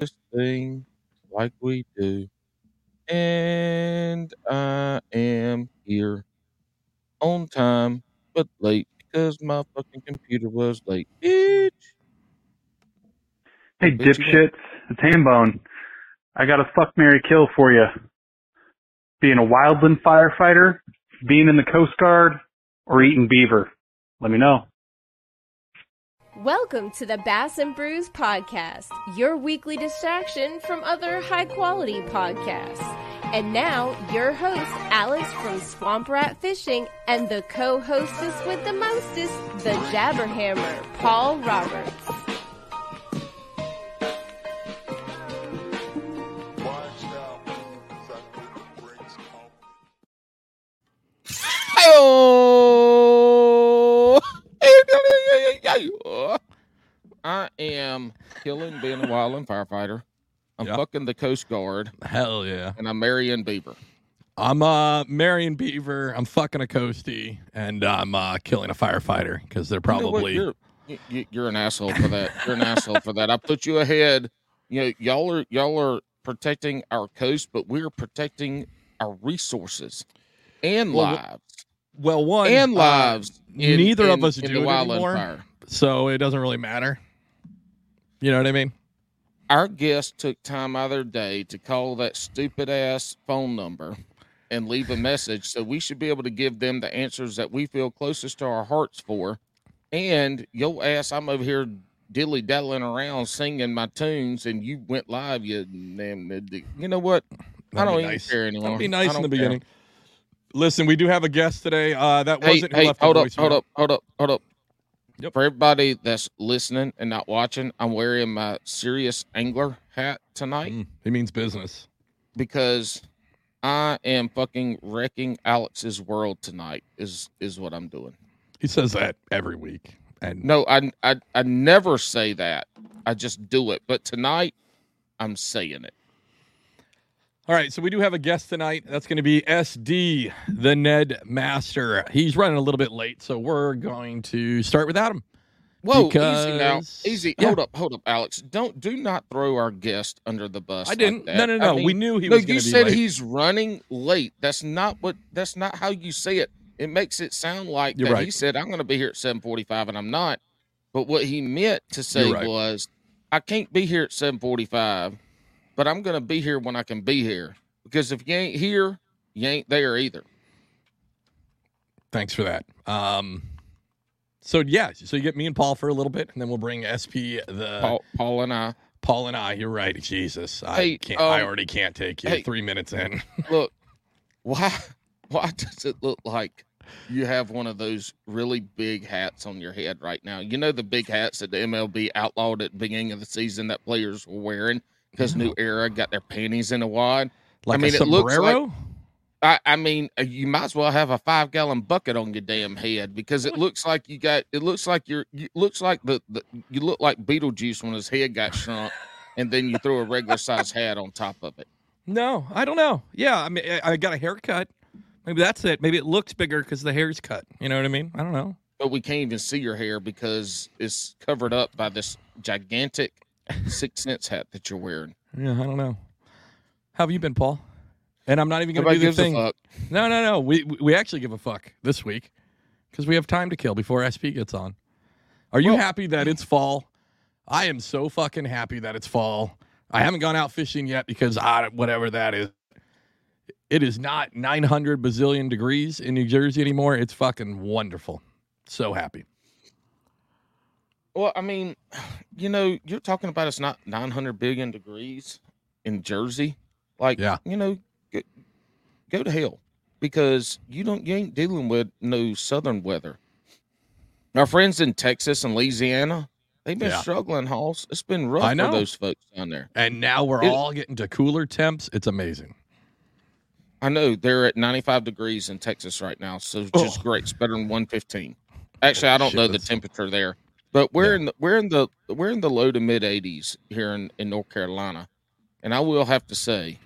this thing like we do. And I am here on time, but late because my fucking computer was late. Bitch. Hey, Bitch, you dipshits. It's Hambone. I got a fuck, Mary kill for you. Being a wildland firefighter, being in the Coast Guard, or eating beaver. Let me know. Welcome to the Bass and Brews podcast, your weekly distraction from other high quality podcasts. And now, your host, Alex from Swamp Rat Fishing, and the co hostess with the mostest, the Jabberhammer, Paul Roberts. Hey-oh. I am killing being a wildland firefighter. I'm Yep. fucking the Coast Guard, Hell yeah. and I'm marrying Beaver. I'm uh marrying Beaver. I'm fucking a coastie, and I'm uh killing a firefighter because they're You know probably you're, you- you're an asshole for that. You're an asshole for that. I put you ahead. You know, y'all are y'all are protecting our coast, but we're protecting our resources and Well, lives well one and uh, lives. in- neither of us in do it anymore, fire. so it doesn't really matter. You know what I mean? Our guest took time out of their day to call that stupid ass phone number and leave a message. So we should be able to give them the answers that we feel closest to our hearts for. And yo ass, I'm over here dilly dallying around singing my tunes, and you went live. You damn, you know what? I That'd don't be even nice. care anymore. That'd be I nice in the care. beginning. Listen, we do have a guest today. Uh, that Hey, wasn't who hey, a hold up, hold up, hold up, hold up. Yep. For everybody that's listening and not watching, I'm wearing my serious angler hat tonight. Mm, he means business. because I am fucking wrecking Alex's world tonight. Is is what I'm doing. He says that every week, and No, I I I never say that. I just do it. But tonight, I'm saying it. All right, so we do have a guest tonight. That's going to be SP, the Ned Master. He's running a little bit late, so we're going to start without him. Whoa, easy now, easy. yeah. Hold up, hold up, Alex. Don't do not throw our guest under the bus. I didn't. that. no, no, I no. mean, we knew he no, was you be said late. he's running late. That's not what. That's not how you say it. It makes it sound like You're that right. he said I'm going to be here at 7:45 and I'm not. But what he meant to say right. was, I can't be here at 7:45, but I'm going to be here when I can be here. Because if you ain't here, you ain't there either. Thanks for that. Um, so yeah, so you get me and Paul for a little bit, and then we'll bring SP the Paul, Paul, and I. Paul and I. You're right. Jesus, I Hey, can't. I um, already can't take you. hey. Three minutes in. Look, why why does it look like you have one of those really big hats on your head right now? You know the big hats that the MLB outlawed at the beginning of the season that players were wearing because New Era got their panties in a wad. Like mean, a it looks like- sombrero. I, I mean, uh, you might as well have a five gallon bucket on your damn head because it looks like you got. It looks like you're. You looks like the, the you look like Beetlejuice when his head got shrunk, and then you throw a regular size hat on top of it. no, I don't know. Yeah, I mean, I, I got a haircut. Maybe that's it. Maybe it looks bigger because the hair's cut. You know what I mean? I don't know. but we can't even see your hair because it's covered up by this gigantic six cents hat that you're wearing. Yeah, I don't know. How have you been, Paul? And I'm not even going to do the thing. fuck. No, no, no. We we- we actually give a fuck this week because we have time to kill before SP gets on. Are you Well- happy that it's fall? I am so fucking happy that it's fall. I haven't gone out fishing yet because I whatever that is. It is not 900 bazillion degrees in New Jersey anymore. It's fucking wonderful. So happy. Well, I mean, you know, you're talking about it's not 900 billion degrees in Jersey. Like, Yeah. you know, go, go to hell because you don't you ain't dealing with no southern weather. Our friends in Texas and Louisiana, they've been Yeah. struggling, Halls. It's been rough I for know. those folks down there. And now we're It- all getting to cooler temps. It's amazing. I know they're at 95 degrees in Texas right now, so it's just Oh. great. It's better than 115. Actually, I don't Shit, know the temperature there, but we're Yeah. in the, we're in the we're in the low to mid 80s here in, in North Carolina, and I will have to say,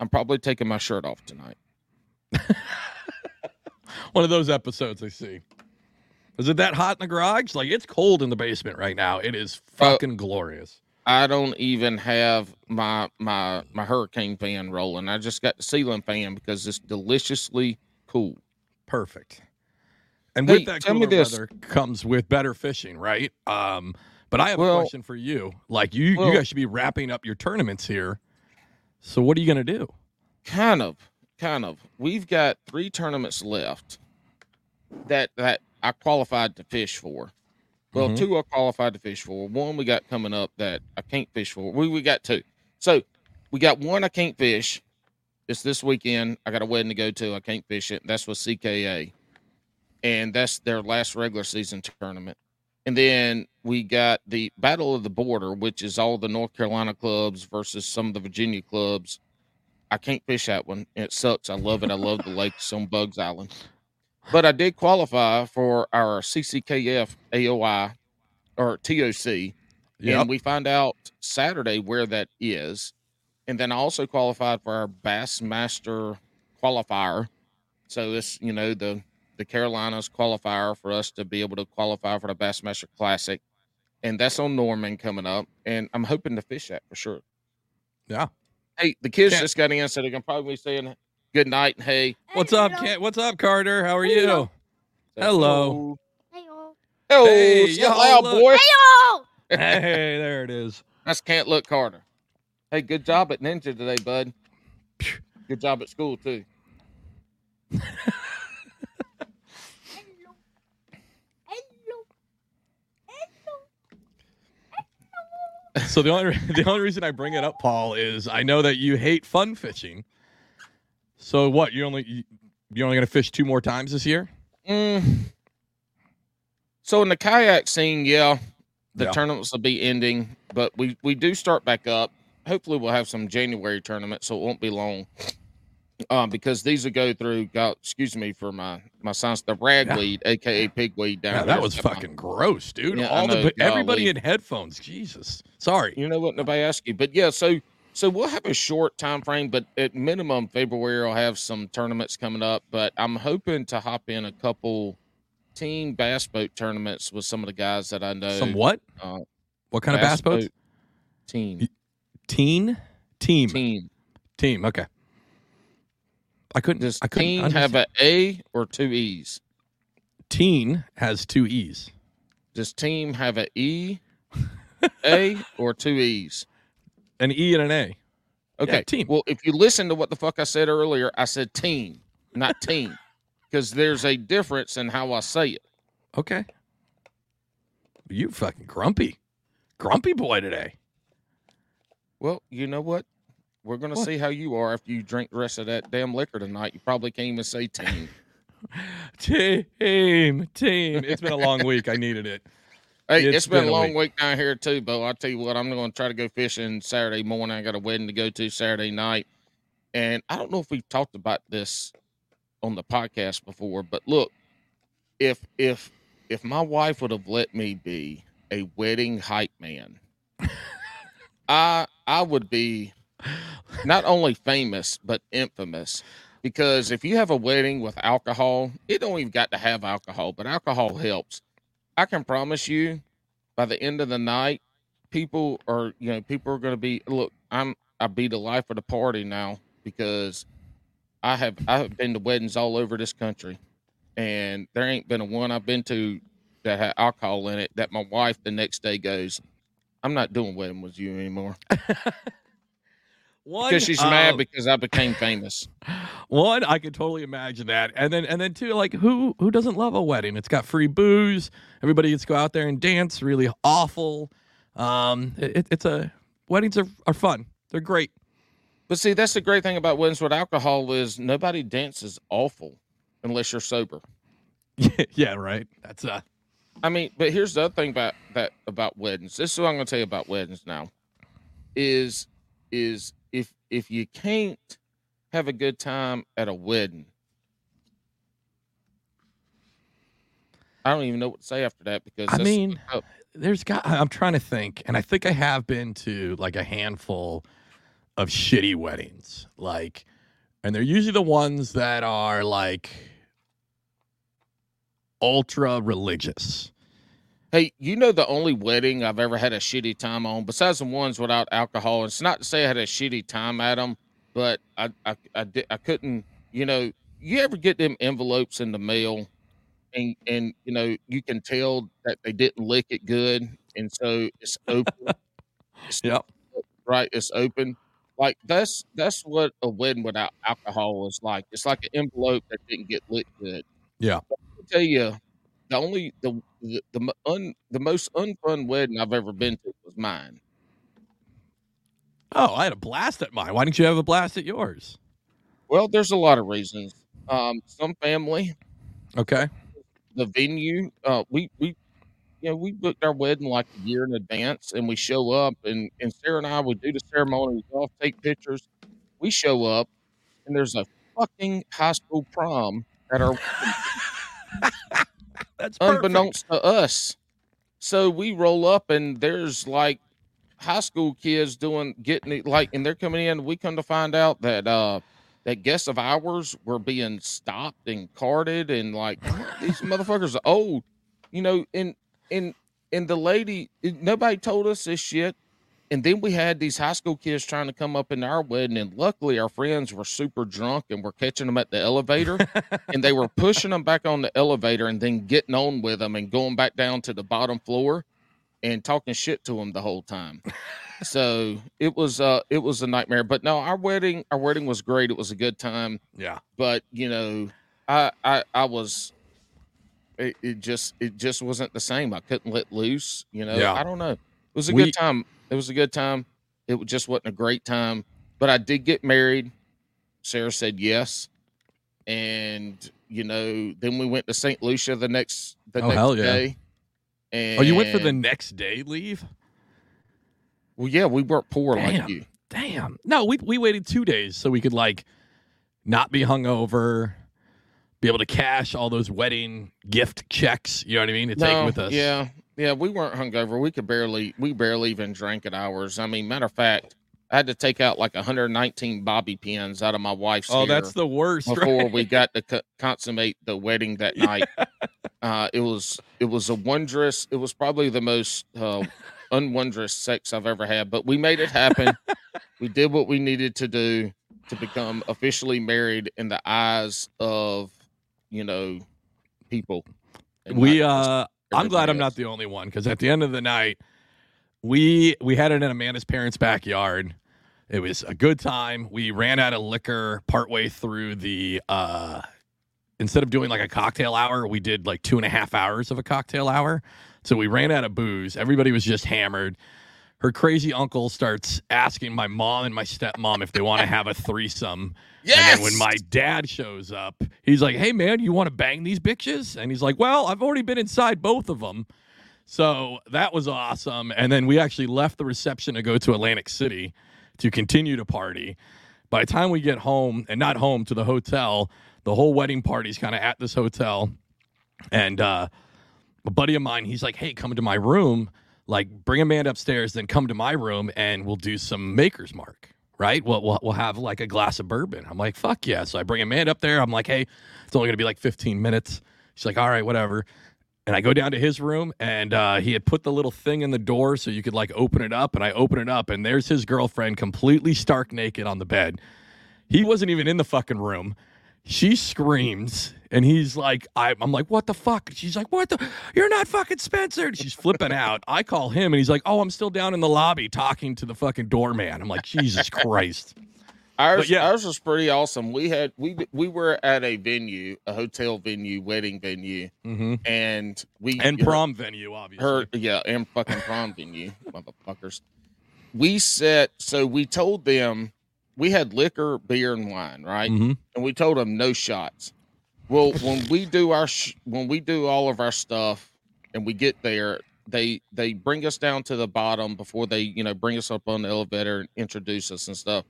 I'm probably taking my shirt off tonight. One of those episodes I see. Is it that hot in the garage? Like it's cold in the basement right now. It is Uh, fucking glorious. I don't even have my my my hurricane fan rolling. I just got the ceiling fan because it's deliciously cool. Perfect. And Hey, with that tell me this. weather comes with better fishing, right? Um, but I have a question for you. Like you, Well- you guys should be wrapping up your tournaments here. So what are you gonna do? Kind of, kind of. We've got three tournaments left that that I qualified to fish for. Well, Mhm. two I qualified to fish for. One we got coming up that I can't fish for. We we got two. So we got one I can't fish. It's this weekend. I got a wedding to go to. I can't fish it. That's with CKA, and that's their last regular season tournament. And then we got the Battle of the Border, which is all the North Carolina clubs versus some of the Virginia clubs. I can't fish that one. It sucks. I love it. I love the lakes on Buggs Island. But I did qualify for our CCKF AOI or TOC. Yep. And we find out Saturday where that is. And then I also qualified for our Bassmaster qualifier. So this, you know, the the Carolinas qualifier for us to be able to qualify for the Bassmaster Classic. And that's on Norman coming up. And I'm hoping to fish that for sure. Yeah. Hey, the kids Can't- just got in, so they're gonna probably be saying good night and hey. What's up, Kent? What's up, Carter? How are you? Hello. Heyo. Oh, Hey, say it y'all loud, look- boy. Heyo. hey, there it is. That's can't look Carter. Hey, good job at Ninja today, bud. Good job at school too. Hello. Hello. Hello. So the only the only reason I bring it up, Paul, is I know that you hate fun fishing. So what? You only you, you're only gonna fish two more times this year? Mm. So in the kayak scene, yeah, the Yeah. tournaments will be ending, but we we do start back up. Hopefully, we'll have some January tournaments, so it won't be long. Um, because these will go through. God, excuse me for my my science. The ragweed, aka pigweed, down Yeah, that was fucking gross, dude. Yeah, All the everybody golly. in headphones. Jesus. Sorry. You know what? Nobody asked you, but yeah. So so we'll have a short time frame, but at minimum February I'll have some tournaments coming up. But I'm hoping to hop in a couple team bass boat tournaments with some of the guys that I know. Some what? Uh, What kind of bass boats? boat Team. Teen? Team. Team. Team. Okay. I couldn't. Does I couldn't team understand. have a A or two E's? teen has two e's. Does team have a E, A or two E's? An e and an a. Okay. team. Well, if you listen to what the fuck I said earlier, I said team, not team, because there's a difference in how I say it. Okay. You fucking grumpy, grumpy boy today. Well, you know what? We're gonna What? see how you are after you drink the rest of that damn liquor tonight. You probably can't even say team. Team, team. It's been a long week. I needed it. Hey, It's it's been, been a long week. week down here too, Bo. I'll tell you what, I'm gonna try to go fishing Saturday morning. I got a wedding to go to Saturday night. And I don't know if we've talked about this on the podcast before, but look, if if if my wife would have let me be a wedding hype man, I I would be not only famous but infamous. Because if you have a wedding with alcohol, it don't even got to have alcohol, but alcohol helps. I can promise you, by the end of the night, people are you know people are going to be look. I'm I be the life of the party now because I have I have been to weddings all over this country, and there ain't been a one I've been to that had alcohol in it that my wife the next day goes, I'm not doing wedding with you anymore One, because she's uh, mad because I became famous. One, I could totally imagine that, and then and then two, like who who doesn't love a wedding? It's got free booze. Everybody gets to go out there and dance. Really awful. Um, it, it's a weddings are are fun. They're great. But see, that's the great thing about weddings with alcohol is nobody dances awful unless you're sober. yeah, right. That's uh I mean, but here's the other thing about that about weddings. This is what I'm going to tell you about weddings now. Is is if you can't have a good time at a wedding, I don't even know what to say after that because I mean, oh, there's got I'm trying to think, and I think I have been to like a handful of shitty weddings. Like and they're usually the ones that are like ultra religious. Hey, you know the only wedding I've ever had a shitty time on, besides the ones without alcohol. It's not to say I had a shitty time at them, but I I I, di- I couldn't. You know, you ever get them envelopes in the mail, and and you know you can tell that they didn't lick it good, and so it's open. It's Yep. right? It's open. Like that's that's what a wedding without alcohol is like. It's like an envelope that didn't get lit good. Yeah. But I tell you, the only the the the, un, the most unfun wedding I've ever been to was mine. Oh, I had a blast at mine. Why didn't you have a blast at yours? Well, there's a lot of reasons. Um, some family, Okay. the venue. Uh, we we you know we booked our wedding like a year in advance, and we show up, and and Sarah and I would do the ceremony, we go off, take pictures. We show up, and there's a fucking high school prom at our That's unbeknownst to us. So we roll up and there's like high school kids doing getting it like and they're coming in. We come to find out that uh that guests of ours were being stopped and carted and like these motherfuckers are old, you know, and and and the lady nobody told us this shit. And then we had these high school kids trying to come up in our wedding, and luckily our friends were super drunk and we're catching them at the elevator and they were pushing them back on the elevator and then getting on with them and going back down to the bottom floor and talking shit to them the whole time. so it was uh it was a nightmare. But no, our wedding our wedding was great. It was a good time. Yeah. But you know, I I I was it, it just it just wasn't the same. I couldn't let loose. You know, Yeah. I don't know. It was a We- good time. It was a good time. It just wasn't a great time. But I did get married. Sarah said yes and you know, then we went to St. Lucia the next the Oh, next hell yeah. day. And Oh, you went for the next day leave? well, yeah, we weren't poor like Damn. you. Damn. No, we we waited two days so we could like not be hungover, be able to cash all those wedding gift checks. You know what I mean? To take with us. Yeah, yeah, we weren't hungover. We could barely, we barely even drank at ours. I mean, matter of fact, I had to take out like 119 bobby pins out of my wife's Oh, that's the worst. before right? we got to co- consummate the wedding that night. Uh, it was, it was a wondrous. It was probably the most uh, unwondrous sex I've ever had. But we made it happen. we did what we needed to do to become officially married in the eyes of, you know, people. we uh I'm glad I'm not the only one because at the end of the night, we we had it in Amanda's parents' backyard. It was a good time. We ran out of liquor partway through the uh instead of doing like a cocktail hour, we did like two and a half hours of a cocktail hour. So we ran out of booze. Everybody was just hammered. Her crazy uncle starts asking my mom and my stepmom if they want to have a threesome. Yes. And then when my dad shows up, he's like, "Hey man, you want to bang these bitches?" And he's like, "Well, I've already been inside both of them." So that was awesome. And then we actually left the reception to go to Atlantic City to continue to party. By the time we get home, and not home to the hotel, the whole wedding party's kind of at this hotel. And uh, a buddy of mine, he's like, "Hey, come to my room. Like, bring Amanda upstairs, then come to my room, and we'll do some Maker's Mark." Right? We'll, we'll, we'll have like a glass of bourbon. I'm like, fuck yeah. So I bring Amanda up there. I'm like, hey, it's only going to be like 15 minutes. She's like, all right, whatever. And I go down to his room, and uh, he had put the little thing in the door so you could like open it up. And I open it up, and there's his girlfriend completely stark naked on the bed. He wasn't even in the fucking room. She screams, and he's like, I, I'm like, what the fuck? She's like, what the? You're not fucking Spencer. And she's flipping out. I call him, and he's like, oh, I'm still down in the lobby talking to the fucking doorman. I'm like, Jesus Christ. Ours, yeah. ours was pretty awesome. We had we we were at a venue, a hotel venue, wedding venue, hmm and we And prom venue, obviously. her yeah, and fucking prom venue, motherfuckers. We set so we told them we had liquor, beer, and wine, right? hmm And we told them no shots. Well, when we do our sh- when we do all of our stuff, and we get there, they they bring us down to the bottom before they you know bring us up on the elevator and introduce us and stuff.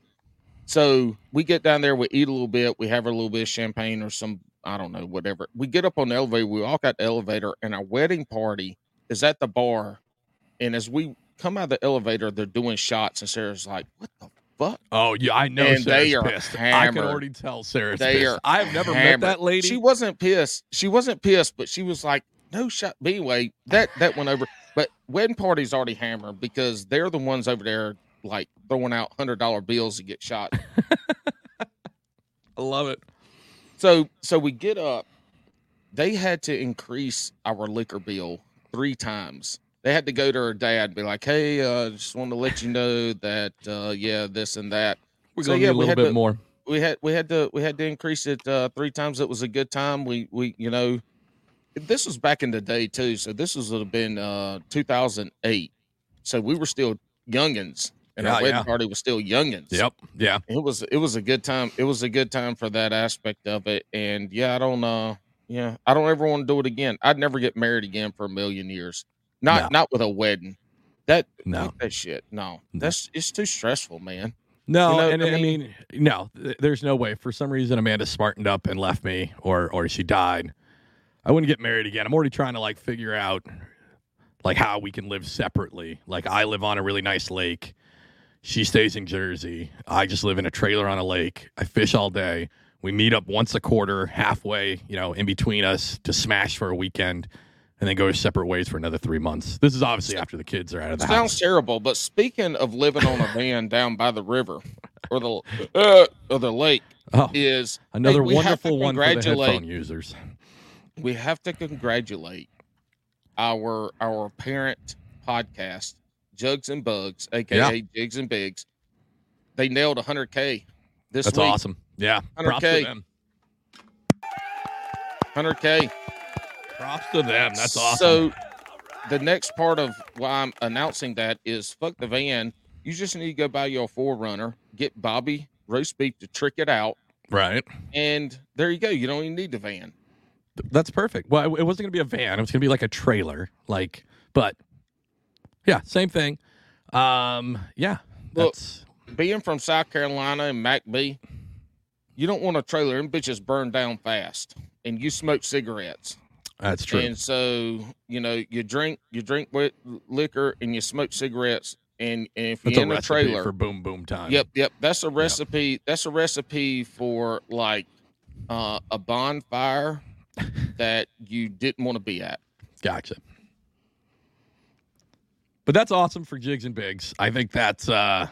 So we get down there, we eat a little bit, we have a little bit of champagne or some, I don't know, whatever. We get up on the elevator, we walk out the elevator, and our wedding party is at the bar. And as we come out of the elevator, they're doing shots, and Sarah's like, "What the fuck?" Oh yeah, I know. And Sarah's they are pissed. I can already tell Sarah's They pissed. are I've never met that lady. She wasn't pissed. She wasn't pissed, but she was like, no shot. But anyway, that that went over. But wedding party's already hammered because they're the ones over there like throwing out hundred dollar bills to get shot. I love it. So so we get up. They had to increase our liquor bill three times. They had to go to her dad and be like, "Hey, uh, just want to let you know that uh, yeah, this and that." We're So, gonna yeah, a little bit to- more. we had we had to we had to increase it uh, three times. It was a good time. We we you know, this was back in the day too. So this was would have been uh, 2008. So we were still youngins, and Yeah, our wedding yeah. party was still youngins. Yep. Yeah. It was it was a good time. It was a good time for that aspect of it. And yeah, I don't uh yeah, I don't ever want to do it again. I'd never get married again for a million years. Not No. not with a wedding. That No. that shit. No, No. that's it's too stressful, man. No, You know, and I I mean, no, there's no way. For some reason, Amanda smartened up and left me, or or she died. I wouldn't get married again. I'm already trying to like figure out like how we can live separately. Like I live on a really nice lake. She stays in Jersey. I just live in a trailer on a lake. I fish all day. We meet up once a quarter, halfway, you know, in between us to smash for a weekend, and then go separate ways for another three months. This is obviously after the kids are out of the Sounds house. terrible, but speaking of living on a van down by the river or the uh, or the lake, Oh, is another to wonderful one for the headphone users. we have to congratulate our our parent podcast, Jugs and Bugs, aka Jigs and Bigs. They nailed 100k this That's week. awesome. Yeah. Props to 100K. them. 100k. Props to them. That's awesome. So the next part of why I'm announcing that is fuck the van. You just need to go buy your forerunner, get Bobby roast beef to trick it out, right. and there you go. You don't even need the van. That's perfect. Well, it- wasn't going to be a van. It was going to be like a trailer. Like, but yeah, same thing. Um, yeah. Look, That's being from South Carolina and MacB, you don't want a trailer. Them bitches burn down fast, and you smoke cigarettes. That's true. And so, you know, you drink you drink with liquor and you smoke cigarettes, and, and if That's you're a in a trailer, for boom boom time. yep, yep, that's a recipe. That's a recipe for like uh, a bonfire that you didn't want to be at. Gotcha. But that's awesome for jigs and bigs. I think that's uh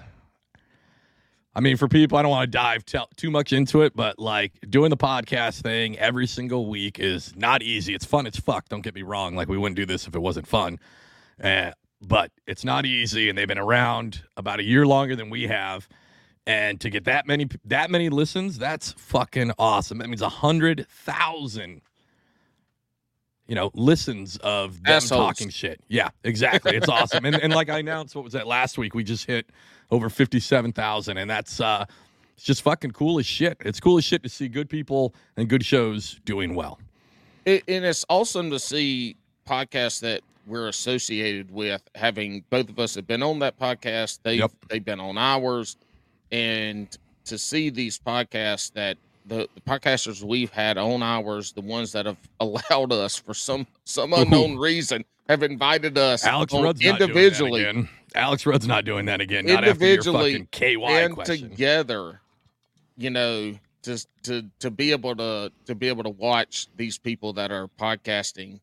I mean for people I don't want to dive tell too much into it, but like doing the podcast thing every single week is not easy. It's fun It's fuck, don't get me wrong. Like we wouldn't do this if it wasn't fun. Uh, but it's not easy and they've been around about a year longer than we have. And to get that many that many listens, that's fucking awesome. That means a hundred thousand you know, listens of them Assholes. talking shit. Yeah, exactly. It's awesome. And and like I announced, what was that last week? We just hit over fifty seven thousand, and that's uh, it's just fucking cool as shit. It's cool as shit to see good people and good shows doing well. It, and it's awesome to see podcasts that we're associated with having both of us have been on that podcast. They Yep. they've been on ours, and to see these podcasts that the, the podcasters we've had on ours, the ones that have allowed us for some some unknown reason have invited us Alex Rudd's individually doing that again. Alex Rudd's not doing that again. Not after your Individually fucking KY and question. together, you know, just to to be able to to be able to watch these people that are podcasting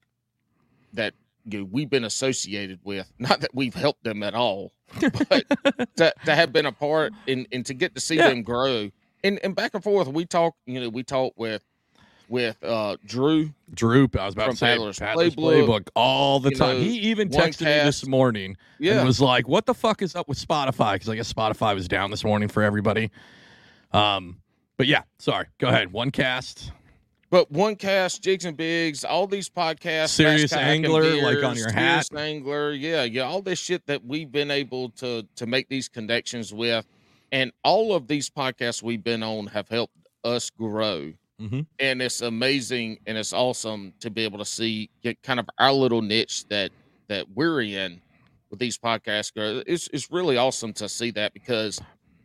that you know, we've been associated with. Not that we've helped them at all, but to, to have been a part and, and to get to see Yeah. them grow. And and back and forth, we talk. You know, we talk with with uh Drew. Droop, I was about to say Paddler's Paddler's Playbook, playbook all the time. know, he even texted me this morning Yeah, and was like, "What the fuck is up with Spotify?" Because I guess Spotify was down this morning for everybody. Um, but yeah, sorry. Go ahead. One cast. But one cast, Jigs and Bigs, all these podcasts, Serious Fast Kayak and Angler, like on Beers, your Serious hat. Angler, yeah, yeah, all this shit that we've been able to to make these connections with, and all of these podcasts we've been on have helped us grow, Mhm. and it's amazing and it's awesome to be able to see get kind of our little niche that that we're in with these podcasts. It's it's really awesome to see that because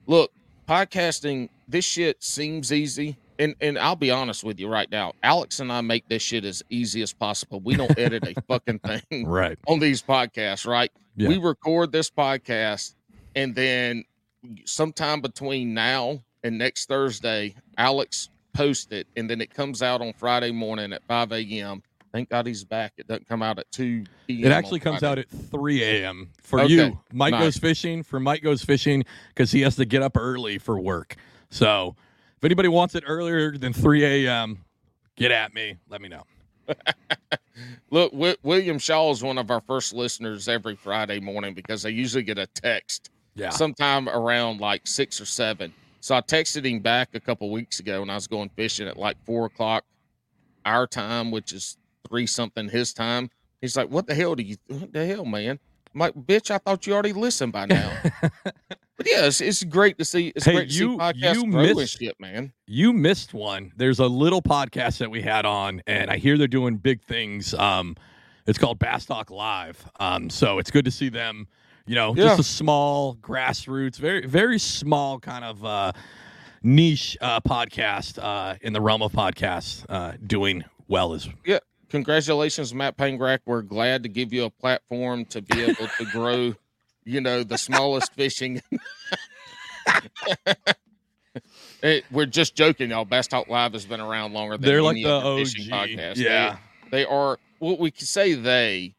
look, podcasting, this shit seems easy. And and I'll be honest with you right now. Alex and I make this shit as easy as possible. We don't edit a fucking thing Right. on these podcasts, right? Yeah. We record this podcast and then sometime between now and next Thursday, Alex posts it and then it comes out on Friday morning at 5 a.m. Thank God he's back. It doesn't come out at two p.m. It actually comes out at 3 a.m. for Okay, you. Mike nice. goes fishing. For Mike goes fishing because he has to get up early for work. So if anybody wants it earlier than 3 a.m., get at me. Let me know. Look, Wi- William Shaw is one of our first listeners every Friday morning because they usually get a text Yeah. sometime around like six or seven. So I texted him back a couple weeks ago when I was going fishing at like four o'clock our time, which is three something his time. He's like, "What the hell do you? What the hell, man?" I'm like, "Bitch, I thought you already listened by now." but yeah, it's, it's great to see. It's Hey, great to you- see podcasts you missed- shit, man. you missed one. There's a little podcast that we had on, and I hear they're doing big things. Um, it's called Bass Talk Live. Um, so it's good to see them. You know, Yeah. just a small grassroots, very very small kind of uh, niche uh, podcast uh, in the realm of podcasts, uh, doing well as yeah. congratulations, Matt Pangrac. We're glad to give you a platform to be able to grow, you know, the smallest fishing. It- we're just joking, y'all. Bass Talk Live has been around longer than they're like any the OG. podcast. Yeah, They, they are. Well, we can say they,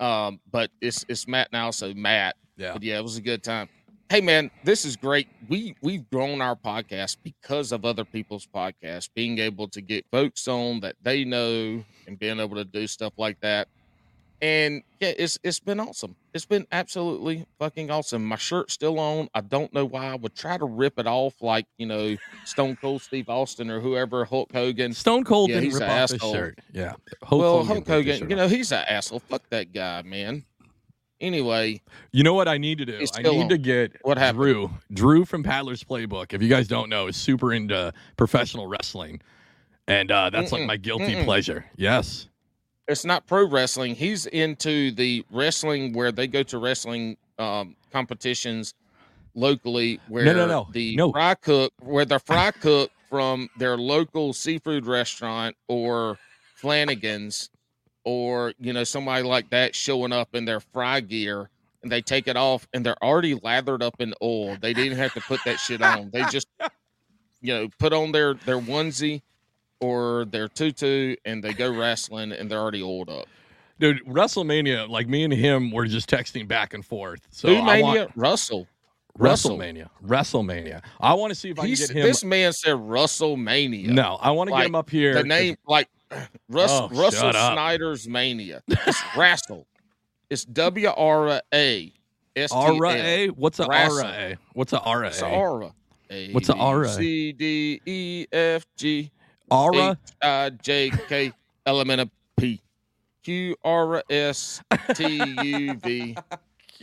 um, but it's it's Matt now, so Matt. yeah. But yeah, it was a good time. Hey man, this is great. We we've grown our podcast because of other people's podcasts, being able to get folks on that they know and being able to do stuff like that. And yeah, it's it's been awesome. It's been absolutely fucking awesome. My shirt's still on. I don't know why I would try to rip it off like, you know, Stone Cold Steve Austin or whoever, Hulk Hogan. Stone Cold Yeah, didn't he's rip an off his asshole. shirt. Yeah, Hulk well, Hogan Hulk Hogan, you know, he's an asshole. Fuck that guy, man. Anyway, You know what I need to do? I need on. to get What happened? Drew. Drew from Paddler's Playbook. If you guys don't know, is super into professional wrestling, and uh, that's like Mm-mm, my guilty mm-mm. pleasure. Yes. It's not pro wrestling. He's into the wrestling where they go to wrestling um, competitions locally where no, no. no. the No. fry cook where the fry cook from their local seafood restaurant or Flanagan's or you know somebody like that showing up in their fry gear and they take it off and they're already lathered up in oil. They didn't have to put that shit on. They just you know put on their their onesie or their tutu and they go wrestling and they're already oiled up. Dude, WrestleMania, like me and him were just texting back and forth. So Who I mania? want Russell. WrestleMania. WrestleMania. I want to see if I can He's, get him. this man said WrestleMania. No, I want to Like, get him up here. the name like Russ, Oh, Russell. Snyder's Mania. It's Rassel. It's W R A S T L. Aura A. What's a Wrestle. What's a Aura It's A? What's a B, aura? C D E F G Aura. H I J K L M N O P Q R S T U V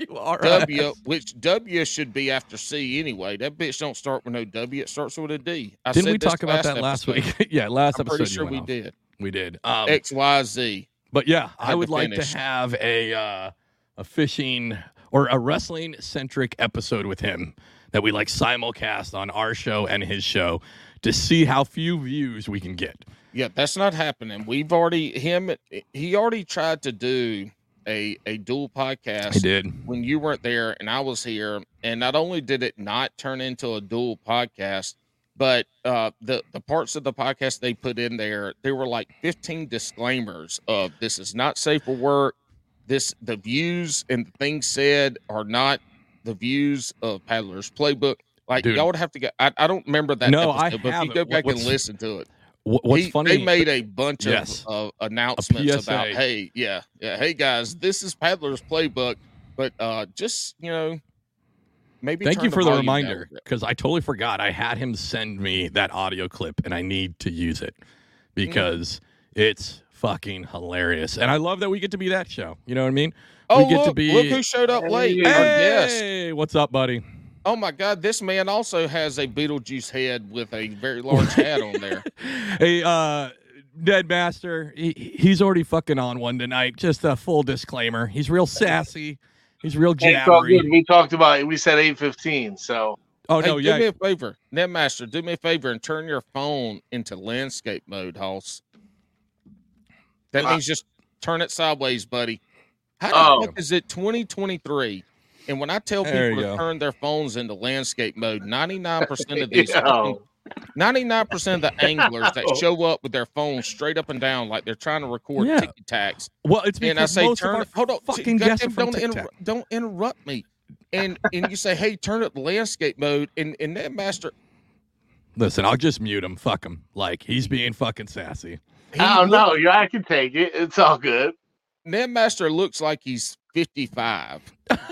Aura. W, which W should be after C anyway. That bitch don't start with no W. It starts with a D. I Didn't we talk about that last episode. week? yeah, last I'm episode. pretty sure we off. did. We did. Um, X Y Z. But yeah, I I, had to would like to have a uh, a fishing or a wrestling centric episode with him that we like simulcast on our show and his show to see how few views we can get. Yeah, that's not happening. We've already him. He already tried to do a a dual podcast. He did. when you weren't there and I was here, and not only did it not turn into a dual podcast, but uh, the the parts of the podcast they put in there, there were like 15 disclaimers of this is not safe for work. This the views and the things said are not the views of Paddler's Playbook. Like Dude. y'all would have to go. I, I don't remember that. No, I episode, but if have you it. go What- back and listen to it, What's he- funny? They made a bunch Yes. of uh, announcements about, hey, yeah, yeah, hey guys, this is Paddler's Playbook, but uh, just you know, maybe. Thank you for the volume down a reminder because I totally forgot. I had him send me that audio clip and I need to use it because it's fucking hilarious. And I love that we get to be that show. You know what I mean? Oh, we get to look, be- look who showed up late. Hey! Hey, what's up, buddy? Oh my God, this man also has a Beetlejuice head with a very large hat on there. hey, uh, Dead Master, he, he's already fucking on one tonight. Just a full disclaimer. He's real sassy. He's real It's all good. jabbery. We talked about it. We said eight fifteen. So Oh hey, no, do yeah. me a favor, Ned Master, do me a favor and turn your phone into landscape mode, Hoss. That Uh, means just turn it sideways, buddy. How the Oh. fuck is it 2023? And when I tell There people to go. turn their phones into landscape mode, 99% of these fucking 99 percent of the anglers that show up with their phones straight up and down like they're trying to record Yeah. ticky tacks. Well, it's because And I say most turn of it. our Hold on, fucking goddamn, guests don't, TikTok. interrupt, don't interrupt me. And and you say, hey, turn up the landscape mode, and and that master. Listen, I'll just mute him. Fuck him. Like he's being fucking sassy. he I don't look- know. You, I can take it. It's all good. Ned Master looks like he's 55.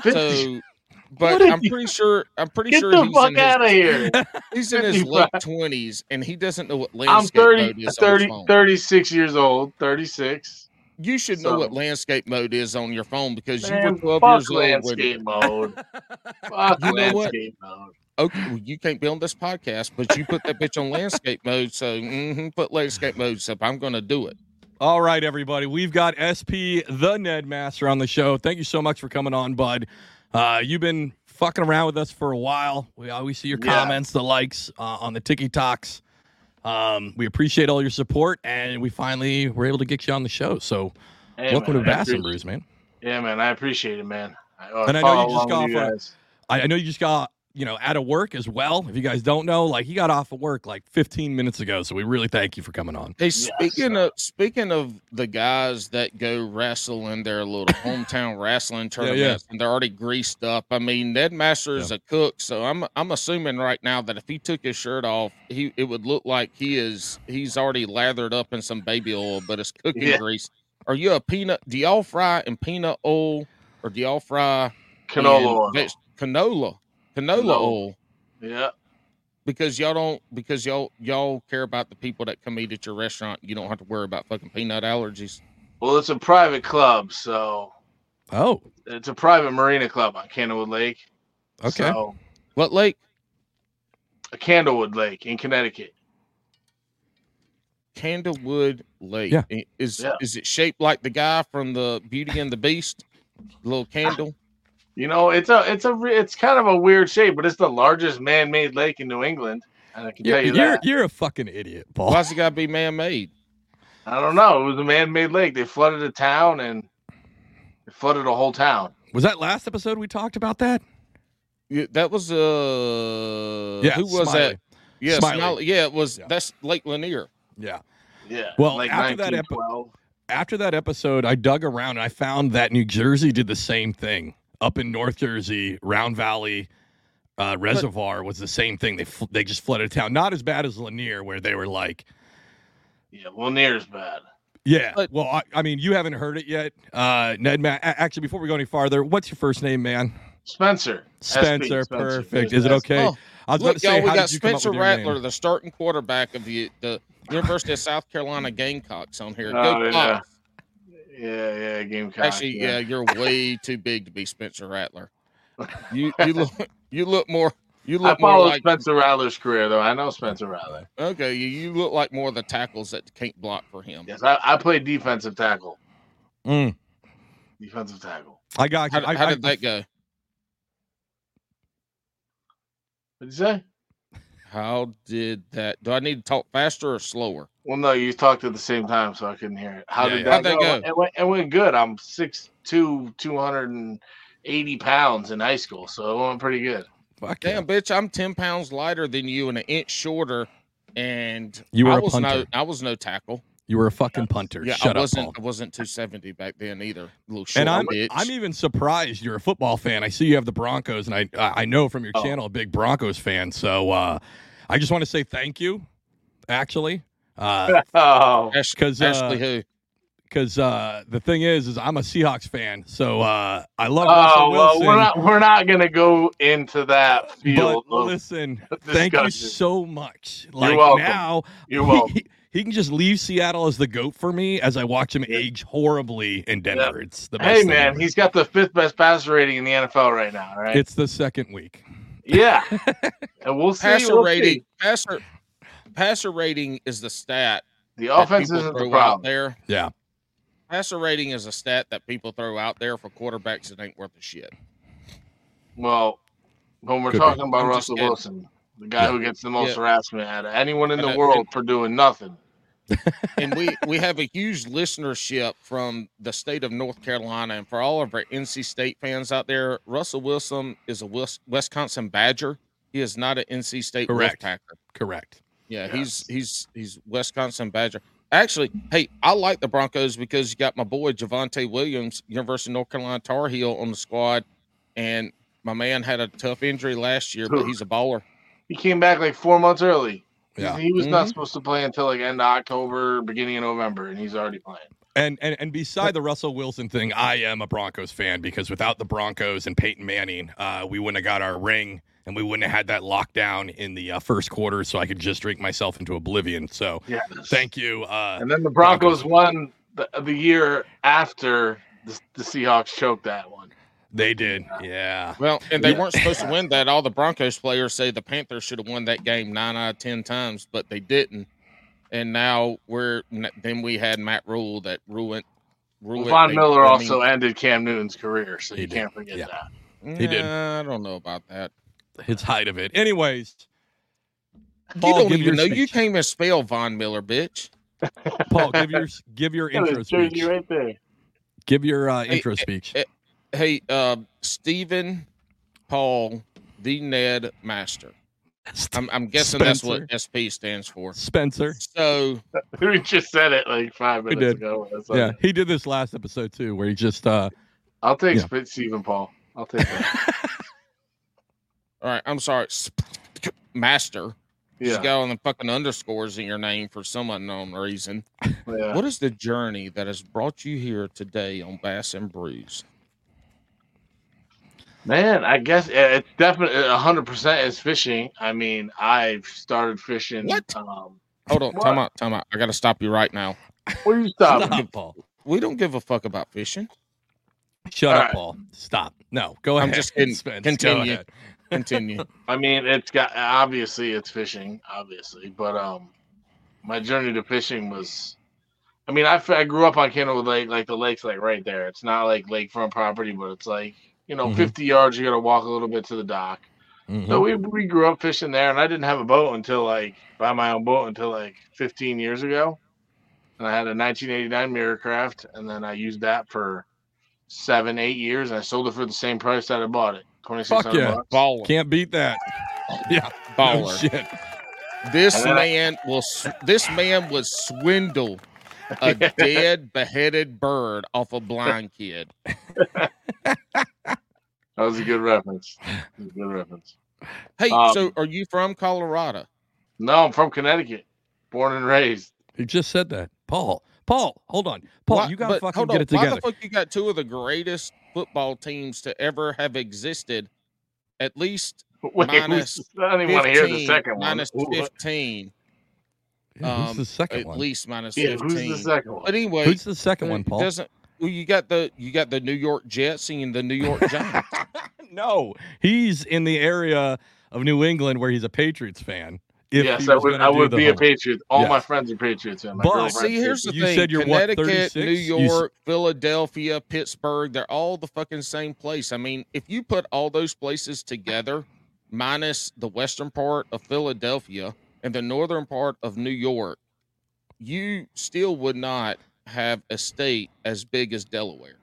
50 So, but I'm you- pretty sure I'm pretty Get sure the he's fuck in his, out of here. he's in his late 20s and he doesn't know what I'm landscape 30, mode is on his 30, phone. 36 years old. 36. You should know what landscape mode is on your phone because you Man, were 12 fuck years old when landscape mode. Fuck You know what? mode. okay, well, you can't be on this podcast, but you put that bitch on landscape mode. So hmm put landscape mode. So I'm going to do it. All right, everybody. We've got SP the Ned Master on the show. Thank you so much for coming on, bud. Uh, you've been fucking around with us for a while. We always see your Yeah. comments, the likes uh, on the TikToks. Um, we appreciate all your support, and we finally were able to get you on the show. So, Hey, welcome man, to Bass and Brews, man. Yeah, man. I appreciate it, man. I, I And I know you just got I know you just got you know out of work as well. If you guys don't know, like he got off of work like 15 minutes ago. So we really thank you for coming on. Hey, speaking of speaking of the guys that go wrestle in their little hometown wrestling Yeah, yeah. tournaments and they're already greased up. I mean, Ned Master is a cook, so I'm I'm assuming right now that if he took his shirt off, he it would look like he is he's already lathered up in some baby oil, but it's cooking Yeah. grease. Are you a peanut? Do y'all fry in peanut oil or do y'all fry Canola in oil. veg- canola canola Canola. oil? Yeah. because y'all don't because y'all y'all care about the people that come eat at your restaurant. You don't have to worry about fucking peanut allergies. Well, it's a private club, so Oh, it's a private marina club on Candlewood Lake. okay. So, What lake? a Candlewood Lake in Connecticut. Candlewood Lake. Yeah. Is Yeah. is it shaped like the guy from the Beauty and the Beast? The little candle. You know, it's a it's a it's kind of a weird shape, but it's the largest man-made lake in New England, and I can You're, tell you you're, that. you're a fucking idiot, Paul. Why's it got to be man made? I don't know. It was a man-made lake. They flooded a town and they flooded a whole town. Was that last episode we talked about that? That was uh. Yeah, Who was Smiley. that? Yeah, Smiley. Smiley. Yeah, it was. Yeah. That's Lake Lanier. Yeah. Yeah. Well, like after that epi- 1912. After that episode, I dug around and I found that New Jersey did the same thing up in North Jersey, Round Valley uh, Reservoir was the same thing. They fl- they just flooded a town. Not as bad as Lanier, where they were like, yeah, Lanier's bad. yeah. But- well, I, I mean, you haven't heard it yet, uh, Ned. Ma- a- actually, before we go any farther, what's your first name, man? Spencer. Spencer. SP, perfect. There's Is it okay? Oh, I was about Look, to say, y'all, we how got did you come up Spencer with Rattler, the starting quarterback of the the University of South Carolina Gamecocks on here. Go Oh, yeah. Cocks. Yeah, yeah, Gamecock. Actually, yeah, you're way too big to be Spencer Rattler. You you look you look more you I look more followed like Spencer Rattler's career, though. I know Spencer Rattler. okay. You, you look like more of the tackles that can't block for him. Yes, I, I played defensive tackle. Mm, Defensive tackle. I got you. How, I, how I- did that go? What did you say? How did that? Do I need to talk faster or slower? Well, no, you talked at the same time, so I couldn't hear it. How Yeah, did yeah. that, How'd that go? go? It, went, it went good. I'm 6'2", 280 pounds in high school, so it went pretty good. fuck yeah. Damn, bitch, I'm ten pounds lighter than you and an inch shorter, and You were I a was punter. no I was no tackle. You were a fucking punter. Yeah, Shut I up, wasn't. Paul. I wasn't two seventy back then either. Little short And I'm bitch. I'm even surprised you're a football fan. I see you have the Broncos, and I I know from your Oh. channel a big Broncos fan. So uh, I just want to say thank you, actually, because Oh, because Ashley who? because uh, the thing is, is I'm a Seahawks fan, so uh, I love oh Russell well, Wilson. we're not we're not gonna go into that but field. of listen, thank you so much. Like welcome. now, You're welcome. he, he can just leave Seattle as the goat for me as I watch him age horribly in Denver. It's the best Hey man, ever. he's got the fifth best passer rating in the NFL right now. Right? it's the second week. yeah, and we'll see. passer we'll rating. see. Passer passer rating is the stat. The that offense isn't the throw out problem. there. Yeah. Passer rating is a stat that people throw out there for quarterbacks that ain't worth a shit. Well, when we're Could be. talking about I'm Russell kidding. Wilson, the guy Yeah. who gets the most Yeah. harassment out of anyone in the uh, world and- for doing nothing. and we we have a huge listenership from the state of North Carolina, and for all of our NC State fans out there, Russell Wilson is a Wis- Wisconsin Badger. He is not an NC State Correct. Wolfpacker. Correct. Yeah, Yes. he's he's he's Wisconsin Badger. Actually, hey, I like the Broncos because you got my boy Javonte Williams, University of North Carolina Tar Heel on the squad, and my man had a tough injury last year, but he's a baller. He came back like four months early. Yeah. He was not Mhm. supposed to play until like end of October, beginning of November, and he's already playing. And, and and beside the Russell Wilson thing, I am a Broncos fan because without the Broncos and Peyton Manning, uh, we wouldn't have got our ring and we wouldn't have had that lockdown in the uh, first quarter, so I could just drink myself into oblivion. So Yeah. thank you. Uh, And then the Broncos won the, the year after the, the Seahawks choked that one. they did, yeah. Well, and they Yeah. weren't supposed to win that. All the Broncos players say the Panthers should have won that game nine out of ten times, but they didn't. And now we're then we had Matt Rhule that ruined. ruined Von they- Miller I mean, also ended Cam Newton's career, so He you did. can't forget Yeah. that. He did. Nah, I don't know about that. His height of it. Anyways, Paul, you Paul, don't even your know. You speech. can't even spell Von Miller, bitch. Paul, give your give your intro his jersey speech. right there. Give your uh, Hey, intro speech. Hey, uh, Stephen Paul, the Ned Master. I'm, I'm guessing that's what SP stands for. Spencer. So We just said it like five minutes did. ago. That's Yeah, okay. he did this last episode too, where he just uh I'll take Yeah. Stephen Paul. I'll take that. All right, I'm sorry, Sp- Master. You yeah. got on the fucking underscores in your name for some unknown reason. yeah. What is the journey that has brought you here today on Bass and Brews? Man, I guess uh, it's definitely hundred percent is fishing. I mean, I've started fishing. What? Um, Hold on, What? time out, time out. I got to stop you right now. where you stop? Stop, Paul. We don't give a fuck about fishing. Shut All up, right. Paul. Stop. No, go ahead. I'm just kidding. Spence, go Continue. Continue. I mean, it's got obviously it's fishing, obviously, but um, my journey to fishing was. I mean, I, I grew up on Candlewood Lake, like the lake's like right there. It's not like lakefront property, but it's like you know, Mhm. 50 yards. You got to walk a little bit to the dock. Mhm. So we we grew up fishing there, and I didn't have a boat until like buy my own boat until like 15 years ago. And I had a 1989 Mirrocraft, and then I used that for seven, eight years, and I sold it for the same price that I bought it, 2600 yeah. bucks. Baller. Can't beat that. Yeah. No Baller. shit. This And then I- man will. This man would swindle a dead, beheaded bird off a blind kid. That was a good reference. A good reference. Hey, Um, so are you from Colorado? No, I'm from Connecticut, born and raised. He just said that. Paul. Paul, hold on. Paul, Why- you gotta but fucking hold get on, it together. Why the fuck you got two of the greatest football teams to ever have existed? At least Wait, Minus I don't even want to hear the 15, second one. 15. Yeah, who's um, the second At one? At least minus yeah, 15. who's the second one? But anyway, Who's the second one, Paul? doesn't. Well, you got the you got the New York Jets and the New York Giants. no, he's in the area of New England where he's a Patriots fan. If yes, I would. I would be a whole- Patriot. All Yeah. my friends are Patriots. And my But- See, here's the You thing: said you're Connecticut, 36? New You York, Philadelphia, Pittsburgh. They're all the fucking same place. I mean, if you put all those places together, minus the western part of Philadelphia and the northern part of New York, you still would not have a state as big as Delaware.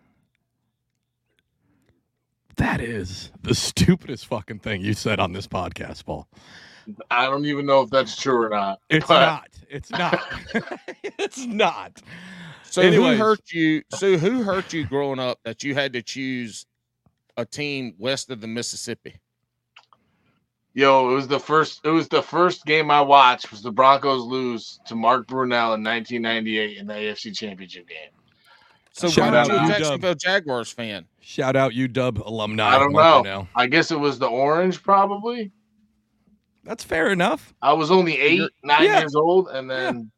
That is the stupidest fucking thing you said on this podcast, Paul. I don't even know if that's true or not. It's but not. It's not. it's not. So Anyways. who hurt you? So who hurt you growing up that you had to choose a team west of the Mississippi? Yo, it was the first. It was the first game I watched. Was the Broncos lose to Mark Brunell in 1998 in the AFC Championship game? So Shout why out are you a Jacksonville Jaguars fan? Shout out UW alumni. I don't Mark know. Brunell. I guess it was the orange, probably. That's fair enough. I was only 8 You're- nine Yeah. years old, and then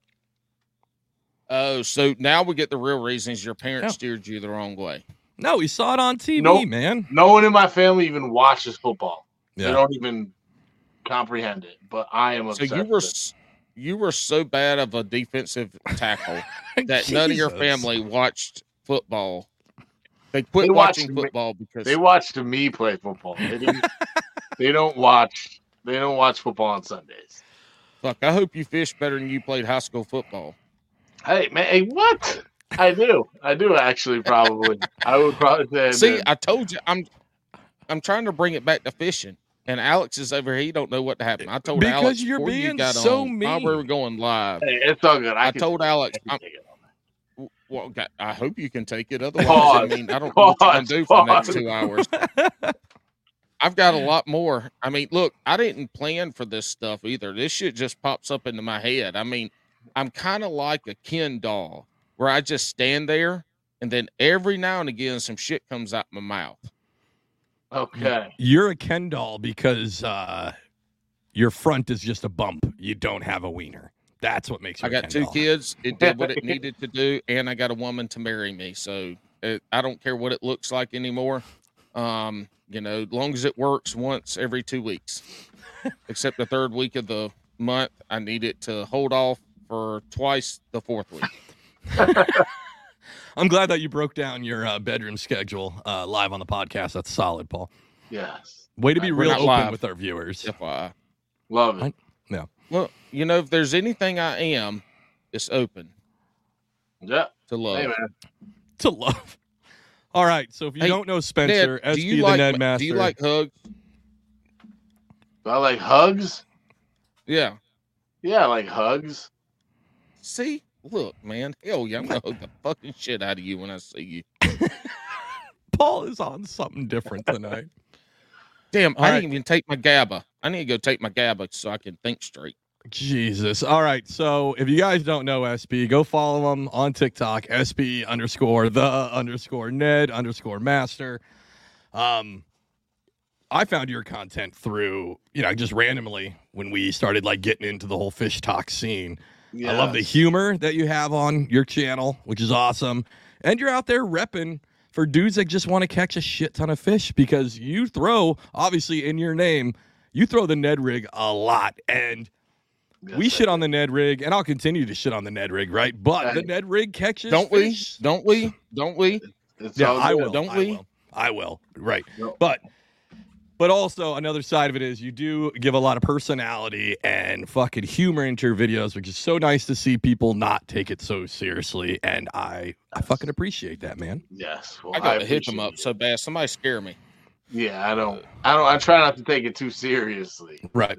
Oh, so now we get the real reasons your parents Yeah. steered you the wrong way. No, we saw it on TV, Nope. man. no one in my family even watches football. They don't even comprehend it. But I am So you were with it. s- you were so bad of a defensive tackle that none of your family watched football. They quit They watched watching me- football because They watched me play football. They didn't. they don't watch. They don't watch football on Sundays. fuck. I hope you fish better than you played high school football. Hey man, hey, what? I do. I do actually. Probably. I would probably say. See, did. I told you I'm I'm trying to bring it back to fishing. And Alex is over here. He don't know what to happen. I told Because Alex you're before you being got so on, while we mean. were going live. Hey, it's all good. I, I can told take. Alex, I can take it. Well, God, I hope you can take it. Otherwise, Pause. I mean, I don't know what you're gonna Pause. do for the next two hours. I've got a lot more. I mean, look, I didn't plan for this stuff either. This shit just pops up into my head. I mean, I'm kind of like a Ken doll where I just stand there and then every now and again some shit comes out my mouth. Okay. You're a Ken doll because uh, your front is just a bump. You don't have a wiener. That's what makes you. I a got Ken two doll. kids. It did what it needed to do, and I got a woman to marry me. So it, I don't care what it looks like anymore. Um, you know, as long as it works once every two weeks, except the third week of the month, I need it to hold off for twice the fourth week. I'm glad that you broke down your uh, bedroom schedule uh, live on the podcast. That's solid, Paul. Yes. Way to be We're real open live. with our viewers. FYI. Love it. Yeah, well, you know, if there's anything I am, it's open Yeah. to love. Hey, man. To love. All right. So if you Hey, don't know Spencer, Ned, SP do the like Ned Master. do you like hugs? Do I like hugs? Yeah. Yeah, I like hugs. See, look, man. Hell yeah, I'm gonna hug the fucking shit out of you when I see you. Paul is on something different tonight. Damn, All I right. didn't even take my GABA. I need to go take my GABA so I can think straight. Jesus. All right. So if you guys don't know SP, go follow him on TikTok, SP underscore the underscore Ned underscore master. Um, I found your content through, you know, just randomly when we started like getting into the whole fish talk scene. I love the humor that you have on your channel, which is awesome. And you're out there repping for dudes that just want to catch a shit ton of fish because you throw, obviously, in your name, you throw the Ned rig a lot. And Yes, we I shit on the Ned rig, and I'll continue to shit on the Ned rig, right? But the Ned rig catches Don't we? Don't we? Don't we? It's Yeah, I will. don't I we? will. I will. Right. Yep. But but also another side of it is you do give a lot of personality and fucking humor into your videos, which is so nice to see people not take it so seriously. And I I fucking appreciate that, man. Yes. Well, I got to hit them up it. so bad. Somebody scare me. Yeah, I don't. I don't. I try not to take it too seriously. Right.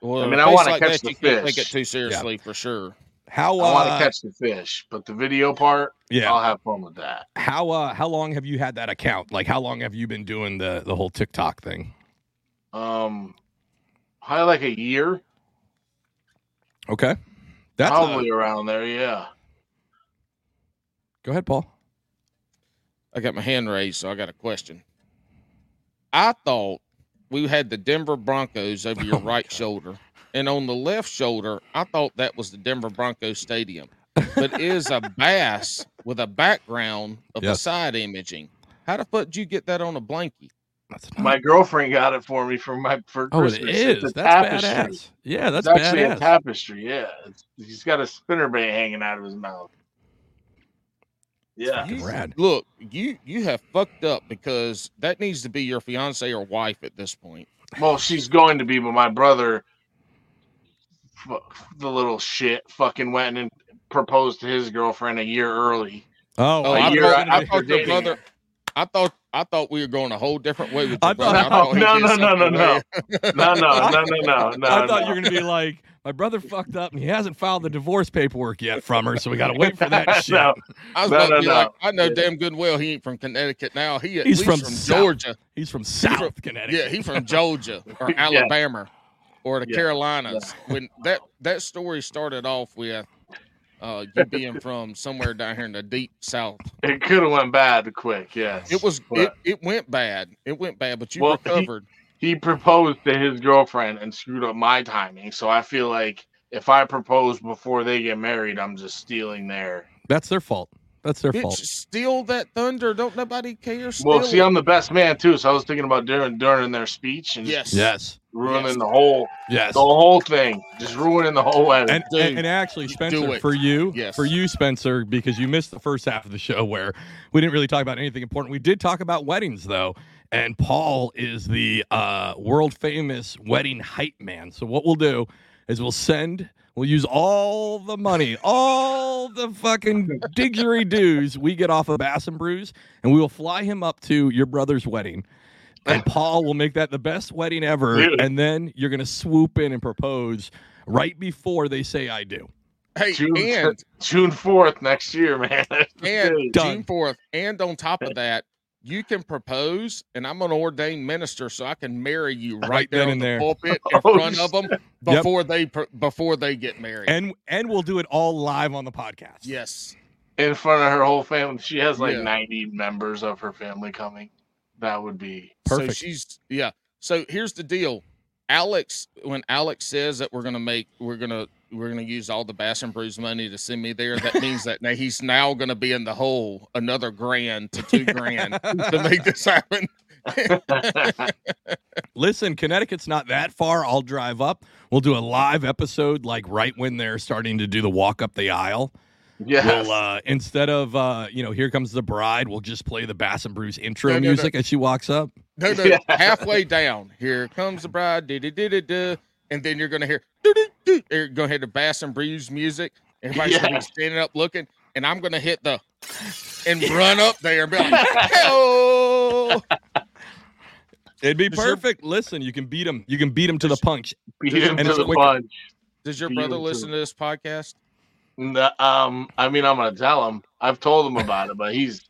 Well, I mean, a I face wanna like catch that, the you can't take it too seriously for sure. How I want uh, to catch the fish, but the video part, yeah. I'll have fun with that. How uh how long have you had that account? Like how long have you been doing the the whole TikTok thing? Um, probably like a year, Okay. That's uh, probably around there. Yeah. go ahead, Paul. I got my hand raised, so I got a question. I thought we had the Denver Broncos over your Oh right God. shoulder, and on the left shoulder, I thought that was the Denver Broncos stadium, but it is a bass with a background of the side imaging. How the fuck did you get that on a blankie? That's My girlfriend got it for me for my for Oh, Christmas. it is. It's a That's tapestry. badass. Yeah, that's it's actually a badass. tapestry. Yeah, it's, he's got a spinnerbait hanging out of his mouth. Yeah, Fucking rad. Look, you you have fucked up because that needs to be your fiance or wife at this point. well, she's going to be, but my brother, the little shit, fucking went and proposed to his girlfriend a year early. Oh, Oh, A I year thought, I thought your brother. her. I thought I thought we were going a whole different way with I thought- brother. I No, he no, no, no, no, No, no, no, no, no, no. I thought no. you were gonna be like, my brother fucked up and he hasn't filed the divorce paperwork yet from her, so we gotta wait for that shit. No. I was No, about no, to be no. like, I know Yeah. damn good well he ain't from Connecticut now. He at He's least from from, Georgia. He's from South from- Connecticut. Yeah, he's from Georgia or Yeah. Alabama or the Yeah. Carolinas. When that that story started off with uh, you being from somewhere down here in the deep south. It could have went bad quick. Yes, It was it, But it went bad. It went bad, but you Well, recovered. he proposed to his girlfriend and screwed up my timing. So I feel like if I propose before they get married, I'm just stealing their. That's their fault. That's their Bitch, fault. steal that thunder. Don't nobody care. Well, see, it. I'm the best man too, so I was thinking about during during their speech and yes, Yes. ruining Yes. the whole Yes. the whole thing, just ruining the whole wedding. And, Dude, and, and actually, Spencer, for you, Yes. for you, Spencer, because you missed the first half of the show where we didn't really talk about anything important. We did talk about weddings, though, and Paul is the uh, world famous wedding hype man. So what we'll do is we'll send, we'll use all the money, all the fucking diggery didgeridoo we get off of Bass and Brews, and we will fly him up to your brother's wedding. and Paul will make that the best wedding ever. Dude. And then you're gonna swoop in and propose right before they say I do. Hey, June, and June 4th next year, man. and Done. June fourth, and on top of that, you can propose, and I'm an ordained minister, so I can marry you right, Right there then on and the there. pulpit in Oh, front of them Yep. before they before they get married. And and we'll do it all live on the podcast. yes, in front of her whole family. She has like Yeah. 90 members of her family coming. That would be Perfect. So she's yeah. So here's the deal, Alex. When Alex says that we're gonna make, we're gonna we're gonna use all the Bass and Brews money to send me there. That means that now he's now gonna be in the hole another grand to two grand to make this happen. Listen, Connecticut's not that far. I'll drive up. We'll do a live episode like right when they're starting to do the walk up the aisle. yes. We'll uh instead of uh, you know, here comes the bride, we'll just play the Bass and Brews intro No, no, no. music as she walks up. No, no, Yeah. halfway down. Here comes the bride. da da da da da, And then you're gonna hear. You're gonna hear the Bass and Brews music. Everybody's gonna be standing up looking, and I'm gonna hit the and run up there and be like, "Hello!" It'd be Does your- perfect. Listen, you can beat him. You can beat him to the punch. Beat him and to the quicker. punch. Does your Beat brother him to listen to this podcast? No, um, I mean, I'm gonna tell him. I've told him about it, but he's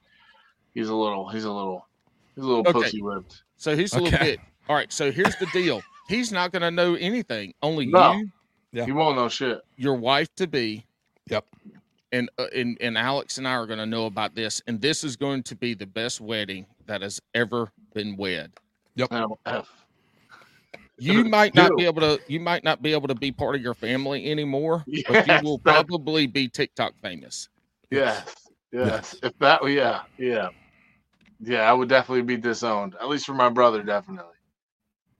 he's a little he's a little he's a little Okay. pussy whipped. So he's a little bit. All right. So here's the deal. He's not gonna know anything. Only No. you, Yeah. He won't know shit. your wife to be, Yep. and uh, and and Alex and I are going to know about this, and this is going to be the best wedding that has ever been wed. MF. You might not Dude. be able to. You might not be able to be part of your family anymore, but you will that- probably be TikTok famous. Yes, yes. If that, yeah, yeah, yeah, I would definitely be disowned. At least for my brother, definitely.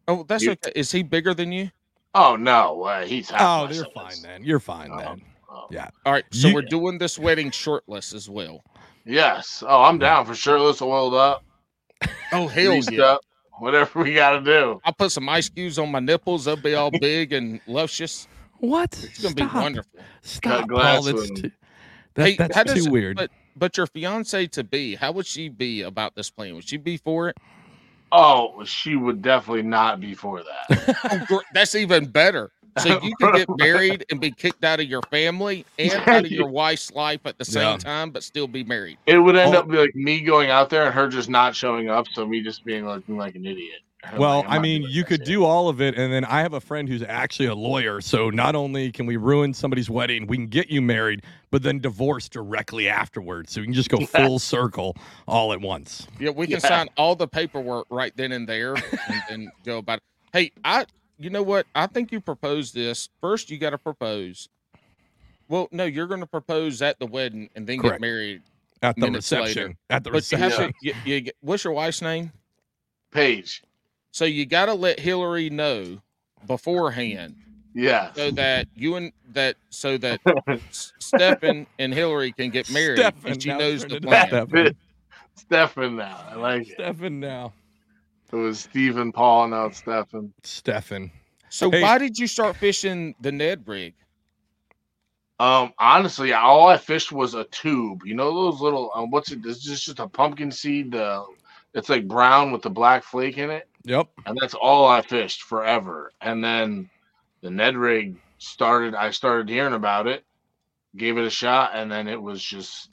Oh, that's You- okay. Is he bigger than you? Oh no, uh, he's Oh, you're size. fine then. You're fine Oh. then. Oh. Yeah. All right. So You- we're doing this wedding shirtless as well. Yes. Oh, I'm down for shirtless, oiled up, Oh hell greased yeah! up, whatever we got to do. I'll put some ice cubes on my nipples. They'll be all big and luscious. What? It's gonna be wonderful. Stop, glass Paul. That's too, that, Hey, that's how does weird. But but your fiance to be, how would she be about this plan? Would she be for it? Oh, she would definitely not be for that. Oh, that's even better. So you can get married and be kicked out of your family and out of your wife's life at the same Yeah. time, but still be married. It would end Oh. up be like me going out there and her just not showing up, so me just being looking like an idiot. I'm Well, like, I'm I not mean, you could do all of it, and then I have a friend who's actually a lawyer. So not only can we ruin somebody's wedding, we can get you married, but then divorce directly afterwards. So you can just go full circle all at once. Yeah, we can Yeah. sign all the paperwork right then and there and, and go about it. Hey, I you know what? I think you propose this. First you gotta propose. Well, no, you're gonna propose at the wedding and then Correct. get married. At the reception. later. At the But you reception. have to you, you, what's your wife's name? Paige. So you gotta let Hillary know beforehand Yeah. so that you and that so that S- Stefan and Hillary can get married Stefan, and she knows turn the into plan. Stefan. Stefan now. I like it. Stefan now. It was Stephen Paul, now it's Stefan. Stefan. So Hey. why did you start fishing the Ned rig? Um, honestly, all I fished was a tube. You know those little um, what's it? This is just a pumpkin seed. Uh, it's like brown with the black flake in it, Yep. and that's all I fished forever. And then the Ned rig started. I started hearing about it, gave it a shot, and then it was just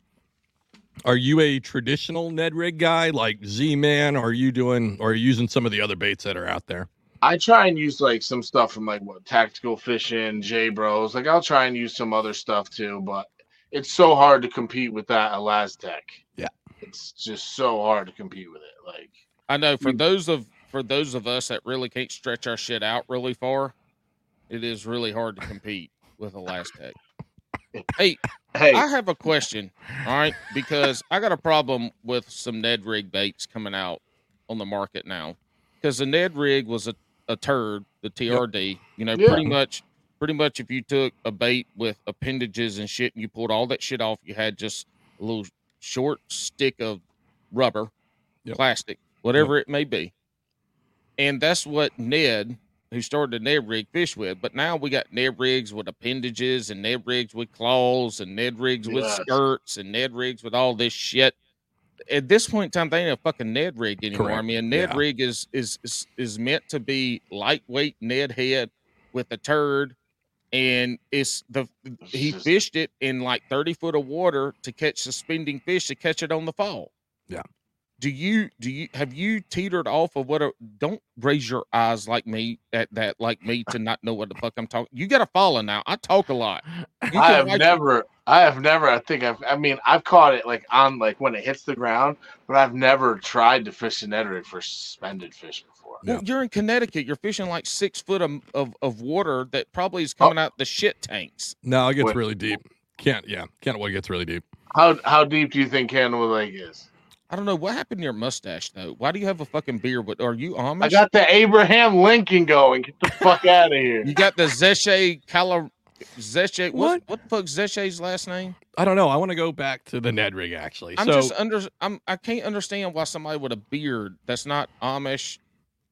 Are you a traditional Ned rig guy like Z Man? Are you doing or are you using some of the other baits that are out there? I try and use like some stuff from like what tactical fishing, J Bros. Like I'll try and use some other stuff too, but it's so hard to compete with that ElaZtech. Yeah. It's just so hard to compete with it. Like I know for Mm. those of for those of us that really can't stretch our shit out really far, it is really hard to compete with ElaZtech. Hey, hey, I have a question, all right, because I got a problem with some Ned rig baits coming out on the market now. Because the Ned rig was a, a turd, the TRD. You know, Yeah. pretty much, pretty much, if you took a bait with appendages and shit, and you pulled all that shit off, you had just a little short stick of rubber, Yep. plastic, whatever it may be. And that's what Ned, who started the Ned rig, fish with. But now we got Ned rigs with appendages and Ned rigs with claws and Ned rigs with Yes. skirts and Ned rigs with all this shit. at this point in time, they ain't a fucking Ned rig anymore. I mean, Ned Yeah. rig is, is is is meant to be lightweight Ned head with a turd, and it's the he fished it in like thirty foot of water to catch suspending fish to catch it on the fall. Yeah. Do you do you have you teetered off of what? A, don't raise your eyes like me at that like me to not know what the fuck I'm talking. You got to follow now. I talk a lot. I have watch- never, I have never. I think I've. I mean, I've caught it like on like when it hits the ground, but I've never tried to fish a Ned for suspended fish before. Well, Yeah. you're in Connecticut. You're fishing like six foot of, of, of water that probably Oh. is coming out the shit tanks. No, it gets What- really deep. Can't yeah, can't what gets really deep. How how deep do you think Cannibal Lake is? I don't know what happened to your mustache though. Why do you have a fucking beard? With are you Amish? I got the Abraham Lincoln going. Get the fuck out of here. you got the Zeche Cala Zeche. What What? what the fuck Zeche's last name? I don't know. I want to go back to the Ned rig actually. I'm so just under. I'm. I can't understand why somebody with a beard that's not Amish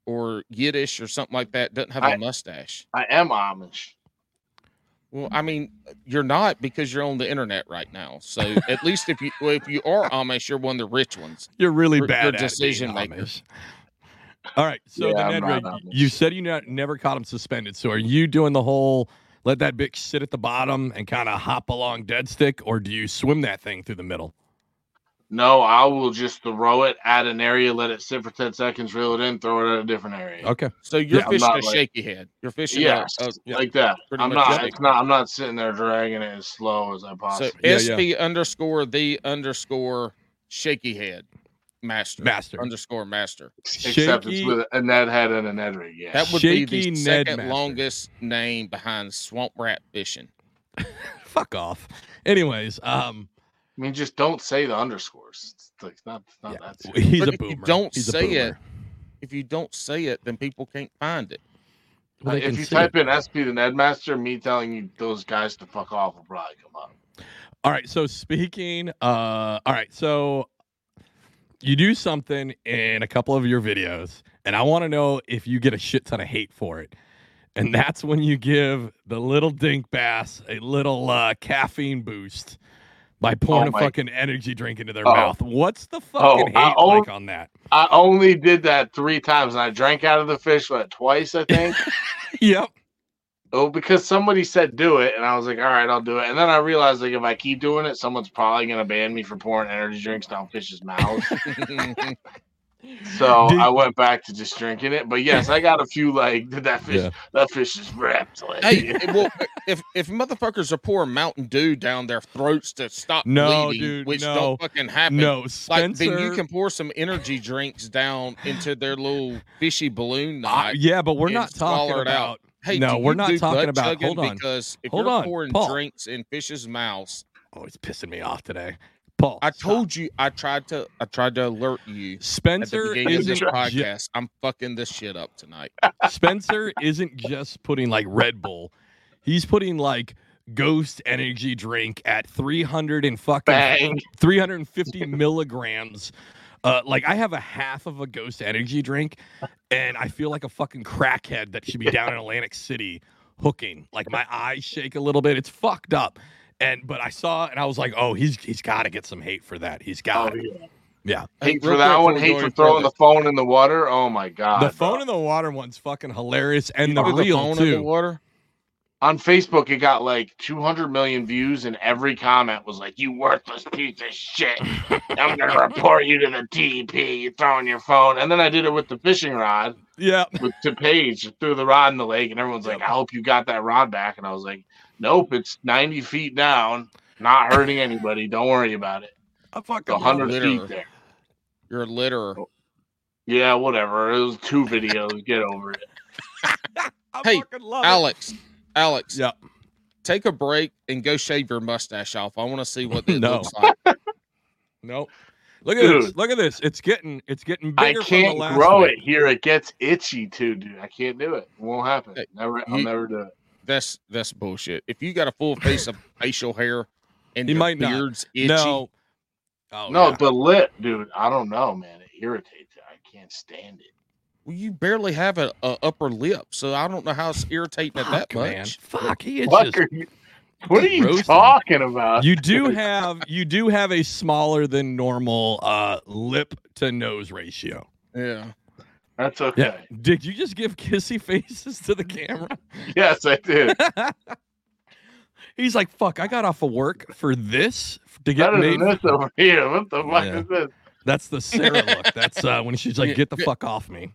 or Yiddish or something like that doesn't have a I- mustache. I am Amish. Well, I mean, you're not because you're on the internet right now. So at least if you well, if you are Amish, you're one of the rich ones. you're really bad your at being decision maker. Amish. All right. So Yeah, the I'm Ned not rig, Amish. you said you not, never caught him suspended. So are you doing the whole let that bitch sit at the bottom and kind of hop along dead stick, or do you swim that thing through the middle? No, I will just throw it at an area, let it sit for ten seconds, reel it in, throw it at a different area. Okay. So you're Yeah, fishing a like- shaky head. You're fishing Yes, a, a yeah. like that. I'm not. it. It's not. I'm not sitting there dragging it as slow as I possibly so possibly. Yeah, SP underscore the underscore shaky head master Master. underscore master. Except it's with a Ned head and a Ned rig. Yeah. That would be Shaky the Ned second Master. longest name behind swamp rat fishing. Fuck off. Anyways, um, I mean, just don't say the underscores. It's like it's not. It's not yeah, that. serious. he's But a if you don't He's say it. If you don't say it, then people can't find it. Well, they if you type it. in SP the Ned Master, me telling you those guys to fuck off will probably come up. All right. So speaking, uh, all right. So you do something in a couple of your videos, and I want to know if you get a shit ton of hate for it. And that's when you give the little dink bass a little uh, caffeine boost by pouring Oh a fucking energy drink into their Oh. mouth. What's the oh, fucking I hate own- like on that? I only did that three times, and I drank out of the fish what twice, I think. Yep. oh, because somebody said do it, and I was like, all right, I'll do it. And then I realized like if I keep doing it, someone's probably gonna ban me for pouring energy drinks down fish's mouths. So Did- I went back to just drinking it. But yes, I got a few like that fish Yeah. that fish is ripped. Like, hey, well, if if motherfuckers are pouring Mountain Dew down their throats to stop No, bleeding, dude, which no. don't fucking happen, No, like Spencer. then you can pour some energy drinks down into their little fishy balloon Uh, yeah, but we're not swallow talking it out. about. Hey, no, we're not talking about- hold on. because if Hold you're on, pouring Paul. drinks in fish's mouths, Oh, it's pissing me off today. Paul, I stop. told you, I tried to, I tried to alert you Spencer beginning of this isn't ju- podcast. I'm fucking this shit up tonight. Spencer isn't just putting like Red Bull. He's putting like Ghost energy drink at 300 and fucking Bang. 350 milligrams. Uh, like I have a half of a Ghost energy drink, and I feel like a fucking crackhead that should be down in Atlantic City hooking. Like my eyes shake a little bit. It's fucked up. And but I saw and I was like, oh, he's he's got to get some hate for that. He's got it. Oh, yeah. Yeah. Hate for that one. Hate for throwing further. the phone in the water. Oh my god. the phone in the water one's fucking hilarious, and You the threw reel phone too. in the water. On Facebook, it got like 200 million views, and every comment was like, "You worthless piece of shit! I'm gonna report you to the DEP. You're throwing your phone." And then I did it with the fishing rod Yeah. with to Paige, threw the rod in the lake, and everyone's like, "I hope you got that rod back." And I was like, "Nope, it's 90 feet down, not hurting anybody. Don't worry about it. I fucking It's 100 it. feet there." You're a litterer. Oh. Yeah, whatever. It was two videos. Get over it. I Hey, fucking love it. Alex, Alex, Yeah. take a break and go shave your mustache off. I want to see what it No. looks like. Nope. Look at this. Look at this. It's getting it's getting I bigger from the can't last grow week. it here. It gets itchy too, dude. I can't do it. It won't happen. Hey, Never. I'll you- never do it. That's that's bullshit. If you got a full face of facial hair and He your might not. beard's itchy, No. Oh, no, yeah. the lip, dude. I don't know, man. It irritates. I can't stand it. Well, you barely have a, a upper lip, so I don't know how it's irritating it that Fuck, man. much. Fuck, he is What just are you? What are you Roasted. talking about? You do have you do have a smaller than normal uh, lip to nose ratio. Yeah. That's okay. Yeah. Did you just give kissy faces to the camera? Yes, I did. He's like, "Fuck! I got off of work for this to get Better made." than this over here. What the fuck Yeah. is this? That's the Sarah look. That's uh, when she's like, "Get the fuck off me."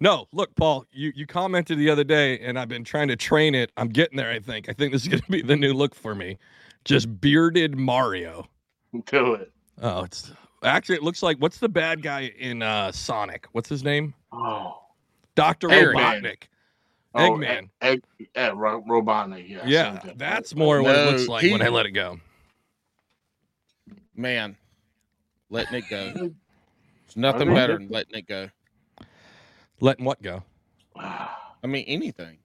No, look, Paul. You you commented the other day, and I've been trying to train it. I'm getting there. I think. I think this is gonna be the new look for me. Just bearded Mario. Do it. Oh, it's actually it looks like what's the bad guy in uh Sonic? What's his name? Oh. Doctor Eggman. Robotnik. Oh, Eggman. Egg, egg, Robotnik. Yeah. Yeah, that's more what it looks like he- when I let it go. Man, letting it go. There's nothing better than letting it go. Letting what go? I mean, anything.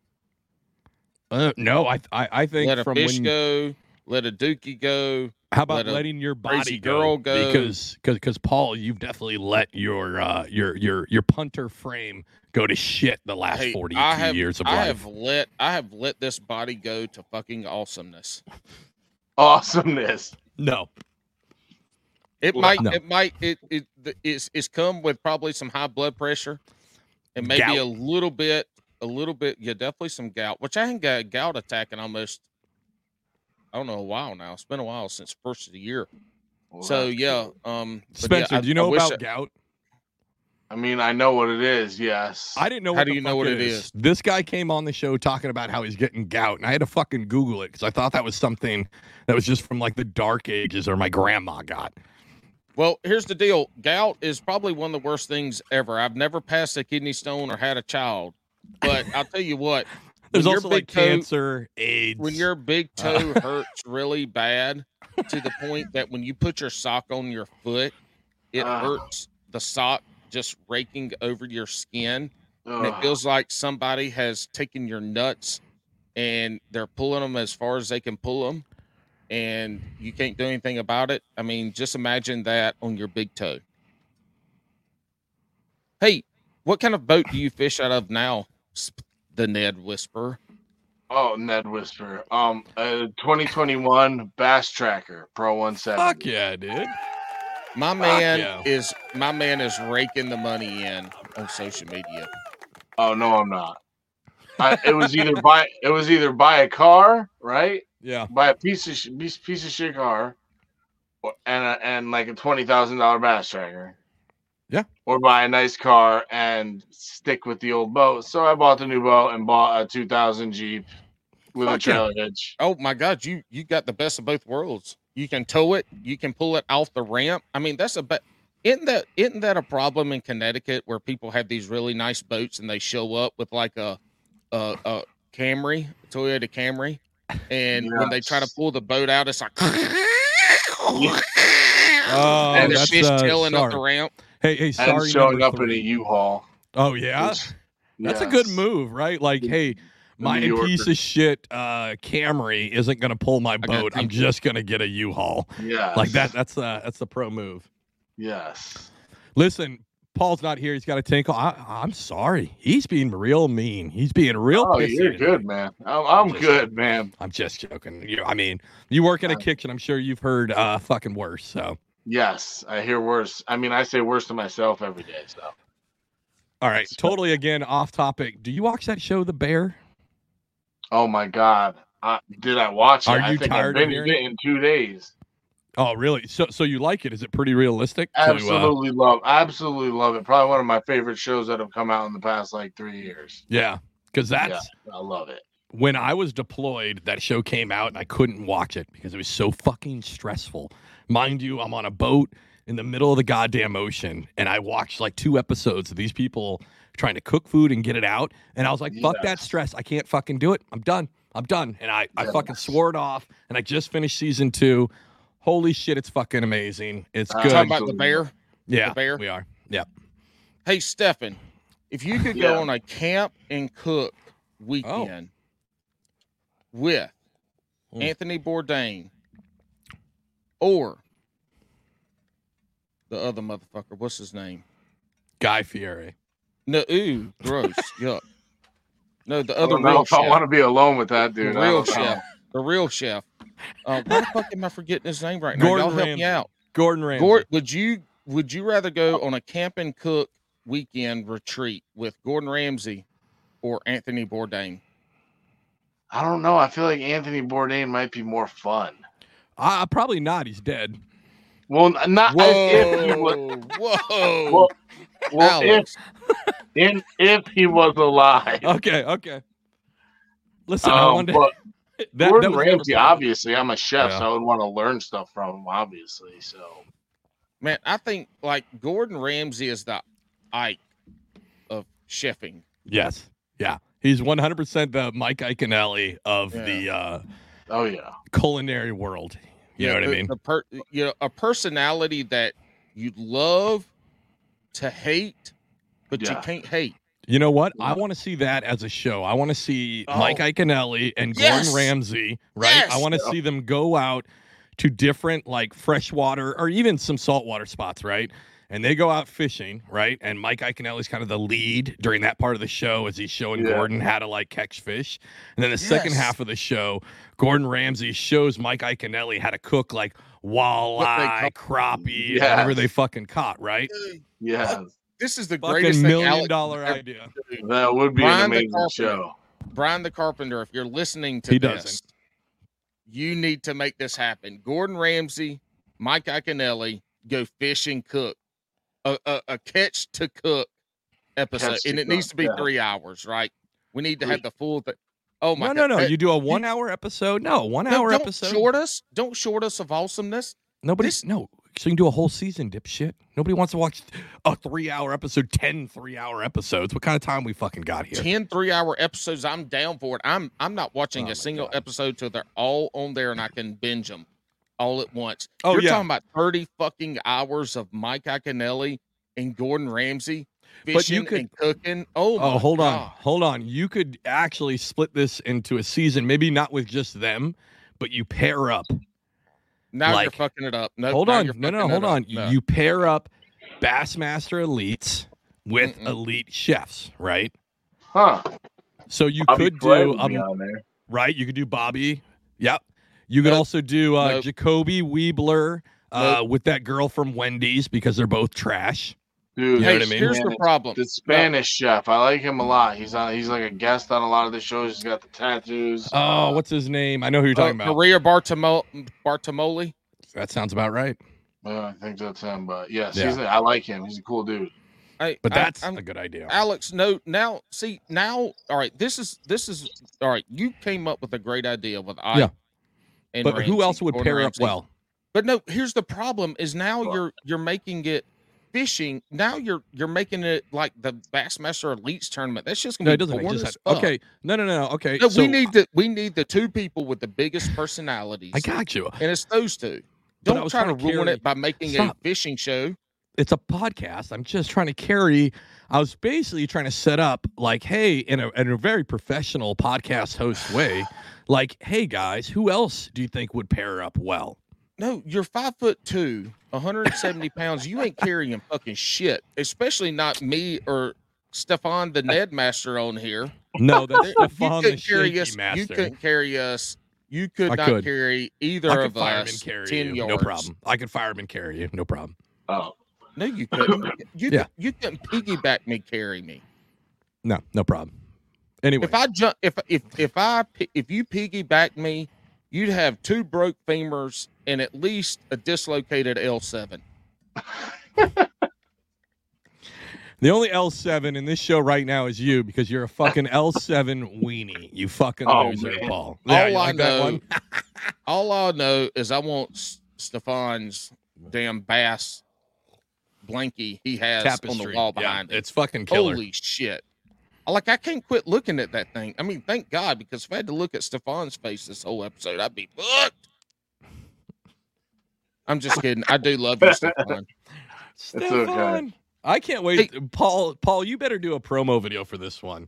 Uh, no, I I, I think Let a from fish when go. Let a dookie go. How about Let letting your crazy body girl go? go. Because because because Paul, you've definitely let your uh your your your punter frame go to shit the last Hey, forty I two have, years of I life. have let I have let this body go to fucking awesomeness. Awesomeness. No, It Well, might no. it might it it it's it's come with probably some high blood pressure and maybe Gout. a little bit a little bit yeah definitely some gout which I ain't got gout attacking almost I don't know a while now. It's been a while since first of the year. Well, So yeah, cool. um but yeah, Spencer, I- do you know wish about I- gout? I mean, I know what it is. Yes. I didn't know. How what do you know what it it is. is? This guy came on the show talking about how he's getting gout, and I had to fucking Google it because I thought that was something that was just from like the dark ages or my grandma got. Well, here's the deal. Gout is probably one of the worst things ever. I've never passed a kidney stone or had a child, but I'll tell you what. There's when your also big like toe- cancer, AIDS. When your big Uh. toe hurts really bad to the point that when you put your sock on your foot, it Ah. hurts the sock just raking over your skin. And it feels like somebody has taken your nuts and they're pulling them as far as they can pull them. And you can't do anything about it. I mean, just imagine that on your big toe. Hey, what kind of boat do you fish out of now? The Ned Whisperer. Oh, Ned Whisper. Um, uh, 2021 Bass Tracker Pro 170. Fuck yeah, dude. My man yeah. is my man is raking the money in on social media. Oh no, I'm not. I, it was either buy it was either buy a car, right? Yeah. Buy a piece of sh- piece, of shit car, and a, and like a twenty thousand dollar bass tracker. Yeah. Or buy a nice car and stick with the old boat. So I bought the new boat and bought a 2000 Jeep with a Fuck yeah. trailer hitch. Oh my God, you you got the best of both worlds. You can tow it, you can pull it off the ramp. I mean, that's a bet. Isn't that isn't that a problem in Connecticut where people have these really nice boats and they show up with like a a, a Camry, Toyota Camry, and when they try to pull the boat out, it's like Oh, and the that's, fish uh, tailing up the ramp. Hey, hey, And showing number up in a three. U-Haul. Oh yeah, Which- that's a good move, right? Like, The- hey, my piece of shit uh, Camry isn't gonna pull my boat. I'm two. just gonna get a U-Haul. Yes. Like that. That's uh, that's the pro move. Yes. Listen, Paul's not here. He's got a tinkle. I, I'm sorry. He's being real mean. He's being real. Oh, you're good, man. I'm, I'm Just- good, man. I'm just joking. You, I mean, you work in a Uh, kitchen. I'm sure you've heard uh, fucking worse. So, Yes, I hear worse. I mean, I say worse to myself every day. So all right, totally again off topic. Do you watch that show, The Bear? Oh my God. I, did I watch it? Are I you think tired I of binged hearing it it? in two days. Oh, really? So, so you like it? Is it pretty realistic? to, uh, Absolutely love absolutely love it. Probably one of my favorite shows that have come out in the past like three years. yeah, because that's yeah, I love it. when I was deployed, that show came out and I couldn't watch it because it was so fucking stressful. Mind you, I'm on a boat in the middle of the goddamn ocean and I watched like two episodes of these people trying to cook food and get it out. And I was like, fuck that stress. I can't fucking do it. I'm done. I'm done. And I, I fucking swore it off and I just finished season two. Holy shit, it's fucking amazing. It's Uh, good. Talking about the bear. yeah, the bear? we are. Yep. Hey, Stefan, if you could Yeah. go on a camp and cook weekend with Hmm. Anthony Bourdain or the other motherfucker, what's his name? Guy Fieri. No, ooh, gross, yuck. No, the I other don't know real if I chef. want to be alone with that dude. I real chef. The real chef. Uh, why the fuck am I forgetting his name right now? Gordon Y'all help Ramsay. me out. Gordon Ramsay. Gord, would you would you rather go on a camp and cook weekend retreat with Gordon Ramsay or Anthony Bourdain? I don't know. I feel like Anthony Bourdain might be more fun. uh, probably not. He's dead. Well, n- not if he was. Whoa, whoa, Well, well if, Alex. in, if he was alive. Okay, okay. Listen, I Um, wanted but that, that Gordon was never Ramsay, obviously, I'm a chef, Yeah. so I would want to learn stuff from him, obviously. So Man, I think like Gordon Ramsay is the Ike of chefing. Yes, yeah, he's one hundred percent the Mike Iaconelli of Yeah. the uh, oh yeah, culinary world. You know what I mean? the per, you know, a personality that you'd love to hate, but you can't hate. You know what? I want to see that as a show. I want to see Oh. Mike Iaconelli and Yes. Gordon Ramsay, right? I want to see them go out to different like freshwater or even some saltwater spots, right? And they go out fishing, right? And Mike Iaconelli's kind of the lead during that part of the show as he's showing Yeah. Gordon how to like catch fish. And then the second half of the show, Gordon Ramsay shows Mike Iaconelli how to cook like walleye, crappie, whatever they fucking caught, right? yeah, This is the Fucking greatest million Alex dollar ever idea. do. that would be Brian an amazing show. Brian the Carpenter, if you're listening to He this, doesn't. you need to make this happen. Gordon Ramsay, Mike Iaconelli, go fish and cook. A, a, a catch to cook episode, Catch and it needs to be yeah. three hours, right? We need to Three. have the full thing. Oh my No, god! no, no. Hey, You do a one hour episode? No, one no, hour don't episode. short us. Don't short us of awesomeness. Nobody's this- no. So you can do a whole season, dipshit. Nobody wants to watch a three hour episode, 10 three hour episodes. What kind of time we fucking got here? 10 three hour episodes i'm down for it i'm i'm not watching Oh a single God. episode till they're all on there and i can binge them all at once Oh, you're yeah. talking about 30 fucking hours of mike Iaconelli and gordon ramsay But you could- and cooking oh Oh, hold on. Hold on. You could actually split this into a season, maybe not with just them, but you pair up. Now you're fucking it up no hold on. No, no, hold on. No. You pair up Bassmaster Elites with Mm-mm. elite chefs, right? Huh? So you Bobby could do um, right? You could do Bobby. Yep. You could Nope. also do uh, Nope. Jacoby Wheeler uh, Nope. with that girl from Wendy's because they're both trash. Dude, You know hey, what I mean? here's the problem The Spanish chef, I like him a lot. He's on. He's like a guest on a lot of the shows. He's got the tattoos. Oh, Uh, what's his name? I know who you're Uh, talking about. maria Bartimo- bartimoli That sounds about right. yeah, I think that's him. But yes, Yeah. he's. I like him. He's a cool dude. Hey, But that's I'm- a good idea. Alex, no, now see now. All right, this is this is all right. You came up with a great idea with I. Yeah. and But who else would Gordon pair up well? But no, here's the problem: is now you're you're making it fishing. Now you're you're making it like the Bassmaster Elites tournament. That's just gonna it be doesn't make boring just as have, fuck. okay. No, no, no, no. Okay. No, so we need the we need the two people with the biggest personalities. I got you. and it's those two. Don't try to trying to ruin carry- it by making Stop. a fishing show. It's a podcast. I'm just trying to carry. I was basically trying to set up like, hey, in a in a very professional podcast host way, like, hey guys, who else do you think would pair up well? No, you're five foot two, 170 pounds. You ain't carrying fucking shit, especially not me or Stefan the Ned Master on here. No, that's Stefan the couldn't carry us. You couldn't carry us. You could I not could. carry either of us carry ten you, yards. no problem. I could fireman carry you, no problem. Oh, No, you couldn't. You Yeah. you couldn't piggyback me, carry me. No, no problem. Anyway, If I jump, if if if I if you piggyback me, you'd have two broke femurs and at least a dislocated L7. the only L7 in this show right now is you because you're a fucking L7 weenie. You fucking Oh, loser, man. Paul. All Yeah, you I like that know, all I know is I want S- Stefan's damn bass blankie he has on the wall Yeah, behind it. it's fucking killer. Holy shit! I- Like I can't quit looking at that thing. I mean, thank God because if I had to look at Stefan's face this whole episode, I'd be fucked. I'm just kidding. I do love you, Stefan. It's okay. Stefan. I can't wait. Paul, Paul, you better do a promo video for this one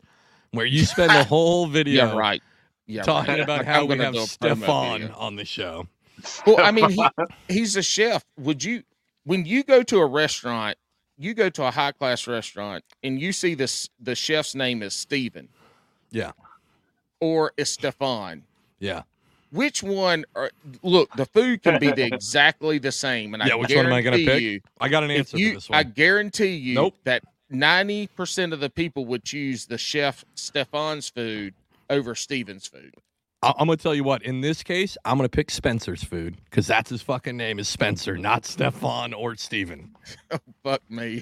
where you spend the whole video Yeah, right. Yeah, talking right. about Like, how I'm we gonna have do Stefan on the show. Well, I mean, he, he's a chef. Would you, when you go to a restaurant, you go to a high class restaurant and you see this, the chef's name is Steven. Yeah. or Estefan. Yeah. Which one? Are, look, the food can be the exactly the same, and Yeah, I which one am I gonna pick? you, I got an answer you, for this one. I guarantee you Nope. that ninety percent of the people would choose the chef Stefan's food over Steven's food. I- I'm gonna tell you what. In this case, I'm gonna pick Spencer's food because that's his fucking name is Spencer, not Stefan or Steven. Fuck me.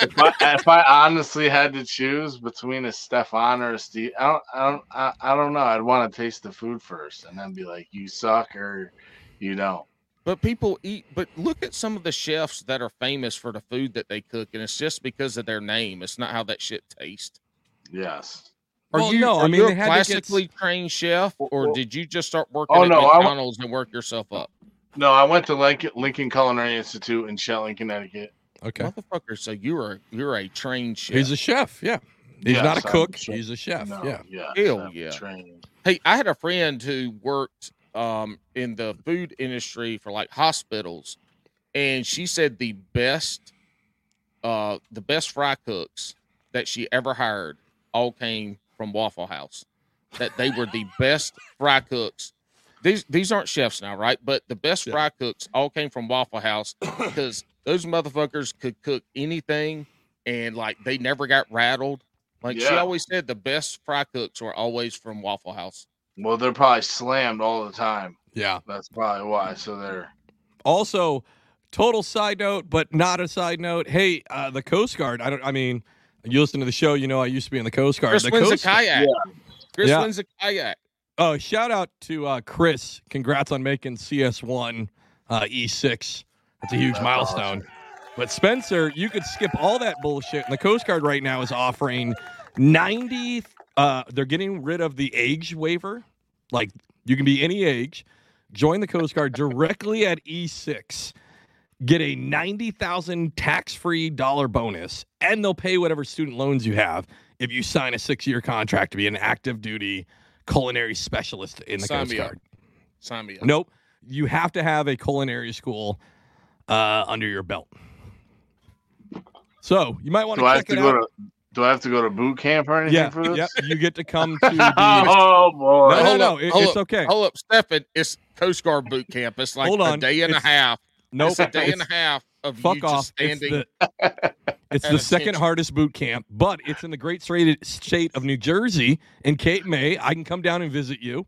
if, I, if I honestly had to choose between a Stefan or a Steve, I don't, I don't, I, I don't know. I'd want to taste the food first and then be like, you suck or you don't. But people eat. But look at some of the chefs that are famous for the food that they cook, and it's just because of their name. It's not how that shit tastes. Yes. Are Well, you, no, are I mean, you a had to get classically trained chef, or Well- did you just start working Oh, at no, I wa- McDonald's and work yourself up? No, I went to Lincoln, Lincoln Culinary Institute in Shelton, Connecticut. Okay. Motherfucker, so you're a you're a trained chef. He's a chef. Yeah. He's Yes, not a I'm cook. a. He's a chef. No, Yeah. yeah. Hell I'm yeah. Trained. Hey, I had a friend who worked um, in the food industry for like hospitals, and she said the best, uh, the best fry cooks that she ever hired all came from Waffle House. That they were the best fry cooks. These these aren't chefs now, right? But the best Yeah. fry cooks all came from Waffle House because those motherfuckers could cook anything, and like they never got rattled. Like she always said, the best fry cooks were always from Waffle House. Well, they're probably slammed all the time. Yeah. That's probably why. So they're Also, total side note, but not a side note. Hey, uh, the Coast Guard. I don't. I mean, you listen to the show. You know, I used to be in the Coast Guard. Chris the wins a Coast kayak. Chris Yeah. wins a kayak. Oh, shout out to uh, Chris. Congrats on making CS1 uh, E6. That's a huge That's milestone. awesome. But Spencer, you could skip all that bullshit. And the Coast Guard right now is offering 90. Uh, they're getting rid of the age waiver. Like you can be any age. Join the Coast Guard directly at E6. Get a 90,000 tax-free dollar bonus and they'll pay whatever student loans you have if you sign a 6-year contract to be an active duty culinary specialist in the Sign Coast me up. Guard. Sign me up. Nope. You have to have a culinary school uh, under your belt. So you might want do I to have check to it go out. to do I have to go to boot camp or anything yeah, for this? yep. You get to come to the. oh boy. no, no, hold no. up, it- hold it's up, okay. Hold up, Stefan. It's Coast Guard boot camp. It's like Hold a on. day and It's- a half. Nope. It's a day it's- and a half of fuck you off. standing. It's the, it's the second hardest boot camp, but it's in the great state state of New Jersey in Cape May. I can come down and visit you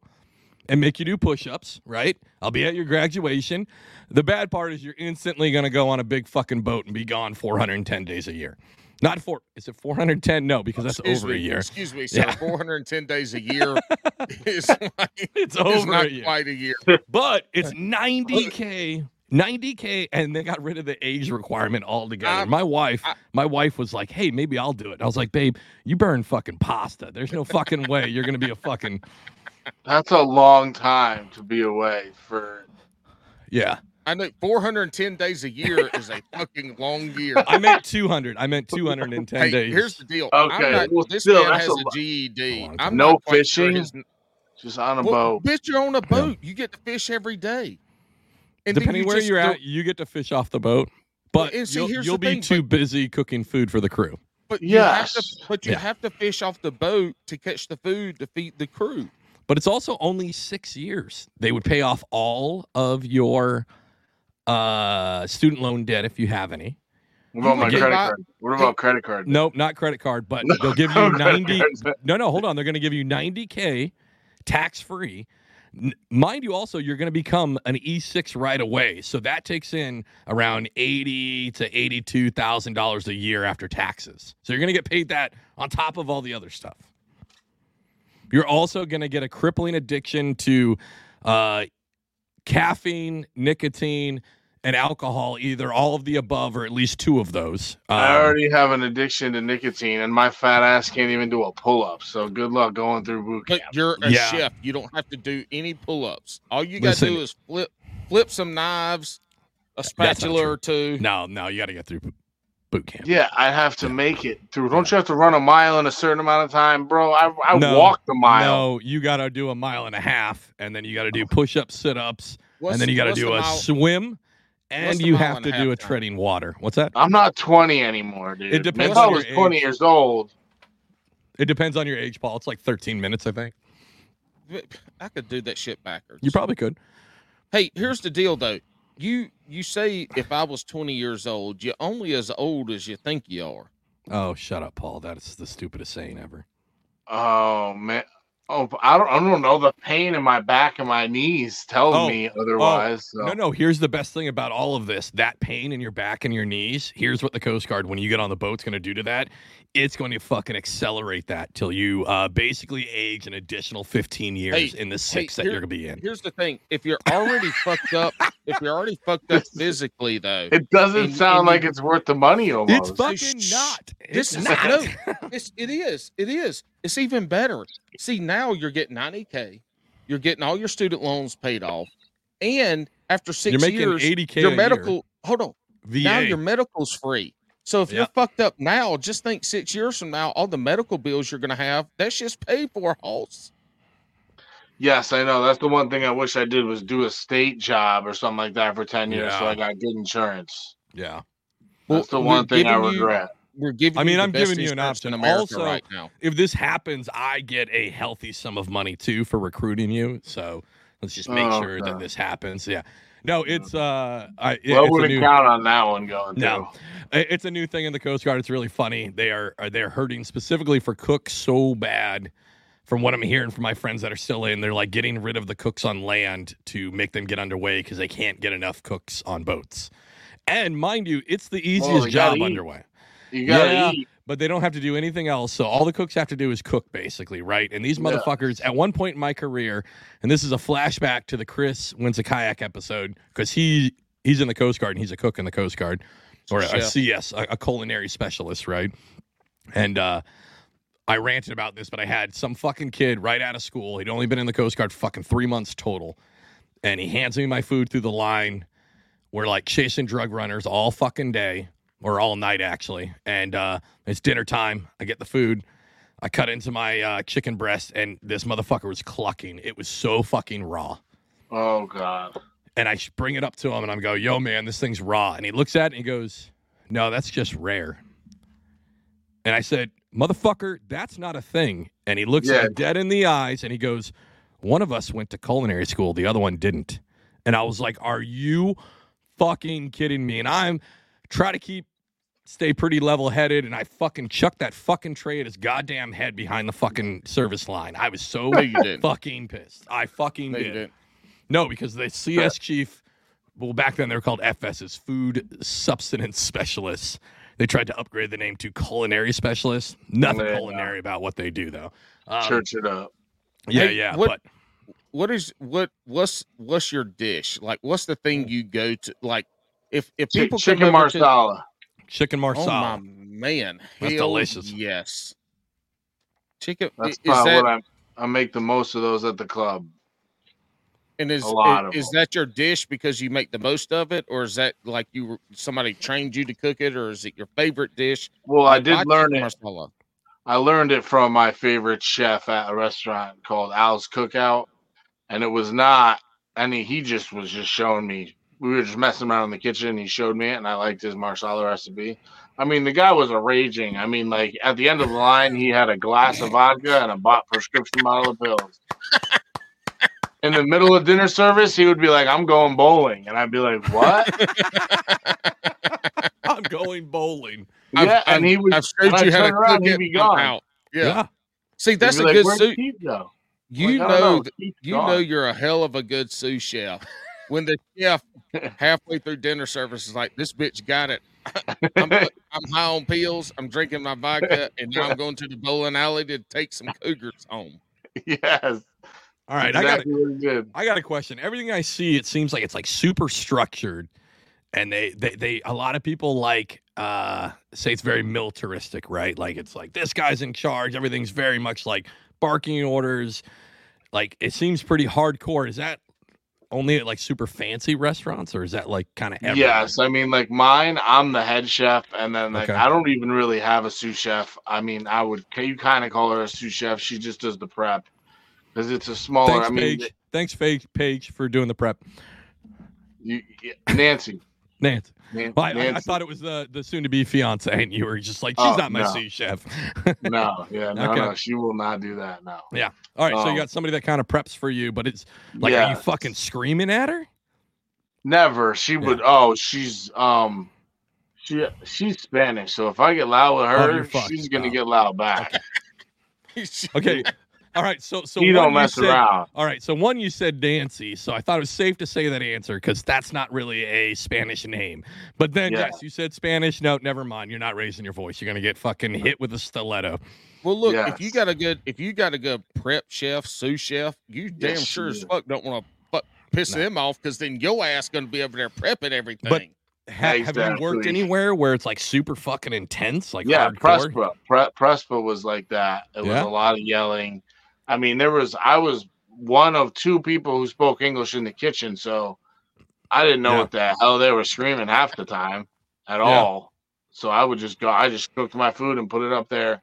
and make you do push-ups, right? I'll be at your graduation. The bad part is you're instantly going to go on a big fucking boat and be gone 410 days a year. Not four. Is it 410? No, because that's excuse over me, a year. Excuse me, sir. Yeah. 410 days a year is, like, It's is over not a year. quite a year. But it's 90k, 90k, and they got rid of the age requirement altogether. I'm- my wife, I- my wife was like, "Hey, maybe I'll do it." I was like, "Babe, you burn fucking pasta. There's no fucking way you're gonna be a fucking That's a long time to be away for yeah." I know 410 days a year is a fucking long year. I meant 200. I meant 210 Hey, days. here's the deal. Okay, not, well, this still, man has a a. GED. I'm. No not quite sure fishing? his- just on a Well, boat. bitch, you're on a boat. You get to fish every day. And Depending you where just you're at, you get to fish off the boat. But and see, you'll, here's you'll the be thing, too but- busy cooking food for the crew. But you have to, Yes. but you Yeah. have to fish off the boat to catch the food to feed the crew. But it's also only six years. They would pay off all of your uh, student loan debt if you have any. What about my credit Buy- card? What about credit card? Nope, not credit card, but No, they'll give you 90. No, no, hold on. They're going to give you 90K tax free. Mind you, also, you're going to become an E6 right away. So that takes in around 80 to $82,000 a year after taxes. So you're going to get paid that on top of all the other stuff. You're also going to get a crippling addiction to uh, caffeine, nicotine, and alcohol, either all of the above or at least two of those. I Um, already have an addiction to nicotine, and my fat ass can't even do a pull up. So good luck going through boot But camp. you're a Yeah. chef. You don't have to do any pull-ups. All you got to Listen. do is flip flip some knives, a spatula or two. No, no, you got to get through boot camp. Yeah, I have to make it through. Don't you have to run a mile in a certain amount of time, bro? I, I No, walked a mile. No, you got to do a mile and a half, and then you got to do push ups, sit ups, What's- and then you got to do a mile- swim, and you have to do a time? treading water. What's that? I'm not 20 anymore, dude. It depends If I was 20 age. years old, It depends on your age, Paul. It's like 13 minutes, I think. I could do that shit backwards. You probably could. Hey, here's the deal though. You you say if I was 20 years old, you're only as old as you think you are. Oh, shut up, Paul. That is the stupidest saying ever. Oh man. Oh, I don't. I don't know. The pain in my back and my knees tells Oh, me otherwise. so. No, no. Here's the best thing about all of this: that pain in your back and your knees. Here's what the Coast Guard, when you get on the boat, is going to do to that. It's going to fucking accelerate that till you uh, basically age an additional 15 years Hey, in the six that here- you're going to be in. Here's the thing: if you're already fucked up, if you're already fucked up physically, though, It doesn't And- sound and like you- it's worth the money almost. It's fucking Shh. not. This It's is not. no, it's, it is. It is. It's even better. See, now you're getting 90k. You're getting all your student loans paid off, and after 6 You're making years, 80K your a medical. Hold on. VA. Now your medical's free. So if you're fucked up now, just think six years from now, all the medical bills you're gonna have, that's just paid for, Hoss. yes, I know. That's the one thing I wish I did was do a state job or something like that for ten years, so I got good insurance. yeah. That's the one thing I giving you- regret. We're giving. I mean, you I'm giving you an option. in America Also, right now. If this happens, I get a healthy sum of money too for recruiting you. So let's just make Oh, sure that this happens. Yeah. No, it's uh, I, it- Well, I a wouldn't new, count on that one going No. through. It's a new thing in the Coast Guard. It's really funny. They are are- they're hurting specifically for cooks so bad. From what I'm hearing from my friends that are still in, they're like getting rid of the cooks on land to make them get underway because they can't get enough cooks on boats. And mind you, it's the easiest you gotta job eat. underway. You gotta Yeah. eat. But they don't have to do anything else. So all the cooks have to do is cook, basically, right? And these Yeah. motherfuckers, at one point in my career, and this is a flashback to the Chris wins a kayak episode because he he's in the Coast Guard and he's a cook in the Coast Guard or a, a. CS, a, a culinary specialist, right? And uh, I ranted about this, but I had some fucking kid right out of school. He'd only been in the Coast Guard fucking three months total, and he hands me my food through the line. We're like chasing drug runners all fucking day or all night actually, and uh, it's dinner time. I get the food. I cut into my uh, chicken breast, and this motherfucker was clucking. It was so fucking raw. Oh god. And I bring it up to him, and I'm go, "Yo, man, this thing's raw." And he looks at it and he goes, "No, that's just rare." And I said, "Motherfucker, that's not a thing." And he looks Yeah. me dead in the eyes, and he goes, "One of us went to culinary school, the other one didn't." And I was like, "Are you fucking kidding me?" And I'm try to keep stay pretty level headed, and I fucking chucked that fucking tray at his goddamn head behind the fucking service line. I was so No, fucking pissed. I fucking No, you did. didn't. No, because the CS chief, well, back then they were called FSs, food substance specialists. They tried to upgrade the name to culinary specialists. Nothing Yeah. culinary about what they do, though. Um, Church it up. Yeah, Hey, yeah. what- But What is what? What's what's your dish? Like, what's the thing you go to? Like, if if Chi- people come chicken over to- marsala. chicken Oh my marsala. man, That's hell delicious. Yes, chicken. That's is probably that what I I make the most of those at the club. and is a lot of is that your dish because you make the most of it, or is that like you somebody trained you to cook it, or is it your favorite dish? Well, I did my learn it. marsala. I learned it from my favorite chef at a restaurant called Al's Cookout, and it was not I mean, He just was just showing me. We were just messing around in the kitchen. He showed me it, and I liked his marsala recipe. I mean, the guy was a raging. I mean, like at the end of the line, he had a glass of vodka and a bought prescription bottle of pills. In the middle of dinner service, he would be like, "I'm going bowling," and I'd be like, "What?" I'm going bowling. I've- yeah, and he would. I've showed you how to turn around, cook he'd it. be gone. out. Yeah. Yeah. See, that's a like, good "Where'd soup. Keith go?" You Like, I don't know, you gone. know, you're a hell of a good sous chef. When the chef halfway through dinner service is like, "This bitch got it. I'm, I'm high on pills. I'm drinking my vodka, and now I'm going to the bowling alley to take some cougars home." yes. All right, I got exactly what he. I got a question. Everything I see, it seems like it's like super structured, and they they they a lot of people like uh say it's very militaristic, right? Like it's like this guy's in charge. Everything's very much like barking orders. Like it seems pretty hardcore. Is that only at like super fancy restaurants, or is that like kind of Yes, I mean, like mine, I'm the head chef, and then like Okay. I don't even really have a sous chef. I mean, I would can you kind of call her a sous chef. She just does the prep because it's a smaller. Thanks, I mean, Paige. Thanks, Paige, Paige, for doing the prep. you, Nancy, Nancy. Nan- Well, I, I, I thought it was the the soon to be fiance, and you were just like, she's Oh, not my no. sous chef. no, yeah, no, Okay. no, she will not do that. No. Yeah. All right, so you Um, got somebody that kind of preps for you, but it's like, are you fucking screaming at her? Never. She would. Oh, she's um, she she's Spanish. So if I get loud with Oh, her, fucked. she's gonna Oh. get loud back. Okay. All right, so so you one don't you mess said- around. All right, so one you said Nancy, so I thought it was safe to say that answer because that's not really a Spanish name. But then Yeah. yes, you said Spanish. No, never mind. You're not raising your voice. You're gonna get fucking hit with a stiletto. Well, look, if you got a good, if you got a good prep chef, sous chef, you damn Yes, sure as fuck don't want to fuck piss No. them off because then your ass gonna be over there prepping everything. Ha- Have you worked Exactly. anywhere where it's like super fucking intense, like yeah, hardcore? Prespa. Pre- Prespa was like that. It was a lot of yelling. I mean, there was I was one of two people who spoke English in the kitchen, so I didn't know Yeah. what the hell they were screaming half the time at Yeah. all. So I would just go. I just cooked my food and put it up there.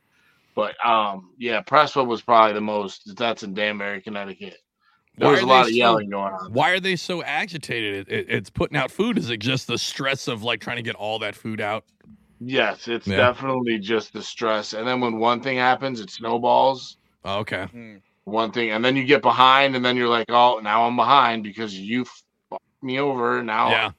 But um, yeah, Prespa was probably the most. That's in Danbury, Connecticut. There Why was a lot of so- yelling going on. Why are they so agitated? It, it- it's putting out food. Is it just the stress of like trying to get all that food out? Yes, it's Yeah. definitely just the stress. And then when one thing happens, it snowballs. Oh, okay. Hmm. one thing, and then you get behind, and then you're like, oh, now I'm behind because you fucked me over. Now, Yeah.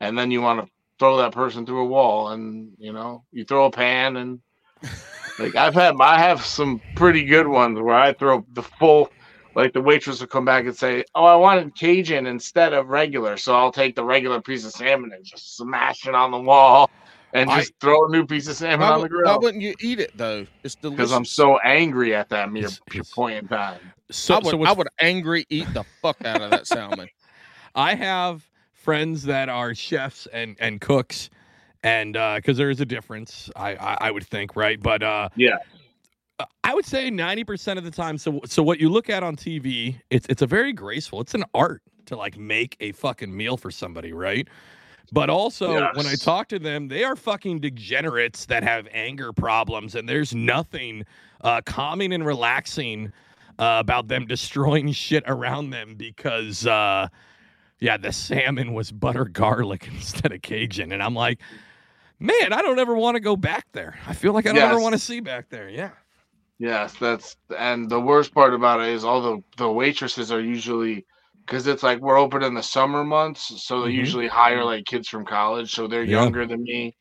and then you want to throw that person through a wall, and you know, you throw a pan, and like I've had, I have some pretty good ones where I throw the full. Like the waitress will come back and say, "Oh, I wanted Cajun instead of regular," so I'll take the regular piece of salmon and just smash it on the wall, and I- just throw a new piece of salmon Why, on the would- why grill wouldn't you eat it though? It's delicious. because I'm so angry at that mere It's- it's- point in time. So, I would, so I would angry eat the fuck out of that salmon. I have friends that are chefs and and cooks, and because there is a difference, I, I I would think, right? But uh, Yeah. I would say ninety percent of the time. So so what you look at on TV, it's it's a very graceful. It's an art to like make a fucking meal for somebody, right? But also when I talk to them, they are fucking degenerates that have anger problems, and there's nothing uh, calming and relaxing uh, about them destroying shit around them because. Uh, yeah, the salmon was butter garlic instead of Cajun. And I'm like, man, I don't ever want to go back there. I feel like I don't ever want to see back there. Yeah. Yes, that's and the worst part about it is all the the waitresses are usually because it's like we're open in the summer months, so they Mhm. usually hire like kids from college, so they're Yeah. younger than me,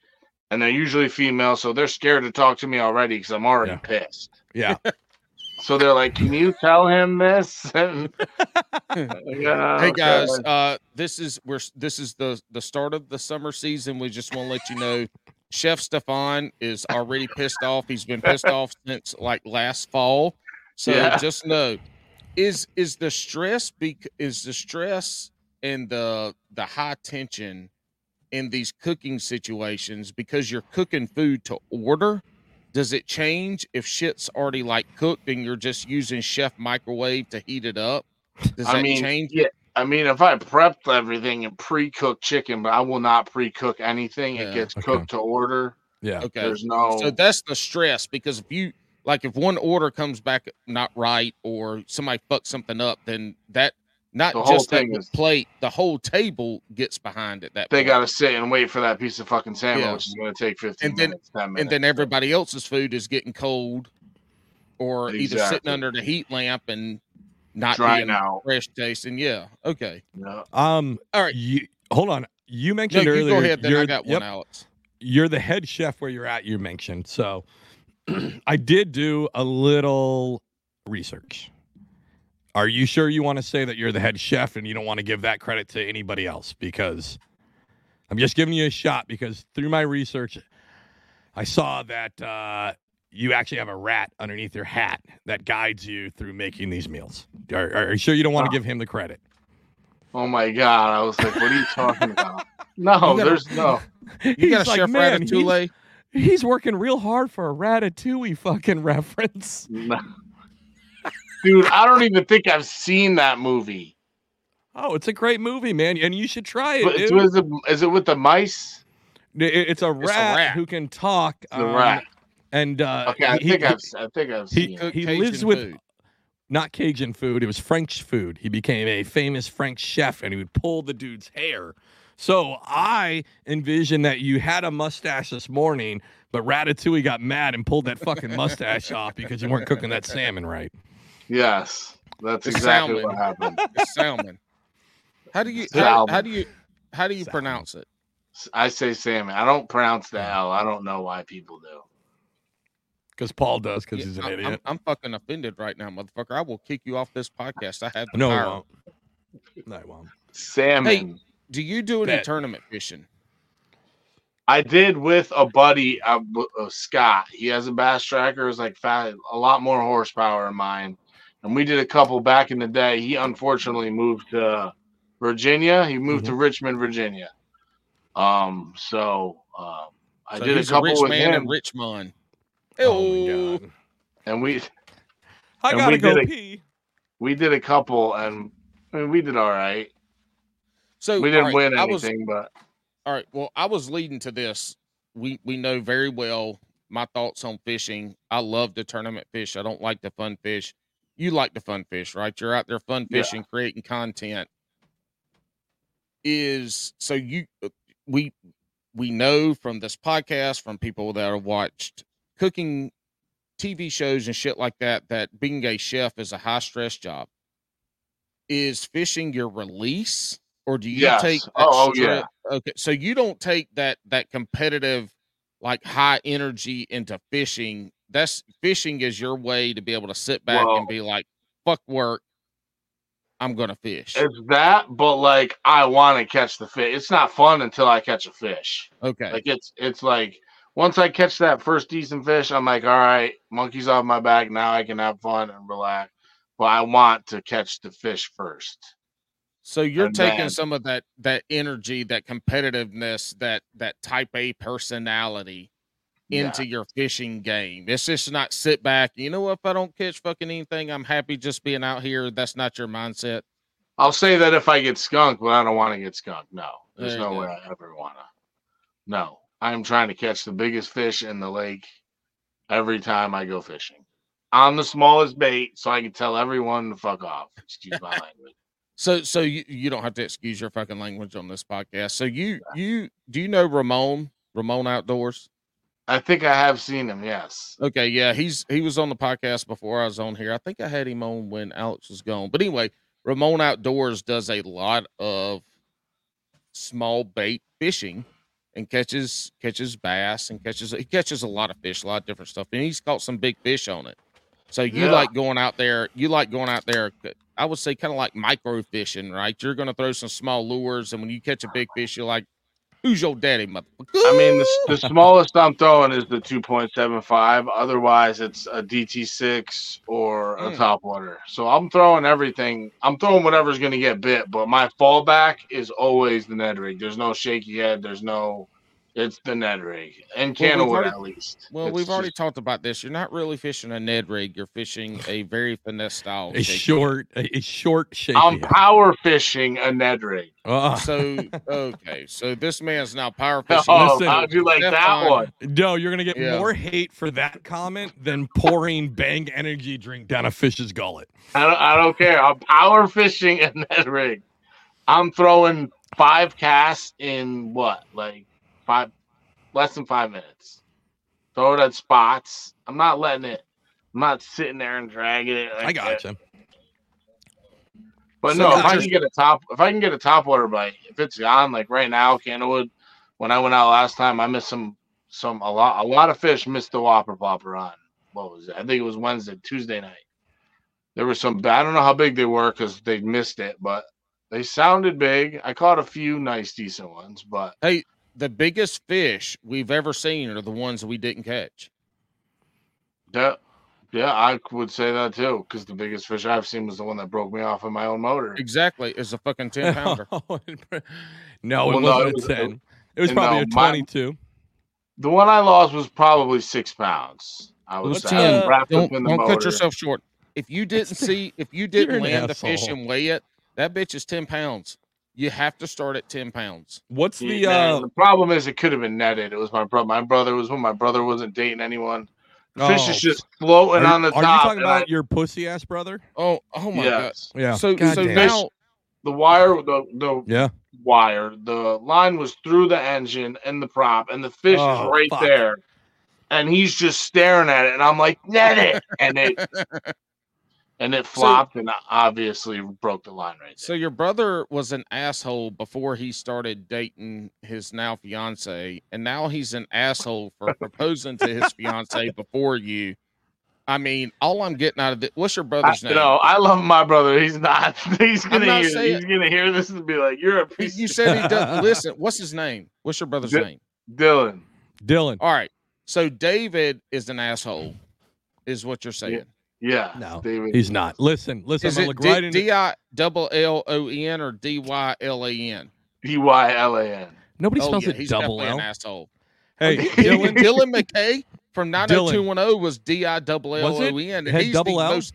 and they're usually female, so they're scared to talk to me already because I'm already Yeah. pissed. Yeah. So they're like, "Can you tell him this?" And, Yeah, hey okay. guys, uh, this is we're this is the the start of the summer season. We just want to let you know, Chef Stefan is already pissed off. He's been pissed off since like last fall. So Yeah. just know, is is the stress bec- is the stress and the the high tension in these cooking situations because you're cooking food to order. Does it change if shit's already like cooked and you're just using chef microwave to heat it up? Does I that mean, change? yeah. I mean, if I prepped everything and pre-cooked chicken, but I will not pre-cook anything. Yeah, It gets okay. cooked to order. Yeah. Okay. There's no. So that's the stress because if you like if one order comes back not right or somebody fucks something up, then that not The just that plate, the whole table gets behind it. That they got to sit and wait for that piece of fucking salmon, Yeah. which is going to take 15 And then- minutes, 10 minutes. and then everybody else's food is getting cold or either sitting under the heat lamp and not drying being out. fresh tasting. Yeah. Okay. Yeah. Um, All right. You, hold on. You No, mentioned you earlier. go ahead. Then I got yep, one, Alex. You're the head chef where you're at, you mentioned. So I did do a little research. Are you sure you want to say that you're the head chef and you don't want to give that credit to anybody else? Because I'm just giving you a shot because through my research, I saw that uh, you actually have a rat underneath your hat that guides you through making these meals. Are, are you sure you don't want to give him the credit? Oh my god! I was like, "What are you talking about?" No, gotta- there's no. You got a like, chef "Man, he's- ratatouille. He's working real hard for a ratatouille fucking reference. Dude, I don't even think I've seen that movie. Oh, it's a great movie, man, and you should try it. But dude. is it, is it with the mice? It's a rat, rat. who can talk. It's um, rat. and uh, Okay, I he- think he- I've I think I've he- seen it. He Cajun lives with- not Cajun food. It was French food. He became a famous French chef, and he would pull the dude's hair So I envision that you had a mustache this morning, but Ratatouille got mad and pulled that fucking mustache off because you weren't cooking that salmon right. Yes, that's It's exactly salmon. what happened. It's salmon. How do you how, how do you how do you Salmon. pronounce it? I say salmon. I don't pronounce the L. I don't know why people do. Because Paul does, because Yeah, he's an I'm, idiot. I'm, I'm fucking offended right now, motherfucker. I will kick you off this podcast. I have the no, he power. won't. No, I won't. Salmon. Do you do any Bet. tournament fishing? I did with a buddy, uh, uh, Scott. He has a bass tracker. It's like fat, a lot more horsepower than mine. And we did a couple back in the day. He unfortunately moved to Virginia. He moved to Richmond, Virginia. Um, so um, I So did a he's couple rich with man him, in Richmond. Oh Ew. my god. and we I And gotta we go did a- pee. we did a couple, and I mean, we did all right. So We didn't right, win I was- anything, but All right. Well, I was leading to this. We we know very well my thoughts on fishing. I love the tournament fish. I don't like the fun fish. You like the fun fish, right? You're out there fun Yeah. fishing, creating content. Is so you uh, we we know from this podcast from people that have watched cooking TV shows and shit like that that being a chef is a high stress job. Is fishing your release, or do you Yes. take? Oh, oh, yeah. Okay, so you don't take that that competitive, like high energy into fishing. That's fishing is your way to be able to sit back Well- and be like, "Fuck work, I'm gonna fish." it's that. But like, I want to catch the fish. It's not fun until I catch a fish. Okay, Like it's it's like once I catch that first decent fish, I'm like, all right, monkeys off my back. Now I can have fun and relax. But I want to catch the fish first. So you're and taking then- some of that that energy, that competitiveness, that that type A personality Yeah. into your fishing game. It's just not sit back. You know, if I don't catch fucking anything, I'm happy just being out here. That's not your mindset. I'll say that if I get skunked, but I don't want to get skunked. No, there's There no go. way I ever wanna. No, I'm trying to catch the biggest fish in the lake every time I go fishing. On the smallest bait, so I can tell everyone to fuck off. Excuse my language. So so you, you don't have to excuse your fucking language on this podcast. So you you do you know Ramon Ramon Outdoors? I think I have seen him. Yes. Okay, yeah, he's he was on the podcast before I was on here. I think I had him on when Alex was gone. But anyway, Ramon Outdoors does a lot of small bait fishing and catches catches bass and catches he catches a lot of fish, a lot of different stuff, and he's caught some big fish on it. So you Yeah. like going out there, you like going out there. I would say kind of like micro fishing, right? You're going to throw some small lures, and when you catch a big fish, you're like, "Who's your daddy, motherfucker?" I mean, the, the smallest I'm throwing is the 2.75. Otherwise, it's a DT6 or a Mm. topwater. So I'm throwing everything. I'm throwing whatever's going to get bit. But my fallback is always the Ned rig. There's no shaky head. There's no. It's the Ned rig and Well, we've Candlewood already- at least. Well, It's we've already talked about this. You're not really fishing a Ned rig. You're fishing a very finesse style. A short, a, a short shaky. I'm head. power fishing a Ned rig. Ah. So okay, so this man's now power fishing. Oh, Listen, how'd you like Stefan- that one? No, you're gonna get Yeah. more hate for that comment than pouring Bang energy drink down a fish's gullet. I don't, I don't care. I'm power fishing a Ned rig. I'm throwing five casts in what, like five, less than five minutes. Throw it at spots. I'm not letting it. I'm not sitting there and dragging it. Like I got gotcha. But So no, if I can get a top, if I can get a top water bite, if it's gone, like right now, Candlewood. When I went out last time, I missed some, some a lot, a lot of fish missed the Whopper Plopper on. What was it? I think it was Wednesday, Tuesday night. There was some. I don't know how big they were because they missed it, but they sounded big. I caught a few nice, decent ones, but The biggest fish we've ever seen are the ones we didn't catch. Yeah, yeah, I would say that too. Because the biggest fish I've seen was the one that broke me off of my own motor. Exactly, it's a fucking ten pounder. Oh, no, Well, it no, wasn't it was- ten. It was no, probably uh, a my- twenty-two. The one I lost was probably six pounds. I would Well, say Tim, I uh, wrapped don't up in the don't cut yourself short. If you didn't see, if you didn't an land the fish and weigh it, that bitch is ten pounds. You have to start at ten pounds. What's the Yeah, uh? the problem is it could have been netted. It was my brother. My brother was when my brother wasn't dating anyone. The fish oh, is just floating are, on the are top. Are you talking and I- about your pussy ass brother? Oh, oh my god. Yeah. So God so damn. now The wire, the the Yeah. wire. The line was through the engine and the prop, and the fish Oh, is right fuck. there. And he's just staring at it, and I'm like, net it, and it and it flopped, and obviously broke the line right So your brother was an asshole before he started dating his now fiance, and now he's an asshole for proposing to his fiance before you. I mean, all I'm getting out of it. What's your I, brother's name? no, I love my brother. He's not. He's gonna not hear. saying- He's gonna hear this and be like, "You're a You- piece You said he doesn't listen. What's his name? What's your brother's Di- name? Dylan." Dylan. All right. So David is an asshole, is what you're saying. Yeah, No, David. He's not. Listen, listen. Is I'm it gonna look D- right into. D I double L O N or D Y L A N? D Y L A N. Nobody Oh spells yeah, it he's double definitely L. an asshole. Hey, Dylan Dylan. Dylan McKay from 90210 was D I double L Was it? O N. Had He's double the L? most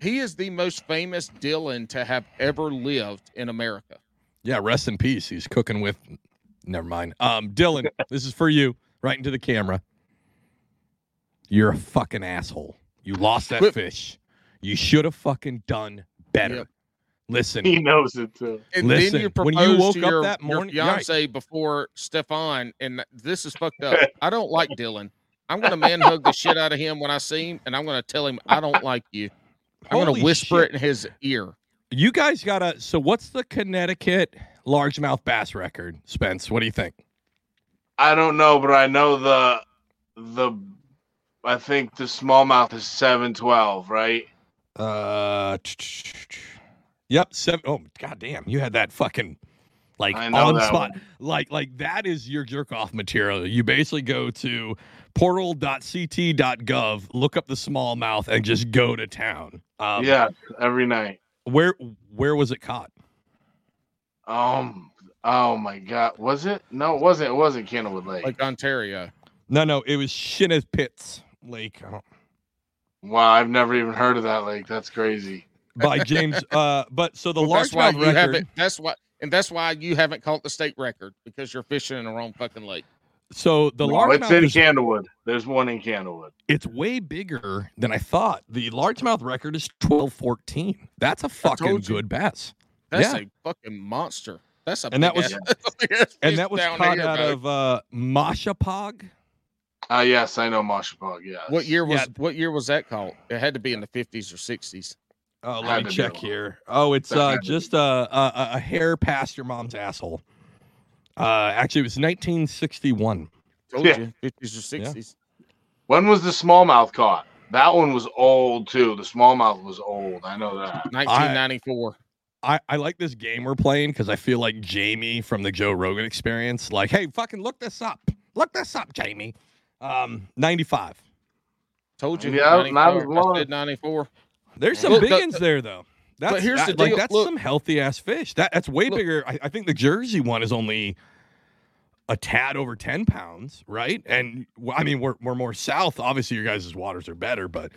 he is the most famous Dylan to have ever lived in America. Yeah, rest in peace. He's cooking with. Never mind. Um, Dylan, this is for you, right into the camera. You're a fucking asshole. You lost that fish. You should have fucking done better. Yep. Listen, He knows it too. And Listen, then you when you woke to up that morning- you're right. fiance before Stefan, and this is fucked up. I don't like Dylan. I'm gonna man hug the shit out of him when I see him, and I'm gonna tell him I don't like you. I'm gonna whisper shit. it in his ear. You guys gotta. So, what's the Connecticut largemouth bass record, Spence? What do you think? I don't know, but I know the the. I think the smallmouth is seven twelve, right? Uh, yep. Seven. Oh, goddamn! You had that fucking like on spot. one. Like, like that is your jerk off material. You basically go to portal.ct.gov, look up the smallmouth, and just go to town. Um, yeah, every night. Where where was it caught? Um. Oh my God, was it? No, it wasn't. It wasn't Candlewood Lake. Like Ontario. No, no, it was Shenipsit Lake wow, I've never even heard of that lake. That's crazy. by James. uh, but so the Well, that's why you record. haven't. That's why, and that's why you haven't caught the state record because you're fishing in the wrong fucking lake. So the No, it's in is Candlewood. There's one in Candlewood. it's way bigger than I thought. The largemouth record is twelve fourteen. That's a fucking good bass. That's Yeah. a fucking monster. That's a And that was- ass- big And that was caught here, out bro. of uh Mashapaug. Ah, yes, I know Mashapaug. Yes. What year was Yeah. what year was that caught? It had to be in the fifties or sixties. Oh, let to me check here. Oh, it's That uh, just a, a a hair past your mom's asshole. Uh, actually, it was 1961. Told Yeah. you, fifties or sixties. When was the smallmouth caught? That one was old too. The smallmouth was old. I know that. Nineteen ninety four. I, I like this game we're playing because I feel like Jamie from the Joe Rogan experience. Like, hey, fucking look this up. Look this up, Jamie. Um, 95. Told you. Yeah, not as 94. long. I said ninety four. There's some Look, big the- ones there though. That's here's that- the like deal. that's Look- some healthy ass fish. That that's way Look- bigger. I, I think the Jersey one is only a tad over 10 pounds, right? And I mean, we're we're more south. Obviously, your guys' waters are better, but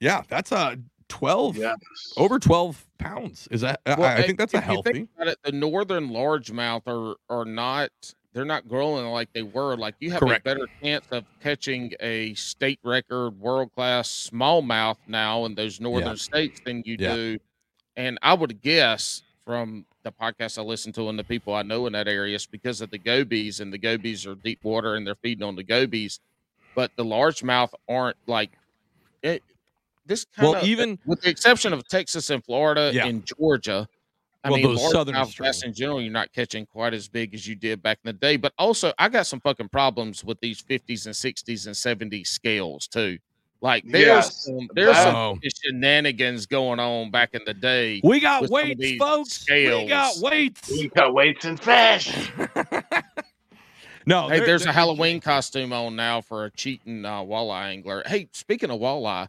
yeah, that's a 12 Yes. over 12 pounds. Is that? I- Well, I, think that's a if you healthy. think about it, the northern largemouth are are not they're not growing like they were. Like you have Correct. a better chance of catching a state record world class smallmouth now in those northern states than you Yeah. do. And I would guess from the podcast I listen to and the people I know in that area, it's because of the gobies and the gobies are deep water and they're feeding on the gobies. But the largemouth aren't like it. This kind Well, of even- with the exception of Texas and Florida Yeah. and Georgia, I Well, mean, those southern largemouth bass in general, you're not catching quite as big as you did back in the day. But also, I got some fucking problems with these 50s and 60s and 70s scales too. Like there's Yes, some, there's that- some shenanigans going on back in the day. We got with some of weights, these folks. We got weights. We got weights and fish. no, Hey, there- there's a Halloween costume on now for a cheating uh, walleye angler. Hey, speaking of walleye,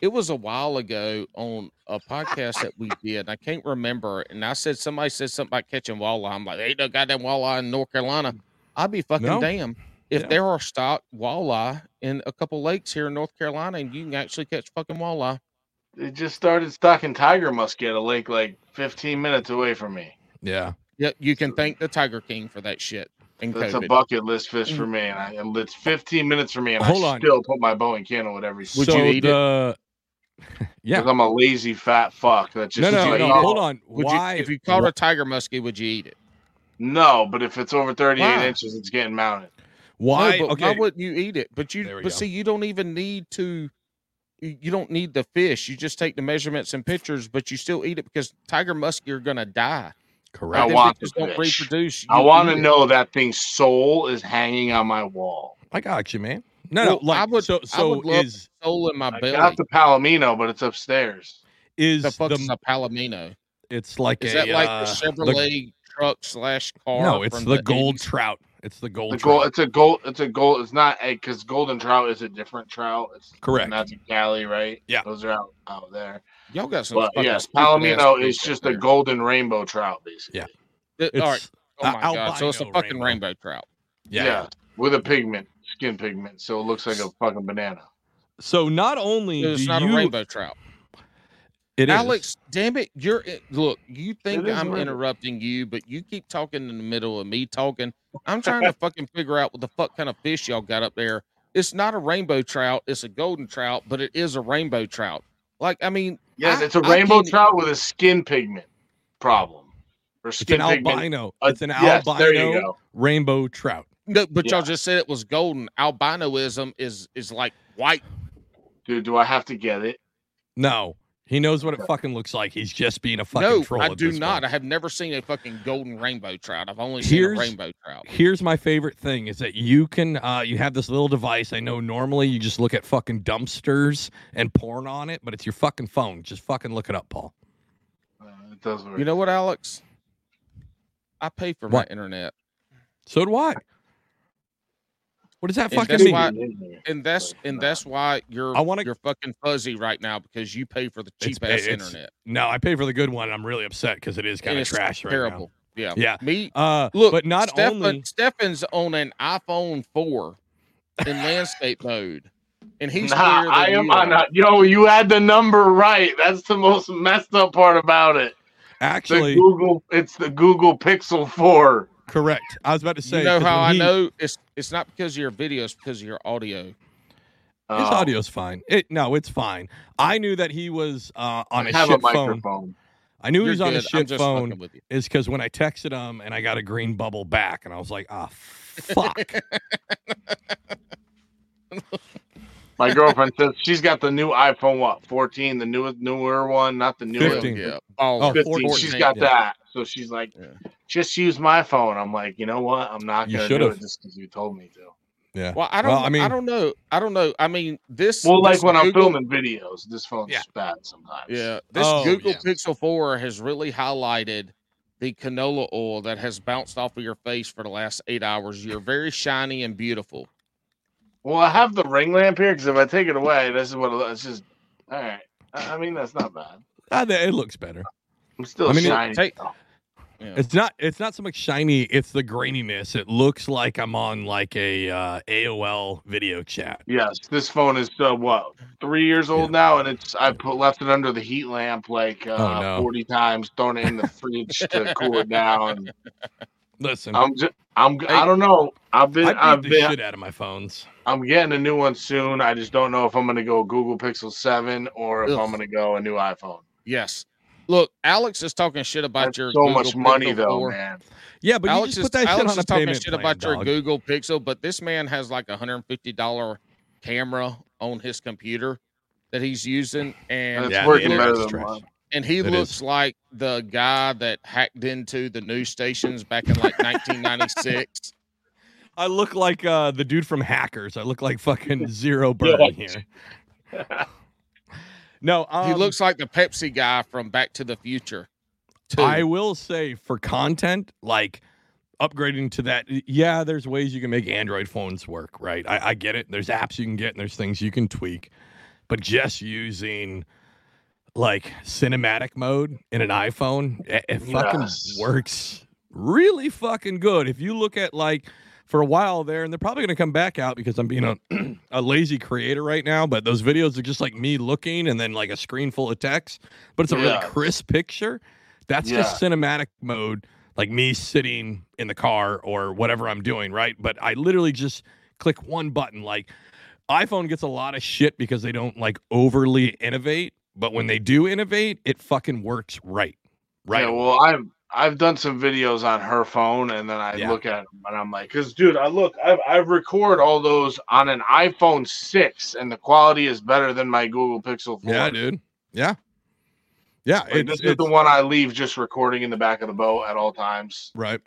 it was a while ago on a podcast that we did. I can't remember, and I said somebody said something about catching walleye. I'm like, ain't no goddamn walleye in North Carolina. I'd be fucking No. damn if Yeah. there are stock walleye in a couple lakes here in North Carolina, and you can actually catch fucking walleye. They just started stocking tiger muskie at a lake like 15 minutes away from me. Yeah. Yeah, you can thank the Tiger King for that shit. And That's a COVID. bucket list fish for mm. me, and, I, and it's 15 minutes for me, and Hold I on. still put my bow and candle with every. Would so you eat it? The, Yeah. Because I'm a lazy fat fuck. That just No, no, you no. eat? Hold on. Would Why? you, if you caught a tiger muskie, would you eat it? No, but if it's over 38 Why? inches, it's getting mounted. Why? No, okay. why wouldn't you eat it? But you, but go. see, you don't even need to. You you don't need the fish. You just take the measurements and pictures, but you still eat it because tiger muskie are gonna die. Correct. I And want if the don't fish. reproduce. I want to eat it. know that thing's soul is hanging on my wall. I got you, man. No, Well, no. Like, I would- so, I so would love is soul in my I belly. got the Palomino, but it's upstairs. is the fuck the, is a palomino? it's like Is a that like uh, the Chevrolet truck slash car? no, it's from the, gold 80s? trout. It's the gold The trout. gold, it's a gold. It's a gold. It's not a because golden trout is a different trout. It's Correct. And that's in Cali, right? Yeah. those are out out there. Y'all got some. But yes, stupid-ass Palomino is fish out just a golden rainbow trout, basically. Yeah. Th- It's All right. Oh uh, my god! So it's a fucking rainbow, trout. Yeah. with a pigment, skin pigment, so it looks like a fucking banana. So not only It's do not you, a rainbow trout. it is- Alex, damn it! You're look. You think I'm rainbow. interrupting you, but you keep talking in the middle of me talking. I'm trying to fucking figure out what the fuck kind of fish y'all got up there. It's not a rainbow trout. It's a golden trout, but it is a rainbow trout. Like I mean, Yes, I- it's a I rainbow can't- trout with a skin pigment problem or It's skin an pigment. albino. Uh, it's an yes, albino there you go. rainbow trout. No, but y'all just said it was golden. Albinoism is is like white. Dude, do I have to get it? No, he knows what it fucking looks like. He's just being a fucking troll. No, troll. I at do this not. point. I have never seen a fucking golden rainbow trout. I've only seen Here's- a rainbow trout. Here's my favorite thing is that you can uh you have this little device. I know normally you just look at fucking dumpsters and porn on it, but it's your fucking phone. Just fucking look it up, Paul. Uh, it does work. You know what, Alex? I pay for What? my internet, So do I. What does that And fucking that's mean? why- and that's and that's why you're I wanna- you're fucking fuzzy right now because you pay for the cheap ass internet. No, I pay for the good one. I'm really upset because it is kind of It's trash right now. terrible. Yeah, Yeah. Me. Uh, look, but not Stefan, only Stefan's on an iPhone four in landscape mode, and he's Nah, I am you on are. a, yo, you had the number right. That's the most messed up part about it. The actually Google, it's the Google Pixel 4. Correct. I was about to say you know 'cause how I he- know it's it's not because of your video, it's because of your audio. His Oh, audio's fine. It no, it's fine. I knew that he was uh, on I a have shit a phone. microphone. I knew he You're was on a shit phone. with is because when I texted him and I got a green bubble back, and I was like, ah, fuck. My girlfriend says she's got the new iPhone, what, 14, the newest, newer one, not the newest. 15. Yeah, baller. Oh, 15. 14, She's got yeah. that. So she's like, Yeah. just use my phone. I'm like, you know what? I'm not going to do it just because you told me to. Yeah. Well, I don't. Well, I I don't know. I don't know. I mean, this. Well, like this when I'm filming videos, this phone's Yeah. bad sometimes. Yeah, this Oh, Google yeah. Pixel Four has really highlighted the canola oil that has bounced off of your face for the last eight hours. You're very shiny and beautiful. Well, I have the ring lamp here because if I take it away, this is what it, it's just. All right. I I mean, that's not bad. Ah, it looks better. I'm still I mean, it- shiny. take- though. Yeah. It's not. It's not so much shiny. It's the graininess. It looks like I'm on like a uh, AOL video chat. Yes, this phone is uh, what three years old now, and it's I put left it under the heat lamp like uh, Oh, no. forty times, thrown it in the fridge to cool it down. Listen, I'm just, I'm, I don't know. I've been, I I've the been, shit out of my phones. I'm getting a new one soon. I just don't know if I'm gonna go Google Pixel Seven or if Ugh. I'm gonna go a new iPhone. Yes. Look, Alex is talking shit about That's your so Google much money Pixel though, 4. man. Yeah, but Alex you is, just put that Alex shit on is a talking shit plan, about your. Google Pixel, but this man has like a hundred and fifty dollar camera on his computer that he's using, and It's Yeah, the working better internet's than trash. mine. And he It looks is. like the guy that hacked into the news stations back in like 1996. I look like uh, the dude from Hackers. I look like fucking Zero Burn here. No, um, he looks like the Pepsi guy from Back to the Future. too. I will say for content, like upgrading to that. Yeah, there's ways you can make Android phones work, right? I, I get it. There's apps you can get, and there's things you can tweak, but just using like cinematic mode in an iPhone, it, it fucking Yes. works really fucking good. If you look at like for a while there, and they're probably going to come back out because I'm being a, a lazy creator right now. But those videos are just like me looking and then like a screen full of text, but it's a really Yeah. crisp picture. That's just cinematic mode, like me sitting in the car or whatever I'm doing, right? But I literally just click one button. Like iPhone gets a lot of shit because they don't like overly innovate, but when they do innovate, it fucking works right. Right. Yeah, well, I'm I've done some videos on her phone, and then I Yeah. look at them, and I'm like, because dude, I look, I I record all those on an iPhone six, and the quality is better than my Google Pixel four. Yeah, dude. Yeah. Yeah. Like, it's, this is the one I leave just recording in the back of the boat at all times. right.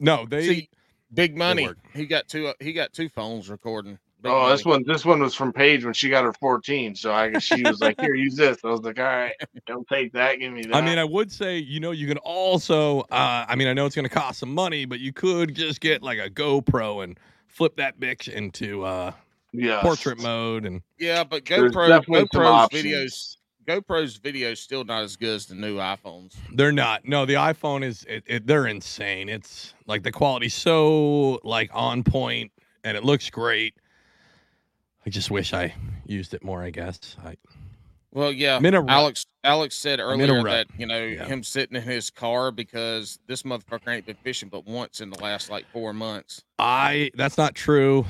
No, they. See, big money. He got two. uh, He got two phones recording. Big oh, this one, this one was from Paige when she got her 14. So I guess she was like, "Here, use this." I was like, "All right, don't take that. Give me that." I mean, I would say, you know, you can also, uh, I mean, I know it's going to cost some money, but you could just get like a GoPro and flip that bitch into uh, yeah, portrait mode. And Yeah, but There's GoPro definitely GoPro's options. videos GoPro's videos still not as good as the new iPhones. they're not. No, the iPhone is, it, it, they're insane. It's like the quality's so like on point and it looks great. I just wish I used it more, I guess. I, Well, yeah. I'm in a rut. Alex Alex said I'm earlier rut. that you know Yeah. him sitting in his car because this motherfucker ain't been fishing but once in the last like four months. I, that's not true.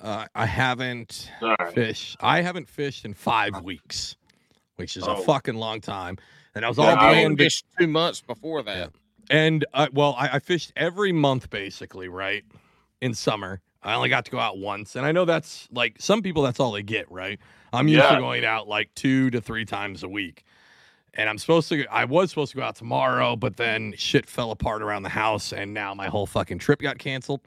Uh, I haven't All right. fished. I haven't fished in five weeks, which is a Oh. fucking long time. And I was Yeah, all I I planning only to fished two months before that. And uh, well, I, I fished every month basically, right? In summer, I only got to go out once, and I know that's like some people. That's all they get, right? I'm used Yeah. to going out like two to three times a week, and I'm supposed to. I was supposed to go out tomorrow, but then shit fell apart around the house, and now my whole fucking trip got canceled.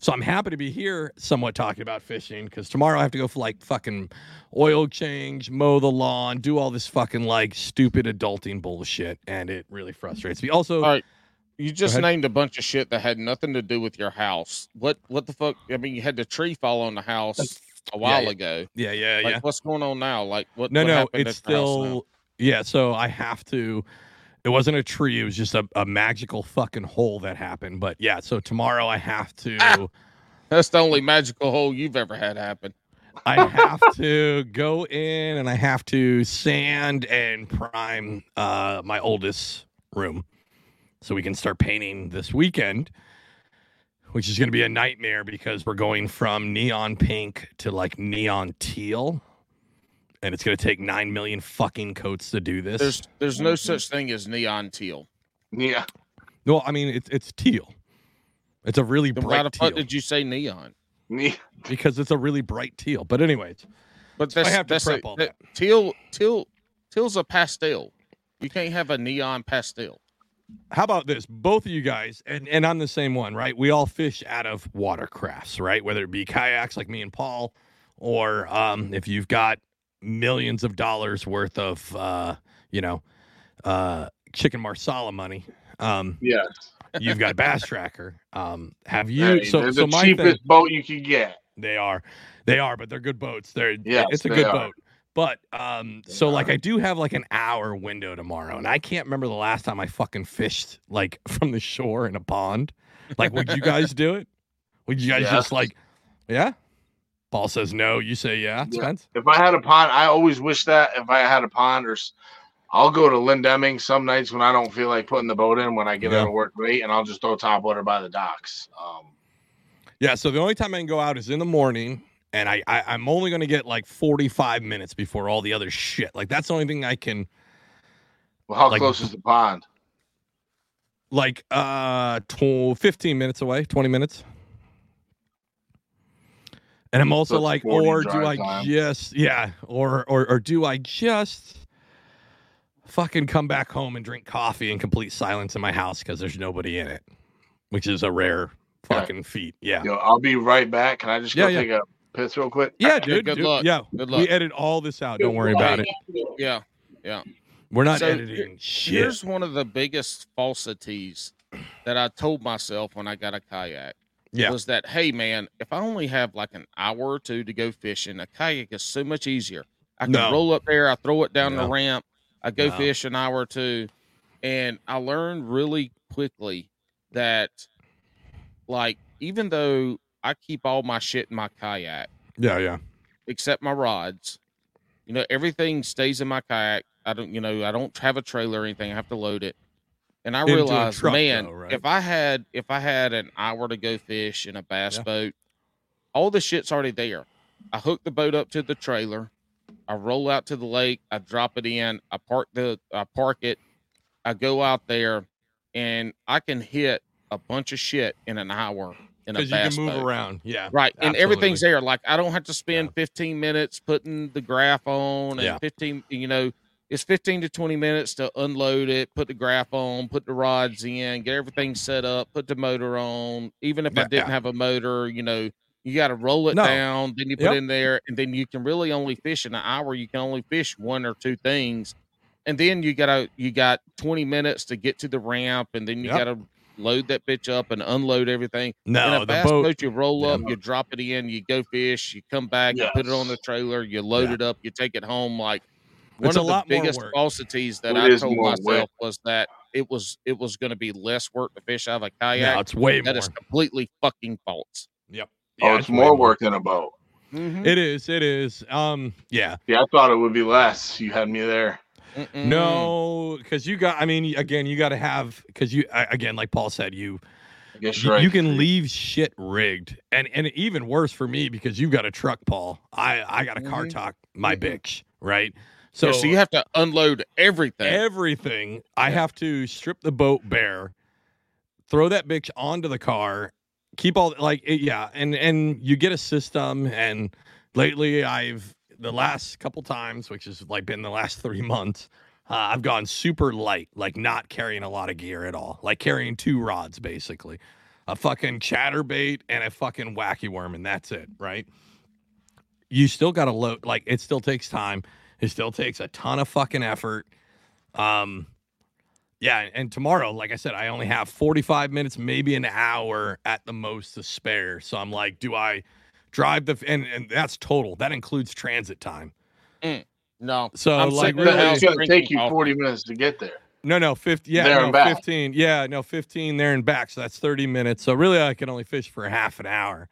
So I'm happy to be here, somewhat talking about fishing, because tomorrow I have to go for like fucking oil change, mow the lawn, do all this fucking like stupid adulting bullshit, and it really frustrates me. Also, All right. You just named a bunch of shit that had nothing to do with your house. What what the fuck? I mean, you had the tree fall on the house a while yeah. ago. yeah, yeah, Like, yeah. what's going on now? Like, what? No, what no, it's at your house now? still yeah. So I have to. It wasn't a tree. It was just a, a magical fucking hole that happened. But yeah, so tomorrow I have to. Ah! That's the only magical hole you've ever had happen. I have to go in and I have to sand and prime uh, my oldest room so we can start painting this weekend, which is going to be a nightmare because we're going from neon pink to like neon teal. And it's going to take 9 million fucking coats to do this. There's there's no Mhm. such thing as neon teal. Yeah, no, I mean, it's, it's teal. It's a really Then why bright the teal fuck did you say neon? yeah. because it's a really bright teal. But, anyways, But I have to that's prep a, all that, teal teal teal's a pastel. You can't have a neon pastel. How about this? Both of you guys, and, and I'm the same one, right? We all fish out of watercrafts, right? Whether it be kayaks like me and Paul, or um, if you've got millions of dollars worth of, uh, you know, uh, chicken marsala money, um, Yes. you've got Bass Tracker. Um, have you? Hey, so, so the my thing, cheapest boat you can get. They are. They are, but they're good boats. They're Yes, it's a they good are. boat. But um so like. I do have like an hour window tomorrow and I can't remember the last time I fucking fished like from the shore in a pond. Like would you guys do it? Would you guys Yes. just like yeah? Paul says no, you say yeah, Yeah. Spence? If I had a pond, I always wish that if I had a pond or I'll go to Lindemming some nights when I don't feel like putting the boat in when I get Yeah. out of work late and I'll just throw top water by the docks. Um, Yeah, so the only time I can go out is in the morning and I, I I'm only gonna get like 45 minutes before all the other shit. Like that's the only thing I can well, how Like- close is the pond? like uh tw- 15 minutes away 20 minutes and i'm also it's like or do i time. just yeah or, or or do i just fucking come back home and drink coffee in complete silence in my house because there's nobody in it which is a rare Yeah. fucking feat yeah Yo, I'll be right back. Can I just go Yeah, yeah. a piss real quick? yeah dude, good dude, luck. yeah Good we luck. edit all this out don't worry about it Yeah, Yeah. we're not So, editing shit Here's one of the biggest falsities that I told myself when I got a kayak. Yeah. Was that hey man, if I only have like an hour or two to go fishing, a kayak is so much easier. I can No. roll up there, I throw it down No. the ramp, I go No. fish an hour or two, and I learned really quickly that like even though I keep all my shit in my kayak, yeah yeah except my rods. You know, everything stays in my kayak. I don't, you know, I don't have a trailer or anything. I have to load it. And I Into realized, truck, man, though, right? if I had if I had an hour to go fish in a bass Yeah. boat, all the shit's already there. I hook the boat up to the trailer. I roll out to the lake. I drop it in. I park the I park it. I go out there and I can hit a bunch of shit in an hour in a Because you can move around. Yeah. Right, and everything's there. Like I don't have to spend 15 minutes putting the graph on, and Yeah. 15. You know, it's 15 to 20 minutes to unload it, put the graph on, put the rods in, get everything set up, put the motor on. Even if I didn't yeah. have a motor, you know, you got to roll it No. down, then you put Yep. in there, and then you can really only fish in an hour. You can only fish one or two things, and then you gotta you got 20 minutes to get to the ramp, and then you Yep. gotta load that bitch up and unload everything in No, a the bass boat. boat, you roll Yeah. up, you drop it in, you go fish, you come back, you put it on the trailer, you load Yeah. it up, you take it home. Like one It's of the lot more biggest falsities that It I told myself work. was that it was it was going to be less work to fish out of a No, kayak. it's way That more. is completely fucking false. Yep. oh, Yeah, it's way more work than a boat. It is. It is. Um. Yeah. Yeah, I thought it would be less. You had me there. Mm-mm. No, because you got. I mean, again, you got to have because you again, like Paul said, you you, right. you can leave shit rigged, and and even worse for me because you've got a truck, Paul. I I got a car Mhm. talk my Mhm. bitch, right? So, So, so you have to unload everything. everything I have to strip the boat bare, throw that bitch onto the car, keep all like it, yeah, and and you get a system. And lately, I've the last couple times, which has like been the last three months, uh, I've gone super light, like not carrying a lot of gear at all, like carrying two rods basically, a fucking chatterbait and a fucking wacky worm, and that's it, right? You still got to load, like it still takes time. It still takes a ton of fucking effort. Um, yeah, and tomorrow, like I said, I only have 45 minutes, maybe an hour at the most to spare. So I'm like, do I drive the and and that's total. That includes transit time. Mm, no, So I'm like sitting in really, it's gonna take you coffee. 40 minutes to get there. no, no, 50, yeah, There no, and back. 15, yeah, no, 15 there and back. So that's 30 minutes. So really, I can only fish for half an hour.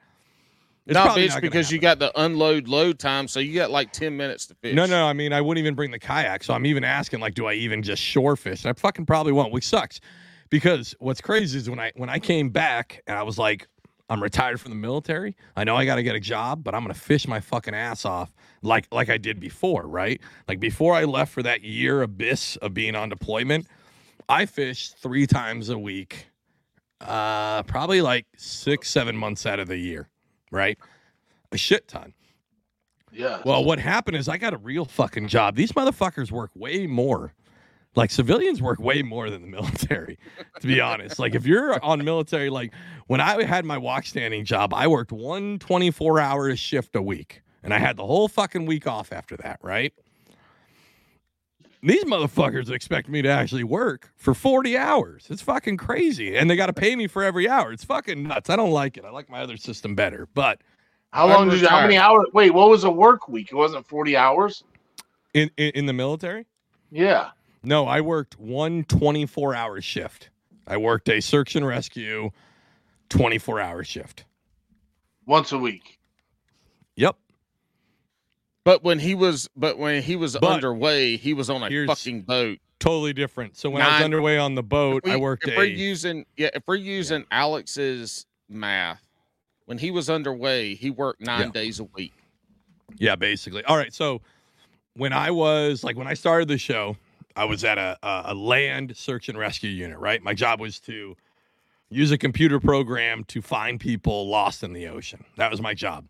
It's No, probably bitch, not gonna because you got the unload load time, so you got like 10 minutes to fish. No, no, I mean, I wouldn't even bring the kayak. So I'm even asking, like, do I even just shore fish? And I fucking probably won't, which sucks. Because what's crazy is when I when I came back and I was like, I'm retired from the military. I know I got to get a job, but I'm gonna fish my fucking ass off like like I did before, right? Like before I left for that year abyss of being on deployment, I fished three times a week, uh, probably like six, seven months out of the year, right? A shit ton. Yeah. Well, what happened is I got a real fucking job. These motherfuckers work way more. Like civilians work way more than the military, to be honest. Like if you're on military, like when I had my walk standing job, I worked one 24 hour shift a week and I had the whole fucking week off after that, right? These motherfuckers expect me to actually work for 40 hours. It's fucking crazy. And they got to pay me for every hour. It's fucking nuts. I don't like it. I like my other system better. But how long did you? How many hours? Wait, what was a work week? It wasn't 40 hours. in, in, in the military, Yeah. No, I worked one 24 hour shift. I worked a search and rescue 24 hour shift. Once a week. Yep. But when he was, but when he was But underway, he was on a fucking boat. Totally different. So when I was underway on the boat, If I worked If we're using, yeah, if we're using Alex's math, when he was underway, he worked nine Yeah. days a week. Yeah, basically. All right. So when I was like when I started the show, I was at a, a land search and rescue unit. Right. My job was to use a computer program to find people lost in the ocean. That was my job.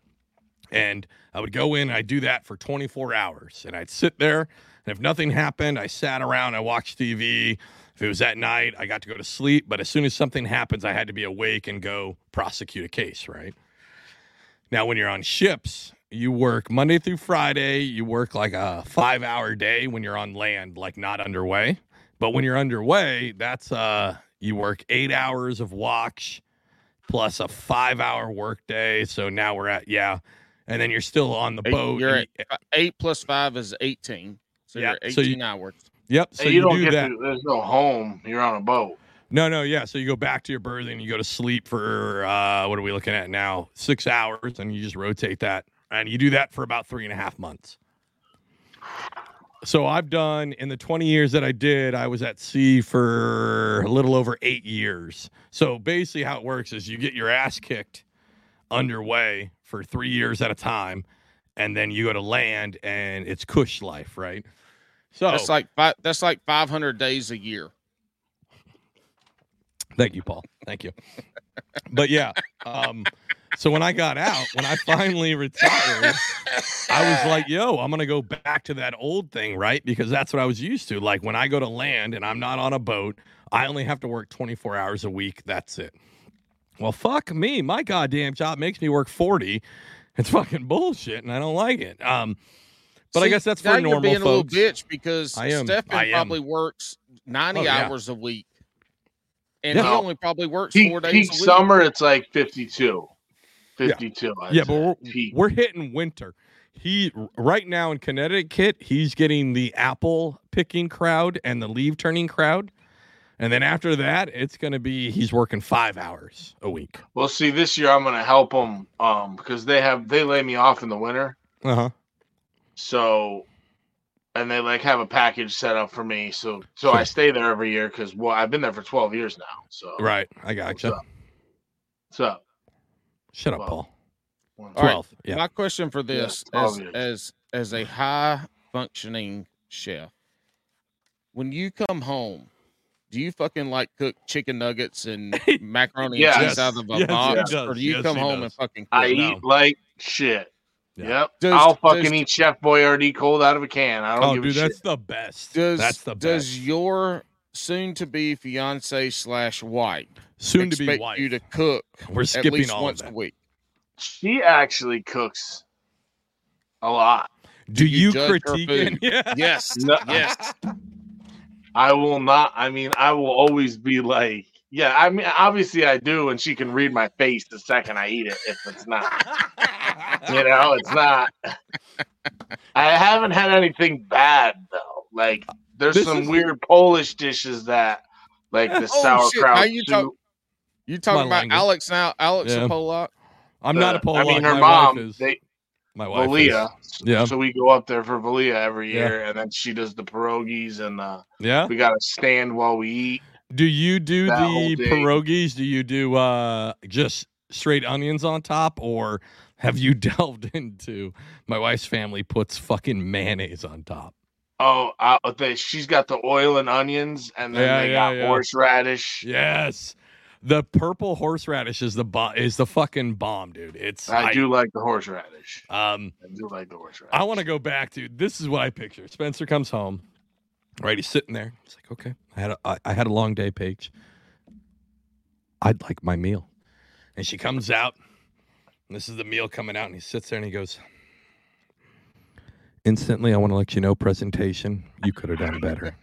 And I would go in and I'd do that for 24 hours. And I'd sit there. And if nothing happened, I sat around, I watched TV. If it was at night, I got to go to sleep. But as soon as something happens, I had to be awake and go prosecute a case, right? Now, when you're on ships, you work Monday through Friday. You work like a five hour day when you're on land, like not underway. But when you're underway, that's uh you work eight hours of watch plus a five hour work day. So now we're at yeah. And then you're still on the Eight- boat. you're at, uh, eight plus five is eighteen. So Yeah, you're so you- eighteen hours. yep. So Hey, you, you, don't do get that. to. There's no home. You're on a boat. No, no, yeah. So you go back to your berthing, you go to sleep for uh what are we looking at now? Six hours, and you just rotate that. And you do that for about three and a half months. So I've done in the 20 years that I did, I was at sea for a little over eight years. So basically, how it works is you get your ass kicked underway for three years at a time, and then you go to land and it's cush life, right? So That's like five, that's like five hundred days a year. Thank you, Paul. Thank you. But yeah, um, so when I got out, when I finally retired, I was like, yo, I'm going to go back to that old thing, right? Because that's what I was used to. Like when I go to land and I'm not on a boat, I only have to work 24 hours a week. That's it. Well, fuck me. My goddamn job makes me work 40. It's fucking bullshit and I don't like it. Um, but I guess that's now for you're normal being folks. a little bitch because I am. Stefan I probably works 90 Oh, yeah. hours a week. And Yeah. he only probably works Peak, four days peak a week. summer, it's like 52. 52. I'd Yeah, but we're, we're hitting winter. He right now in Connecticut, he's getting the apple picking crowd and the leaf turning crowd. And then after that, it's going to be he's working 5 hours a week. Well, see, this year I'm going to help them um, because they have they lay me off in the winter. Uh-huh. So, and they like have a package set up for me. So, so I stay there every year because well, I've been there for 12 years now. So, Right. I gotcha. What's up? what's up? Shut up, Paul. All right. 12. Yeah. My question for this, Yeah, as, as as a high functioning chef, when you come home, do you fucking like cook chicken nuggets and macaroni Yes. and cheese out of a Yes, box, does. or do you Yes, come home does. and fucking cook? I no. eat like shit. Yeah. Yep. Does- I'll fucking does- eat Chef Boyardee cold out of a can. I don't Oh, give dude, a that's shit. the best. Does that's the best. does your soon to be fiance slash wife Soon to be expect wife. you to cook We're at skipping least all once of a that. week? She actually cooks a lot. Do you you, judge her critique food? it? Yeah. Yes, No. yes. I will not. I mean, I will always be like, yeah. I mean, obviously I do, and she can read my face the second I eat it. If it's not, you know, it's not. I haven't had anything bad though. Like, there's This some is- weird Polish dishes that, like the Oh, sauerkraut shit, now you soup. talk- You talking about language. Alex now? Alex Yeah. a Polak? I'm not a Polak. I mean, her my mom, wife is. they, my wife Valia. is. Yeah. So we go up there for Valia every Yeah. year, and then she does the pierogies, and uh, Yeah. we got to stand while we eat. Do you do the whole pierogies? Do you do uh just straight onions on top, or have you delved into my wife's family puts fucking mayonnaise on top? Oh, uh, they, she's got the oil and onions, and then Yeah, they yeah, got yeah. horseradish. Yes. The purple horseradish is the bo- is the fucking bomb, dude. It's I, do like the horseradish. um I do like the horseradish. I want to go back to this is what I picture. Spencer comes home, right? He's sitting there. He's like, okay, I had a, I, I had a long day, Paige. I'd like my meal. And she comes out, and this is the meal coming out, and he sits there and he goes, Instantly, I want to let you know, presentation, you could have done better.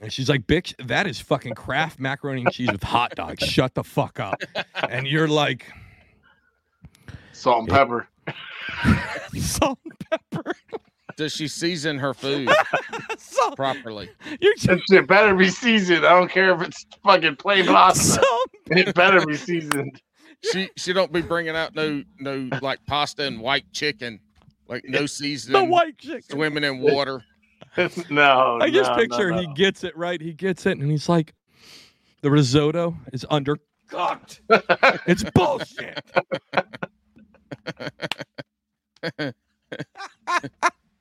and she's like, bitch, that is fucking Kraft macaroni and cheese with hot dogs. Shut the fuck up. And you're like, Salt and pepper. salt and pepper. Does she season her food salt. properly? You're just That shit better be seasoned. I don't care if it's fucking plain pasta. salt It better be seasoned. She she don't be bringing out no no like pasta and white chicken, like no the seasoning, white chicken. swimming in water. no, I just no, picture no, he gets it right. He gets it, and he's like, "The risotto is undercooked. it's bullshit."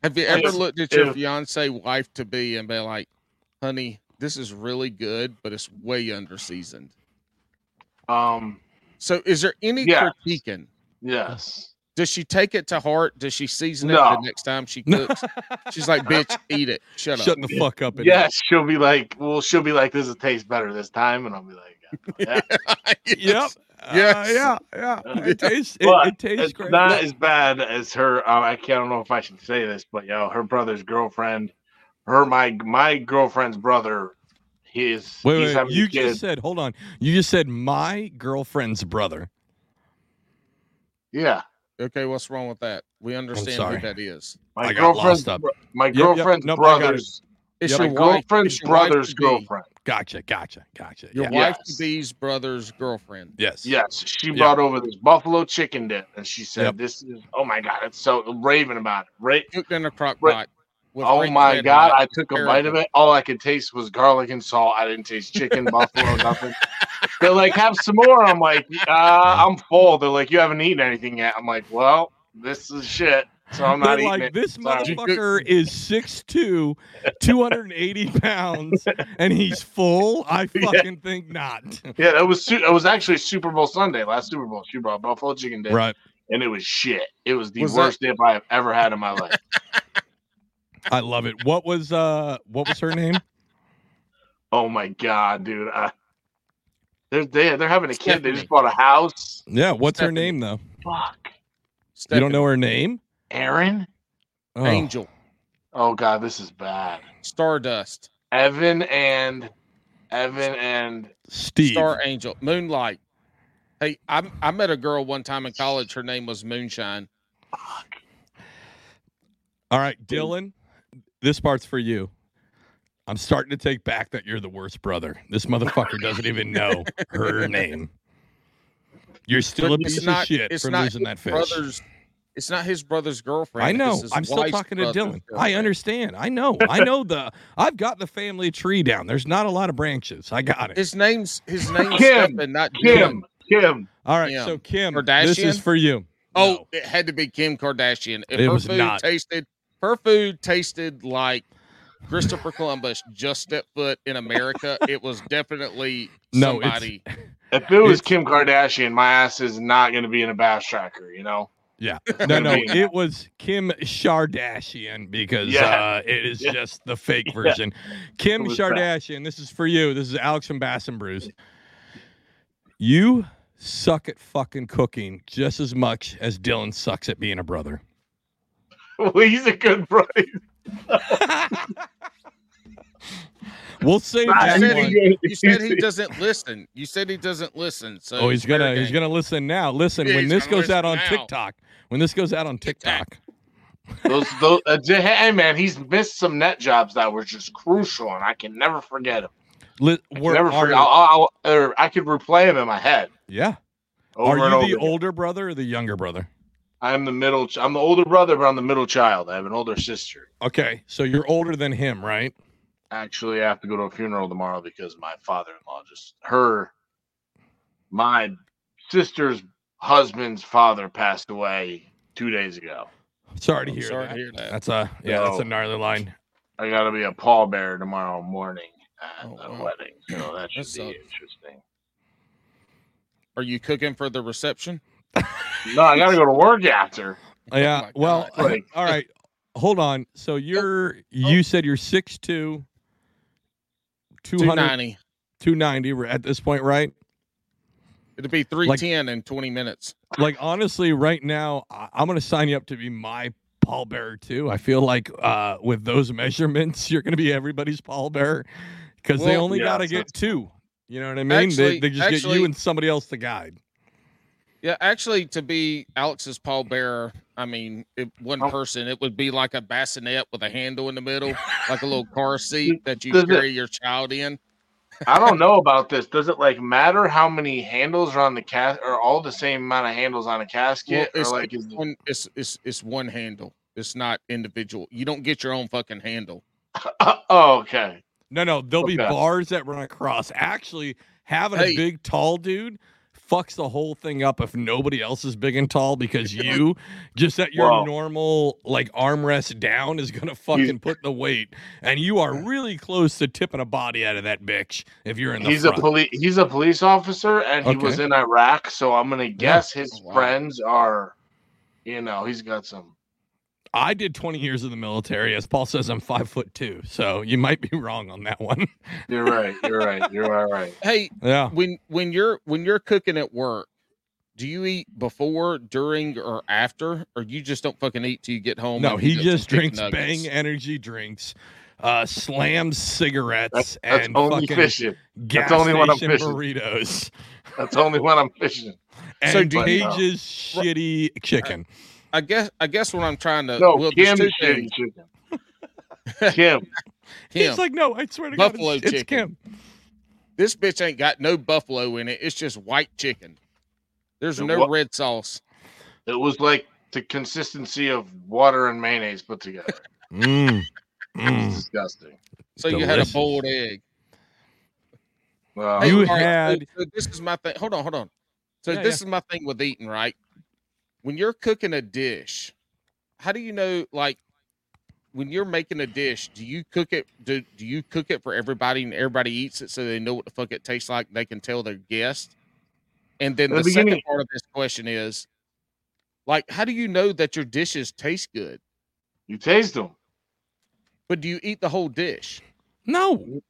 Have you ever looked at your fiance wife to be and be like, "Honey, this is really good, but it's way underseasoned." Um. So, is there any Yeah. critiquing? Yes. Does she take it to heart? Does she season it the next time she cooks? She's like, "Bitch, eat it. Shut up." Shut the fuck up. and Yes, she'll be like, well, she'll be like, this will taste better this time, and I'll be like, yeah. eat. Yep. Uh, yeah. Yeah. It tastes. It, it tastes it's great. not as bad as her. Uh, I can't I don't know if I should say this, but yo, her brother's girlfriend, her my my girlfriend's brother, his Wait, he's wait. You just said. Hold on. You just said my girlfriend's brother. yeah, Okay, what's wrong with that? We understand sorry. who that is. my I got girlfriend's lost up. bro- my Yep, yep. girlfriend's Nope, I got it. brother's It's Yep. my your wife. girlfriend's it's your wife brother's to girlfriend. Gotcha. Gotcha. Gotcha. Your yeah. wife to Yes. be's brother's girlfriend. Yes. Yes, she Yeah. brought over this buffalo chicken dip, and she said, Yep. "This is oh my god, it's so raving about it." Right? Cooked in a crock pot. with Oh my god! I took a bite of it. All I could taste was garlic and salt. I didn't taste chicken, buffalo, nothing. They're like, "Have some more." I'm like, uh, "I'm full." They're like, "You haven't eaten anything yet." I'm like, "Well, this is shit." so I'm not But eating like it. this Sorry. motherfucker is 6'2", 280 pounds, and he's full. I Yeah. fucking think not. Yeah, that was su- it was actually Super Bowl Sunday, last Super Bowl. She brought buffalo chicken dip, Right. and it was shit. It was the Was that- worst dip I've ever had in my life. I love it. What was uh what was her name? oh my god, dude! I, they're they, they're having a kid. They just bought a house. Yeah, what's her name though? Fuck, You don't know her name? Aaron. Oh. Angel, Oh god, this is bad. Stardust, Evan and Evan and Steve. Star Angel, Moonlight. Hey, I I met a girl one time in college. Her name was Moonshine. Fuck. All right, Dylan, this part's for you. I'm starting to take back that you're the worst brother. This motherfucker doesn't even know her name. You're still a But it's piece not- of shit for not losing that fish. Brother's, it's not his brother's girlfriend. I know. I'm still talking to brother's Dylan. I understand. I know. I know the. I've got the family tree down. There's not a lot of branches. I got it. His name's his name's Kim. Stephen, not Dylan. Kim. Kim. All right. Kim. So Kim, this is for you. Oh, No. it had to be Kim Kardashian. If It her was food not. tasted, her food tasted like Christopher Columbus just stepped foot in America. it was definitely No, somebody. If it was Kim Kardashian, my ass is not going to be in a bass tracker. You know. Yeah. No, no, it was Kim Kardashian because Yeah. uh, it is Yeah. just the fake Yeah. version. Kim It was bad. Kardashian, this is for you. This is Alex from Bass and Brews. You suck at fucking cooking just as much as Dylan sucks at being a brother. Well, he's a good brother. We'll save Nah, You said, he, you said he doesn't listen. You said he doesn't listen. So Oh, he's fair gonna he's game. gonna listen now. Listen, Yeah, when he's this gonna goes out on listen now. TikTok, when this goes out on TikTok, those, those, uh, j- hey man, he's missed some net jobs that were just crucial, and I can never forget him. li- I can we're- never are- forget. I'll, I'll, or I could replay him in my head. yeah. Over Are you over the again. older brother or the younger brother? I'm the middle. ch- I'm the older brother, but I'm the middle child. I have an older sister. Okay, so you're older than him, right? Actually, I have to go to a funeral tomorrow because my father-in-law just her, my sister's husband's father passed away two days ago. Sorry to I'm hear sorry that. to hear that. That's a yeah, that's a gnarly line. I got to be a pallbearer tomorrow morning at Oh, the wow. wedding, so that should That be sucks. interesting. Are you cooking for the reception? No, I got to go to work after. Yeah. my well, Like- all right. Hold on. So you're you said you're 6'2", 200, 290. 290 We're at this point, right? It'll be 310 in 20 minutes. Like honestly, right now, I- I'm gonna sign you up to be my pallbearer too. I feel like uh, with those measurements, you're gonna be everybody's pallbearer because they only yes, gotta get two. You know what I mean? they, Actually- they just get you and somebody else to guide. Yeah, actually, to be Alex's pallbearer, I mean, if one Oh. person, it would be like a bassinet with a handle in the middle, like a little car seat that you Does it- carry your child in. I don't know about this. Does it like matter how many handles are on the cas? Or all the same amount of handles on a Well, casket? or it's, like is the- one, it's, it's, it's one handle. It's not individual. You don't get your own fucking handle. oh, okay. No, no, there'll be bars that run across. Actually, having Hey. a big, tall dude fucks the whole thing up if nobody else is big and tall because you just at your normal like armrest down is gonna fucking put the weight, and you are really close to tipping a body out of that bitch if you're in the He's front. a police. He's a police officer, and he was in Iraq. So I'm gonna guess his Oh, wow. friends are, you know, he's got some. I did 20 years in the military. As Paul says, I'm five foot two, so you might be wrong on that one. You're right. You're right. You're all right. Hey, yeah. when when you're when you're cooking at work, do you eat before, during, or after, or you just don't fucking eat till you get home? No, he eat up some just drinks nuggets? Bang energy drinks, uh, slams cigarettes, That's, that's and only fucking fishing. gas That's only when I'm station fishing. burritos. That's only when I'm fishing. And So do you- Paige's shitty chicken. I guess I guess what I'm trying to No, well, there's Kim is shitty chicken. Kim. Kim, He's like, no, I swear to Buffalo God, it's, it's. Kim. this bitch ain't got no buffalo in it. It's just white chicken. There's The no what- red sauce. It was like the consistency of water and mayonnaise put together. Mm. Mm. disgusting. So you had a Delicious. boiled egg. Well, Hey, You all right, so- had- so this is my thing. Hold on, hold on. So Yeah, this is my thing with eating, right? When you're cooking a dish, how do you know like when you're making a dish, do you cook it do, do you cook it for everybody and everybody eats it so they know what the fuck it tastes like, they can tell their guests? And then the, the second part of this question is like how do you know that your dishes taste good? You taste them. But do you eat the whole dish? No.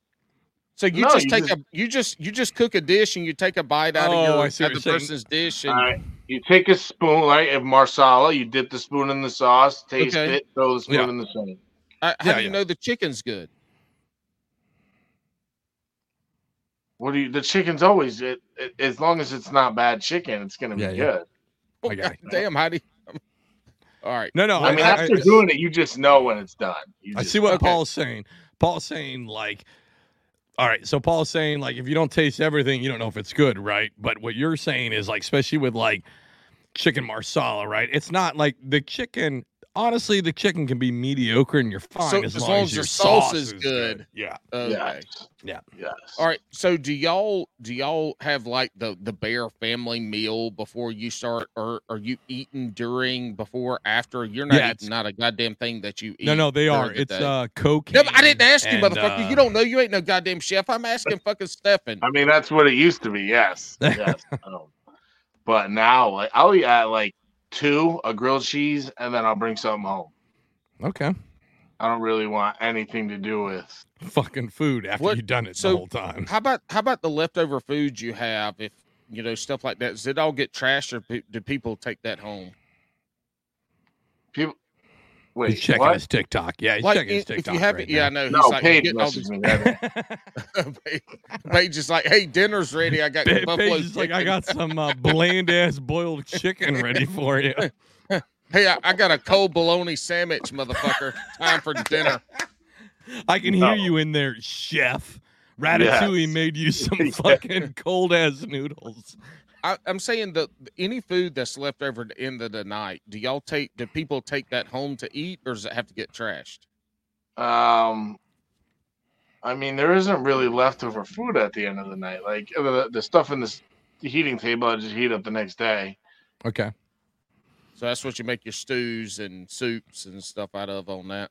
So you No, just you take just- a you just you just cook a dish and you take a bite out Oh, of your I see what other you're person's dish and All right. You take a spoon, right, of marsala. You dip the spoon in the sauce, taste Okay. it, throw the spoon Yeah. in the same. uh, how Yeah, do you yeah. know the chicken's good? What do you? The chicken's always it, it, as long as it's not bad chicken, it's gonna be Yeah, yeah. good. I got you. Damn, how do you all right. No, no. I, mean, after doing it, you just know when it's done. You I just- see what okay. Paul's saying. Paul's saying like, all right. So Paul's saying like, if you don't taste everything, you don't know if it's good, right? But what you're saying is like, especially with like chicken marsala, right? It's not like the chicken. Honestly, the chicken can be mediocre and you're fine So- as, as long, long as as your your sauce sauce is good. Yeah. Okay. Yes. Yeah. Yes. All right. So do y'all do y'all have like the the bear family meal before you start, or are you eating during, before, after? You're not Yeah, eating it's- not a goddamn thing that you eat. No, no, they are. the It's day. uh cocaine. No, I didn't ask you, and, motherfucker. uh, you don't know. You ain't no goddamn chef. I'm asking fucking Stefan. I mean, that's what it used to be. Yes. Yes. um, but now, like, I'll eat at like two a grilled cheese, and then I'll bring something home. Okay. I don't really want anything to do with. Fucking food after What- you've done it so- the whole time. How about how about the leftover food you have? If you know stuff like that, does it all get trashed, or do people take that home? People. He's checking what? his TikTok. Yeah, he's like checking his if, if TikTok. you have right it, yeah, I know. He's No, like Paige getting all messaged me. that. Paige is like, "Hey, dinner's ready. I got Pa- buffalo Paige is like, I got some uh, bland ass boiled chicken ready for you. Hey, I, I got a cold bologna sandwich, motherfucker. Time for dinner. I can hear No. you in there, chef. Ratatouille Yes. made you some fucking cold ass noodles. I, I'm saying that any food that's left over at the end of the night, do y'all take? Do people take that home to eat, or does it have to get trashed? Um, I mean, there isn't really leftover food at the end of the night. Like uh, the, the stuff in the s- the heating table, I just heat up the next day. Okay. So that's what you make your stews and soups and stuff out of on that.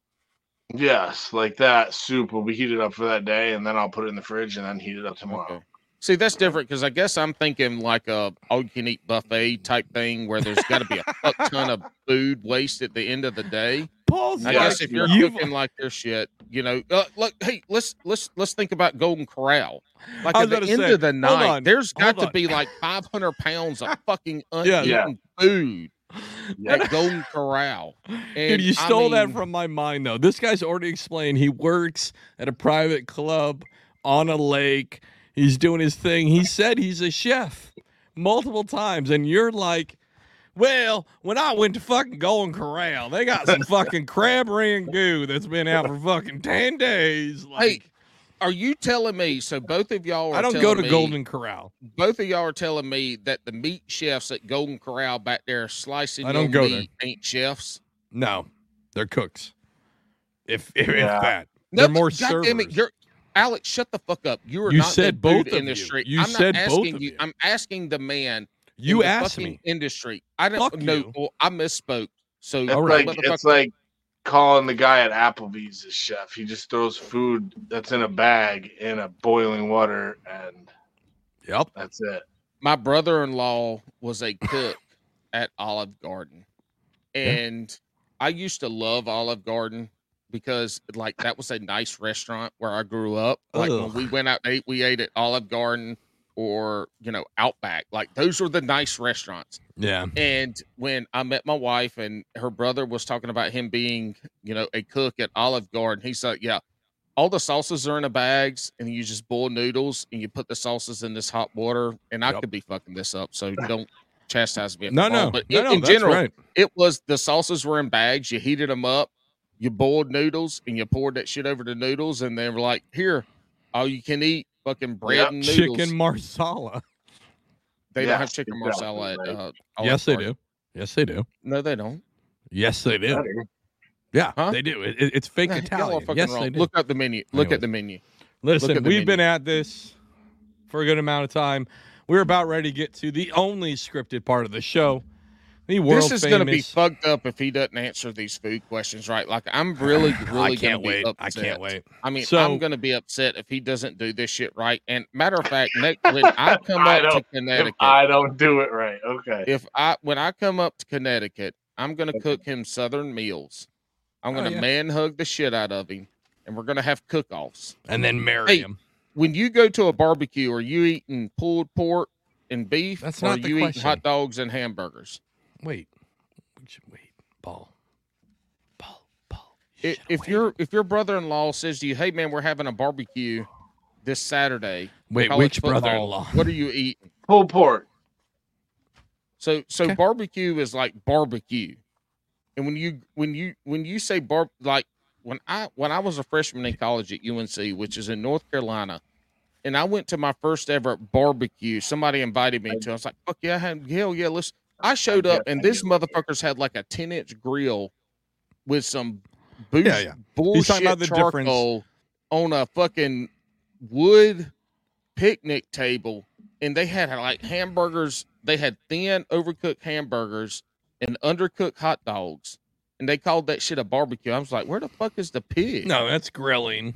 Yes, like that soup will be heated up for that day, and then I'll put it in the fridge and then heat it up tomorrow. Okay. See, that's different because I guess I'm thinking like a all you can eat buffet type thing where there's got to be a fuck ton of food waste at the end of the day. Paul's I Yeah, guess if you're you've- cooking like this shit, you know, uh, look, hey, let's let's let's think about Golden Corral. Like at the end say, of the night, on, there's got to on. be like 500 pounds of fucking Yeah. uneaten Yeah. food Yeah. at Golden Corral. Dude, And, you I stole that from my mind, though. This guy's already explained he works at a private club on a lake. He's doing his thing. He said he's a chef multiple times, and you're like, well, when I went to fucking Golden Corral, they got some fucking crab rangoon that's been out for fucking 10 days. Like, hey, Are you telling me? So both of y'all are. I don't go to me- Golden Corral. Both of y'all are telling me that the meat chefs at Golden Corral back there are slicing I don't your go meat ain't chefs. No, they're cooks. If, if, if that. No, They're more God damn it, servers. you're Alex. Shut the fuck up. You are You not said in the food both of you. industry. You I'm said not both asking of you. you. I'm asking the man. You in the asked fucking me. Industry. I don't Fuck know. you. Well, I misspoke. So It's All right. like motherfucker- it's like calling the guy at Applebee's a chef. He just throws food that's in a bag in a boiling water, and Yep. that's it. my brother-in-law was a cook at Olive Garden, and I used to love Olive Garden because like that was a nice restaurant where I grew up. Like Ugh. when we went out to eat, we ate at Olive Garden or you know Outback. Like those were the nice restaurants. Yeah. And when I met my wife and her brother was talking about him being, you know, a cook at Olive Garden, he said, yeah, all the sauces are in the bags and you just boil noodles and you put the sauces in this hot water. And I Yep. could be fucking this up. So don't chastise me. No, no. But no, in, no, in general, right. it was the sauces were in bags. You heated them up, you boiled noodles and you poured that shit over the noodles. And they were like, here, all you can eat fucking bread Yep. and noodles. Chicken marsala. They don't have chicken exactly, marsala at uh, Yes, they do. Yes, they do. No, they don't. Yes, they do. Yeah, Huh? they do. It, it- it's fake Nah, Italian. Yes, wrong. they do. Look up the menu. Look Anyways. at the menu. Listen, the we've been at this for a good amount of time. We're about ready to get to the only scripted part of the show. He world this is going to be fucked up if he doesn't answer these food questions right. Like I'm really, really can't gonna wait. Be I can't wait. I mean, So- I'm going to be upset if he doesn't do this shit right. And matter of fact, next, when I come I up to Connecticut, I don't do it right, okay. if I when I come up to Connecticut, I'm gonna cook him Southern meals. I'm Oh, gonna yeah. man hug the shit out of him, and we're gonna have cook-offs. And then marry Hey, him. When you go to a barbecue, are you eating pulled pork and beef, That's or not are the you question. eating hot dogs and hamburgers? Wait. We should wait. Paul. Paul. Paul. I- should've If waited. your if your brother-in-law says to you, "Hey man, we're having a barbecue this Saturday," Wait, which football, brother-in-law? What are you eating? Pulled pork. So so Okay. barbecue is like barbecue. And when you when you when you say bar like when I when I was a freshman in college at UNC, which is in North Carolina, and I went to my first ever barbecue, somebody invited me to. I was like, "Fuck yeah, I had, hell yeah!" Let's. I showed up, get- and I this get what you- motherfucker's had like a ten inch grill with some bullshit, Yeah, yeah. bullshit about the difference. charcoal on a fucking wood picnic table, and they had like hamburgers. They had thin, overcooked hamburgers and undercooked hot dogs, and they called that shit a barbecue. I was like, "Where the fuck is the pig?" No, that's grilling.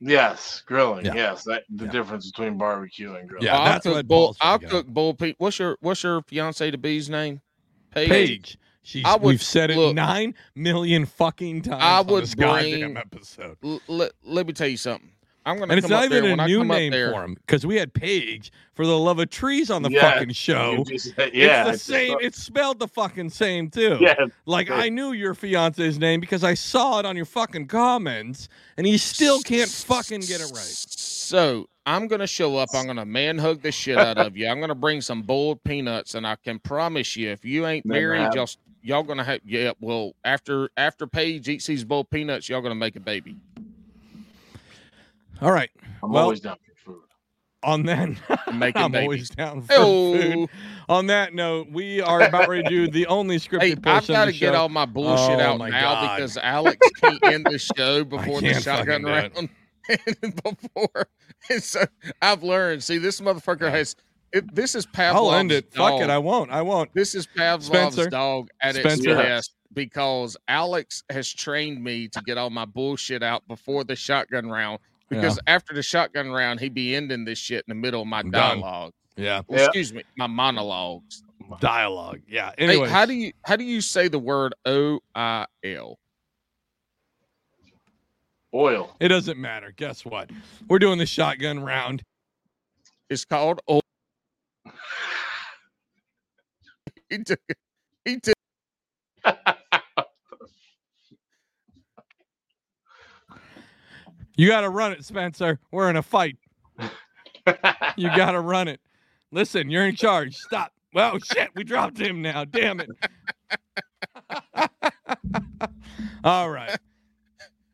Yes, grilling. Yeah. Yes, that the Yeah. difference between barbecue and grilling. Yeah, I'll that's cook what bull. I'll thinking of. cook bull pig. What's your What's your fiance to be's name? Paige. Paige. She's, I would- we've said it look, nine million fucking times I on would this goddamn bring- episode. L- let, let me tell you something. I'm gonna And it's not up there even when a I new name there. for him because we had Paige for the love of trees on the Yeah, fucking show. Just yeah, it's the same. It's spelled the fucking same too. yeah, Like Right. I knew your fiance's name because I saw it on your fucking comments, and he still can't fucking get it right. So I'm gonna show up. I'm gonna man hug the shit out of you. I'm gonna bring some boiled peanuts, and I can promise you, if you ain't Never married, have. y'all y'all gonna have yeah. Well, after after Paige eats these boiled peanuts, y'all gonna make a baby. All right. I'm Well- always down for food. On that, I'm babies. always down for Oh, food. On that note, we are about ready to do the only scripted hey, I've got to get all my bullshit Oh, out my now God. because Alex can't end the show before the shotgun round. And before, and so I've learned. See, this motherfucker has. It, this is Pavlov's I'll end it. dog. Fuck it. I won't. I won't. This is Pavlov's Spencer. dog at Spencer. its best because Alex has trained me to get all my bullshit out before the shotgun round. Because after the shotgun round, he'd be ending this shit in the middle of my I'm done. dialogue. Yeah. Well, Yeah. Excuse me, my monologues. Dialogue. Yeah. Hey, Anyway, how do you how do you say the word O I L? Oil. it doesn't matter. Guess what? We're doing the shotgun round. It's called O. He took it. He took. You got to run it, Spencer. We're in a fight. You got to run it. Listen, you're in charge. Stop. Well, shit, we dropped him now. Damn it. All right.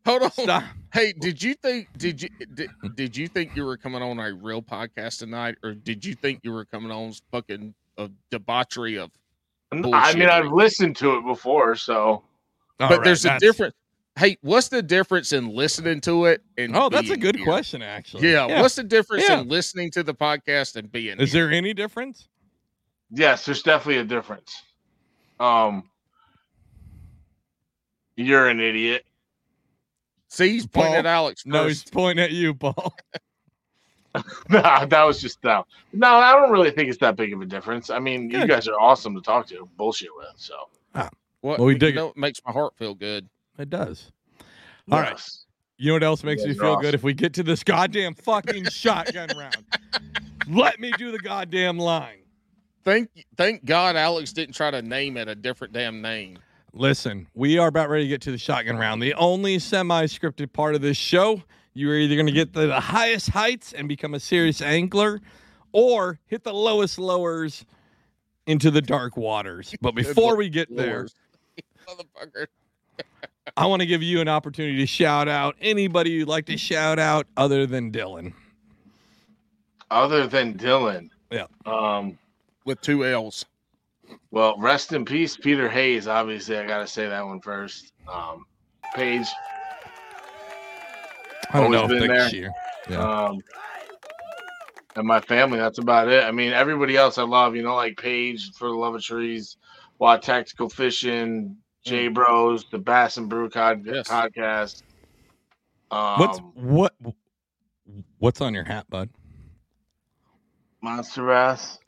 Hold on. Stop. Hey, did you think did you did, did you think you were coming on a real podcast tonight, or did you think you were coming on fucking a debauchery of? Bullshit? I mean, I've listened to it before, so All but right, there's a difference. Hey, what's the difference in listening to it and? Oh, that's a good here? question, actually. Yeah, what's the difference Yeah. in listening to the podcast and being? Is here? there any difference? yes, there's definitely a difference. Um, you're an idiot. See, he's pointing at Alex first. No, he's pointing at you, Paul. Nah, that was just no. No, I don't really think it's that big of a difference. I mean, you guys are awesome to talk to, bullshit with. So, what, Well, we you dig it. know, it makes my heart feel good. It does. All right. yes. You know what else makes You me feel good? If we get to this goddamn fucking shotgun round. Let me do the goddamn line. Thank thank God Alex didn't try to name it a different damn name. Listen, we are about ready to get to the shotgun round. The only semi scripted part of this show. You are either going to get to the highest heights and become a serious angler or hit the lowest lowers into the dark waters. But before we get there. Motherfucker. I want to give you an opportunity to shout out anybody you'd like to shout out other than Dylan. Other than Dylan. Yeah. Um. With two L's. Well, rest in peace, Peter Hayes. Obviously, I got to say that one first. Um, Paige. I don't Always know if been next there. year. Yeah. Um, and my family. That's about it. I mean, everybody else I love. You know, like Paige for the love of trees, Watt Tactical Fishing, J Bros, the Bass and Brew cod- Yes. podcast. Um, What's what? What's on your hat, bud? Monster Bass.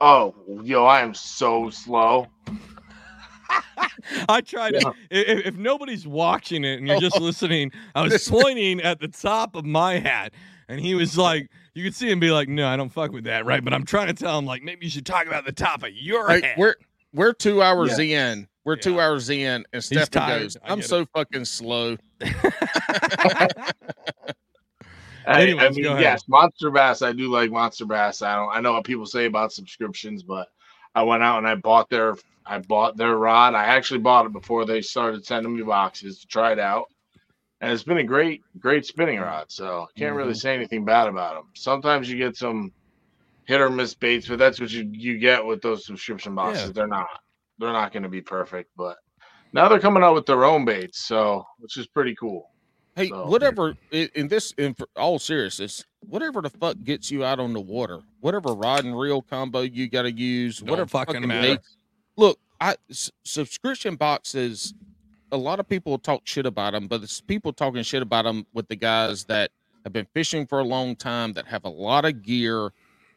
Oh, yo, I am so slow. I tried to. If, if nobody's watching it and you're just listening, I was pointing at the top of my hat, and he was like, you could see him be like, "No, I don't fuck with that, right?" But I'm trying to tell him like, maybe you should talk about the top of your Hey, hat. we're we're two hours in. We're two hours in, and Stephanie goes, I "I'm get it. so fucking slow." I, Anyways, I mean, yes, Monster Bass. I do like Monster Bass. I don't. I know what people say about subscriptions, but I went out and I bought their. I bought their rod. I actually bought it before they started sending me boxes to try it out, and it's been a great, great spinning rod. So I can't really Mm-hmm. say anything bad about them. Sometimes you get some hit or miss baits, but that's what you you get with those subscription boxes. Yeah. They're not. They're not going to be perfect, but now they're coming out with their own baits, so which is pretty cool. Hey, So- whatever in, in this, in all seriousness, whatever the fuck gets you out on the water, whatever rod and reel combo you got to use, Don't whatever fucking matter. bait- Look, I s- subscription boxes. A lot of people talk shit about them, but it's people talking shit about them with the guys that have been fishing for a long time, that have a lot of gear,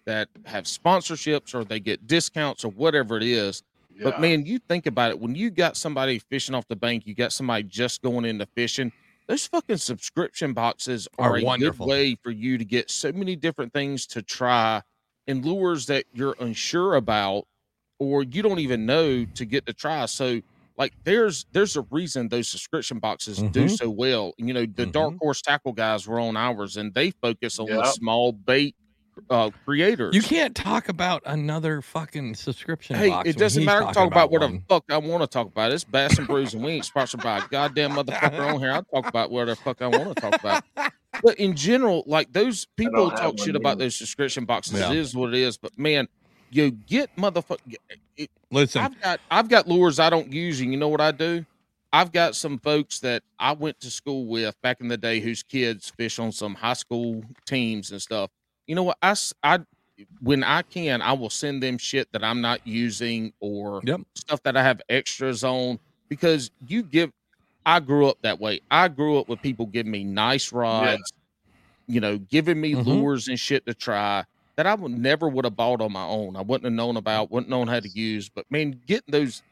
that have sponsorships or they get discounts or whatever it is. But man, you think about it when you got somebody fishing off the bank, you got somebody just going into fishing. Those fucking subscription boxes Are are, a wonderful. good way for you to get so many different things to try and lures that you're unsure about or you don't even know to get to try. So like there's there's a reason those subscription boxes do Mhm. so well. You know, the Dark Horse Tackle guys were on ours and they focus on the small bait uh creators. You can't talk about another fucking subscription Hey, box. it doesn't matter talk about what one. the fuck I want to talk about. It's Bass and Brews, and we ain't sponsored by a goddamn motherfucker on here. I'll talk about whatever the fuck I want to talk about. But in general, like those people talk one shit about those subscription boxes. Yeah. It is what it is. But man, you get motherfucker. Listen, I've got I've got lures I don't use, and you know what I do? I've got some folks that I went to school with back in the day whose kids fish on some high school teams and stuff. You know what? I, I when I can, I will send them shit that I'm not using or Yep. stuff that I have extras on because you give. I grew up that way. I grew up with people giving me nice rods, you know, giving me Mhm. lures and shit to try that I would never would have bought on my own. I wouldn't have known about, wouldn't known how to use. But man, getting those,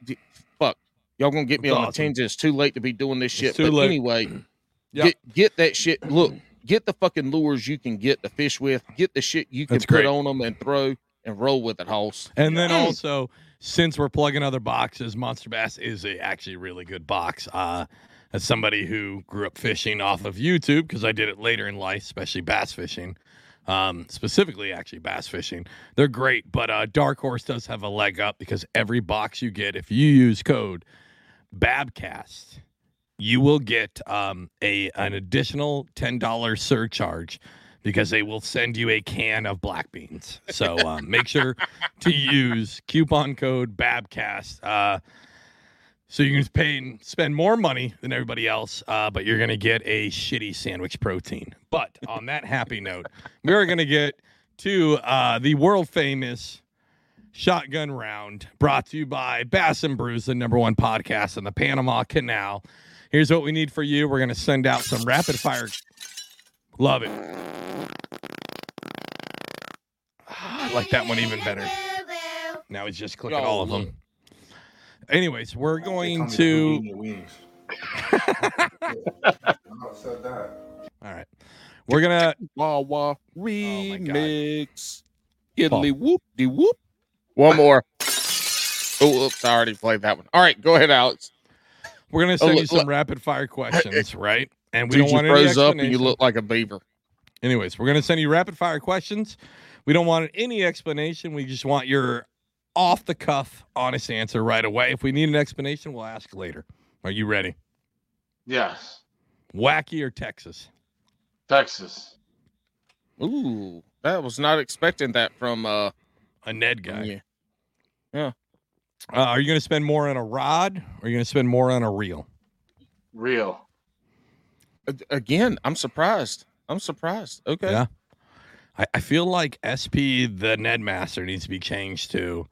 fuck, y'all gonna get me That's on a awesome. tangent. It's too late to be doing this shit. too but late. anyway, Yep. get get that shit. Look, get the fucking lures you can get to fish with. Get the shit you can That's put great. on them and throw and roll with it, Hoss. And then Yeah. also, since we're plugging other boxes, Monster Bass is a actually really good box. Uh, as somebody who grew up fishing off of YouTube, because I did it later in life, especially bass fishing, um, specifically actually bass fishing, they're great. But uh, Dark Horse does have a leg up because every box you get, if you use code Babcast, you will get um, a an additional ten dollars surcharge because they will send you a can of black beans. So uh, make sure to use coupon code Babcast. Uh, so you can pay and spend more money than everybody else, uh, but you're going to get a shitty sandwich protein. But on that happy note, we're going to get to uh, the world famous shotgun round brought to you by Bass and Brews, the number one podcast in the Panama Canal. Here's what we need for you. We're going to send out some rapid fire. Love it. Ah, I like that one even better. Now he's just clicking all of them. Anyways, we're going call me the to. Houdini of wings. I said that. All right. We're going to. Wawa Oh remix. Italy whoop de whoop. One more. Oh, oops, I already played that one. All right, go ahead, Alex. We're gonna Oh, send you some look. rapid fire questions, right? And we Dude, don't want you want any froze up and you look like a beaver. Anyways, we're gonna send you rapid fire questions. We don't want any explanation. We just want your off the cuff, honest answer right away. If we need an explanation, we'll ask later. Are you ready? Yes, Wacky or Texas? Texas. Ooh, that was not expecting that from uh A Ned guy. yeah. Uh, are you gonna spend more on a rod or are you gonna spend more on a reel? Real. A- Again, I'm surprised. I'm surprised. Okay. Yeah. I, I feel like SP the Ned Master needs to be changed to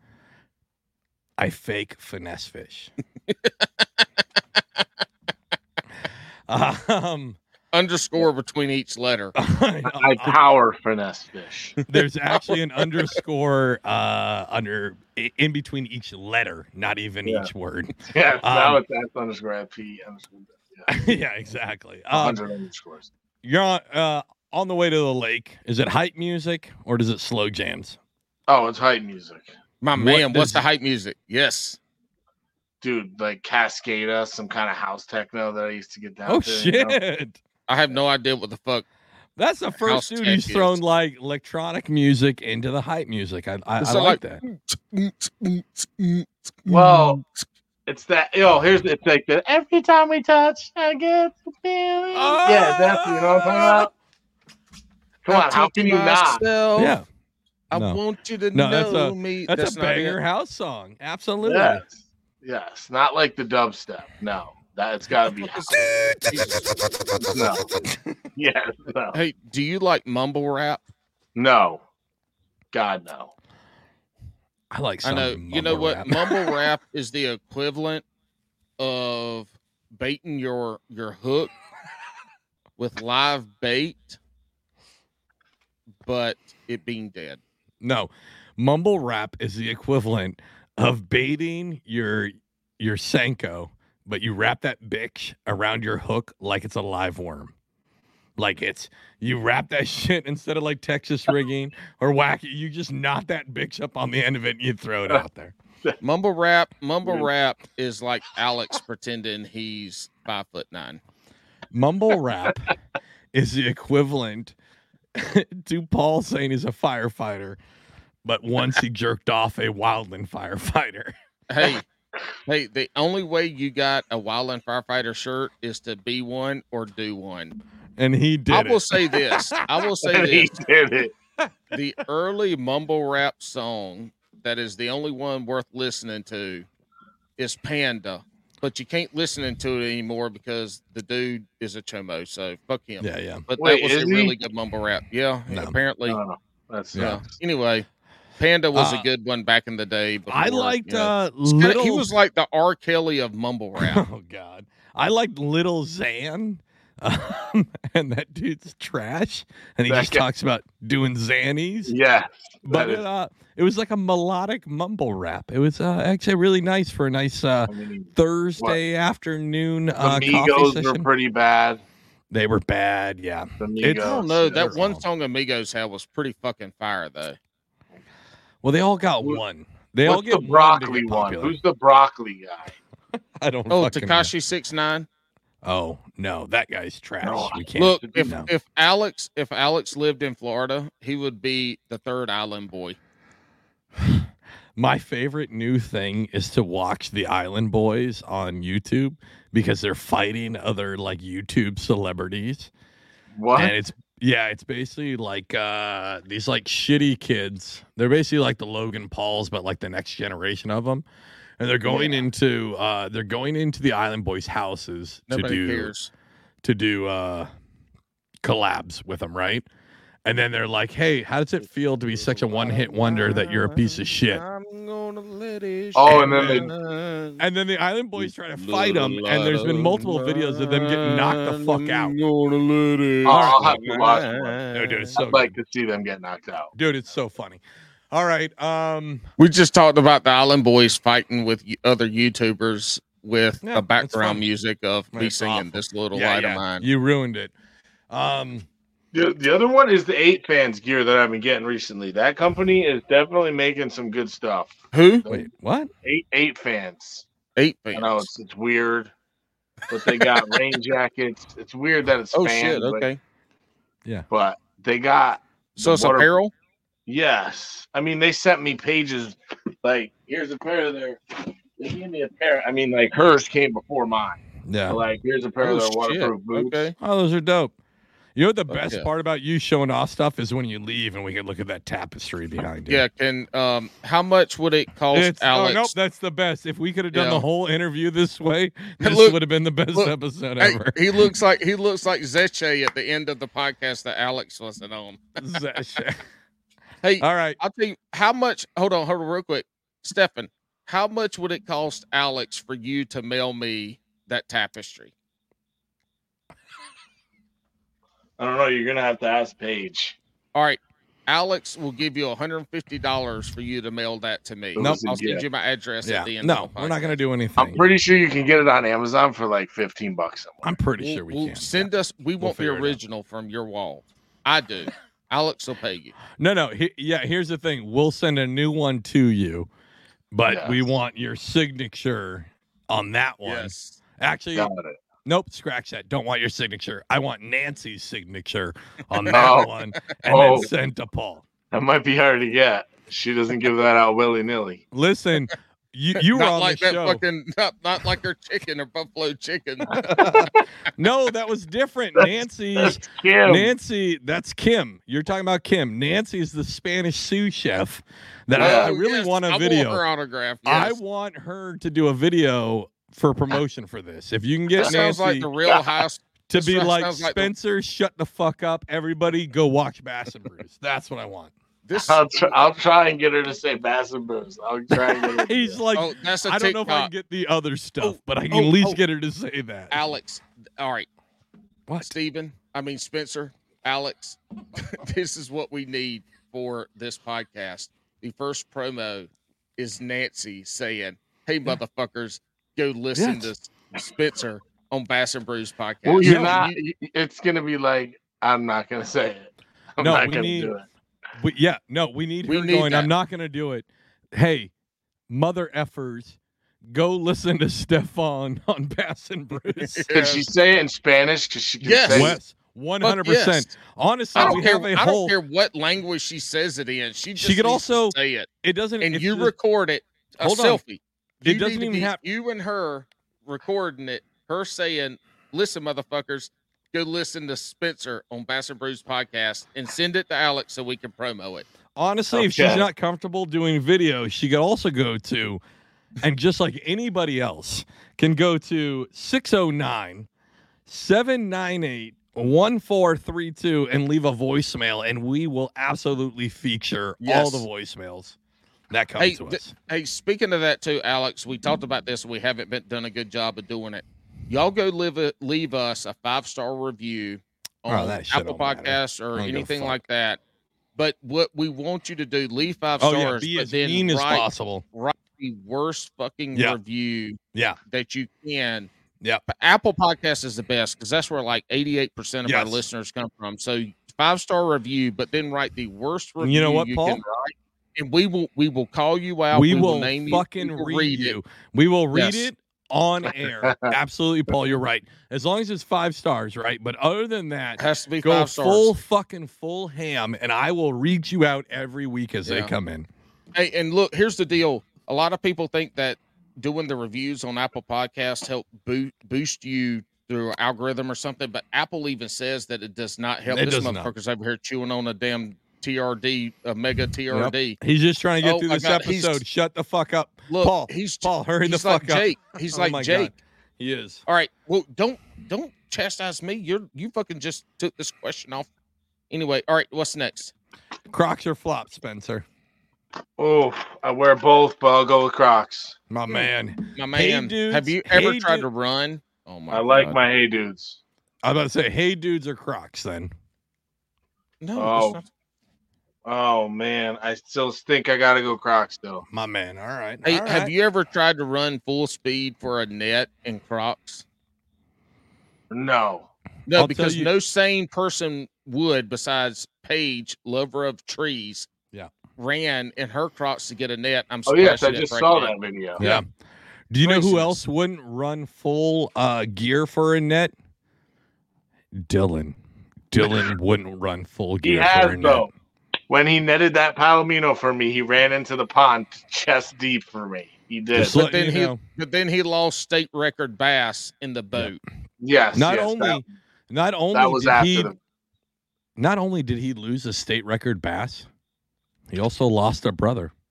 I fake finesse fish. um, Underscore between each letter. I power finesse fish. there's actually an underscore uh, under in between each letter, not even Yeah. each word. Yeah, now Um, it's S underscore FP underscore. yeah, exactly. Um, hundred underscores. you're on, uh, on the way to the lake. Is it hype music or does it slow jams? Oh, it's hype music, My What man, what's the hype music? Yes. dude. Like Cascada, some kind of house techno that I used to get down Oh to. you know? Shit! I have no idea what the fuck. That's the House first dude tech who's is. thrown like electronic music into the hype music. I, I, I like like- that. Well, it's that. Yo, here's it's like that. Every time we touch, I get the feeling. yeah, that's you know what I'm talking about. Ah! Come on, how can you not? not? yeah, I No. want you to No, that's know a- me. that's, a not it. banger house song. Absolutely. Yes, yes, not like the dubstep. No, that it's got to be. house. No. Yes, no, Hey, do you like mumble rap? no, God no. I like. I know. You know mumble what? rap. Mumble rap is the equivalent of baiting your your hook with live bait, but it being dead. No, mumble rap is the equivalent of baiting your your senko, but you wrap that bitch around your hook like it's a live worm. Like it's you wrap that shit instead of like Texas rigging or wacky, you just knot that bitch up on the end of it and you throw it out there. Mumble rap, mumble Weird. rap is like Alex pretending he's five foot nine. Mumble rap is the equivalent to Paul saying he's a firefighter, but once he jerked off a wildland firefighter. Hey, hey, the only way you got a wildland firefighter shirt is to be one or do one. And he did I it. will say this. I will say And he did it. the early mumble rap song that is the only one worth listening to is Panda. But you can't listen to it anymore because the dude is a chomo, so fuck him. Yeah, yeah. But Wait, that was is a he? really good mumble rap. Yeah, No. apparently. Oh, that's yeah. sucks. Anyway, Panda was Uh, a good one back in the day. Before, I liked you know. uh It's kinda- little he was like the R. Kelly of mumble rap. Oh god. I liked Lil Xan. Um, and that dude's trash. And he That just guy- talks about doing Xannies. Yeah, But that it, is- uh, it was like a melodic mumble rap. It was uh, actually really nice for a nice uh, I mean, Thursday afternoon uh, coffee Amigos were pretty bad. they were bad, yeah. The I don't know. That one song Amigos had was pretty fucking fire though. Well, they all got Who- one. They all What's get the broccoli get one? Who's the broccoli guy? I don't Oh. Tekashi six nine. Oh no, that guy's trash. No, we can't. Look, if no. if Alex if Alex lived in Florida, he would be the third island boy. My favorite new thing is to watch the Island Boys on YouTube because they're fighting other like YouTube celebrities. What? And it's yeah, it's basically like uh these like shitty kids. They're basically like the Logan Pauls but like the next generation of them. And they're going into uh they're going into the Island Boys houses Nobody to do cares. to do uh collabs with them, right? And then they're like, "Hey, how does it feel to be such a one-hit wonder that you're a piece of shit?" I'm gonna let it Oh, and then they- And then the Island Boys try to fight them, and there's been multiple videos of them getting knocked the fuck out. I'm gonna let it Oh, I'll have to watch shine. one. No, dude, it's so I'd like to see them get knocked out. Dude, it's so funny. All right, um, We just talked about the Island Boys fighting with other YouTubers with Yeah, the that's background music of me singing awful. "This Little yeah, Light yeah, of Mine." you ruined it. Um, The, the other one is the eight fans gear that I've been getting recently. That company is definitely making some good stuff. Who? wait, what? Eight eight fans. Eight fans. I know it's it's weird, but they got rain jackets. It's weird that it's oh fans, shit! but- yeah. but, they got so it's water- apparel. yes. I mean, they sent me pages like here's a pair of their. They gave me a pair. I mean, like hers came before mine. Yeah. Like here's a pair Oh of their shit! waterproof boots. Okay. Oh, those are dope. You know what the best yeah. part about you showing off stuff is when you leave and we can look at that tapestry behind you. Yeah. Can um, how much would it cost It's, Alex? oh nope, that's the best. If we could have done Yeah. the whole interview this way, this Look- would have been the best look, episode Hey, ever. he looks like he looks like Zeche at the end of the podcast that Alex wasn't on. Zash. Hey, All right. I'll tell you how much. Hold on, hold on, real quick, Stefan. how much would it cost Alex for you to mail me that tapestry? I don't know. You're gonna have to ask Paige. All right. Alex will give you $150 for you to mail that to me. Nope. I'll send you my address Yeah. at the end. No, of the we're not going to do anything. I'm pretty sure you can get it on Amazon for like 15 bucks somewhere. I'm pretty We'll- sure we we'll can. Send us. We We'll want the figure it out. original from your wall. I do. Alex will pay you. No, no. He, yeah, here's the thing. We'll send a new one to you, but we want your signature on that one. Yes. Actually, Got it. Nope. Scratch that. Don't want your signature. I want Nancy's signature on that Oh. one, and Oh. then send to Paul. That might be hard to get. She doesn't give that out willy nilly. Listen, you you were not on like the that show. fucking not, not like her chicken or buffalo chicken. no, that was different. Nancy's That's Kim. Nancy, that's Kim. You're talking about Kim. Nancy is the Spanish sous chef that I, I Oh, really yes, want a I video. her autograph. I want her to do a video for promotion for this. If you can get That sounds Nancy like the real house. to be sounds like like the- Spencer, shut the fuck up. Everybody go watch Bass and Brews. That's what I want. This I'll, try, I'll try and get her to say Bass and Brews. I'll try and get her. to do He's that. like, oh, that's a I don't know if I can get the other stuff, Oh, but I can oh, at least oh. get her to say that. Alex. All right, What? Stephen. I mean Spencer. Alex. this is what we need for this podcast. The first promo is Nancy saying, "Hey motherfuckers, go listen Yes. to Spencer on Bass and Brews podcast." Well, you're No, not. you- It's gonna be like I'm not gonna say it. I'm No, not we gonna need- do it. But yeah, no, we need We her need going. I'm not going to do it. Hey, mother effers, go listen to Stefan on Bass and Brews. Can she say it in Spanish? Because she can Yes. say Wes, one Fuck hundred percent. Honestly, I don't we care. have a I whole. don't care what language she says it in. She just She could also- say it, It doesn't. and you record it. A Hold on. Selfie. It You doesn't need even be have- you and her recording it. Her saying, "Listen, motherfuckers, go listen to Spencer on Bass and Brews podcast and send it to Alex so we can promo it." honestly, if she's not comfortable doing video, she could also go to, and just like anybody else, can go to 609 798 1432 and leave a voicemail, and we will absolutely feature all the voicemails that come Hey, to th- Hey, speaking of that too, Alex, we talked about this. We haven't been done a good job of doing it. Y'all go live it, leave us a five star review Oh, on that shit Apple don't. Podcasts or I don't give a anything like that. But what we want you to do, leave five Oh, stars, yeah, be but as then mean as write, possible. write the worst fucking Yeah. review Yeah. that you can. Yeah. But Apple Podcast is the best because that's where like 88% of our listeners come from. So five star review, but then write the worst review You know what, you Paul? And we will we will call you out. we, will, name fucking you. we will read, it. you. We will read Yes. it on air. Absolutely, Paul. You're right. As long as it's five stars, right? But other than that, It has to be go five stars. full fucking full ham, and I will read you out every week as they come in. Hey, and look, here's the deal. A lot of people think that doing the reviews on Apple Podcasts help boo- boost you through algorithm or something, but Apple even says that it does not help. It this does not. motherfucker's over here chewing on a damn TRD, a mega TRD. He's just trying to get Oh through this God, episode. Shut the fuck up, Look, Paul. he's Paul, hurry the he's fuck like up. Jake. He's Oh like my Jake. God. He is. All right. Well, don't don't chastise me. You're you fucking just took this question off. Anyway, all right. What's next? Crocs or flops, Spencer? Oh, I wear both, but I'll go with Crocs. My hmm. man. My Hey, man, dudes. have you ever Hey, tried dude. to run? Oh my! God. I like God. my Hey Dudes. I was about to say, hey, dudes or Crocs then? No, Oh. That's not- Oh man, I still think I gotta go Crocs though. My man. All right. Hey, all have you ever tried to run full speed for a net in Crocs? No. No, I'll because you- no sane person would, besides Paige, lover of trees. Yeah. ran in her Crocs to get a net. I'm Oh yes, I just right saw now. that video. Yeah. Do you know who else wouldn't run full uh, gear for a net? Dylan. Dylan wouldn't run full He gear has for a net. though. When he netted that palomino for me, he ran into the pond chest deep for me. He did. Just But then he, know. but then he lost state record bass in the boat. yes. Not yes, only, that, not only that was did after he, the not only did he lose a state record bass, he also lost a brother.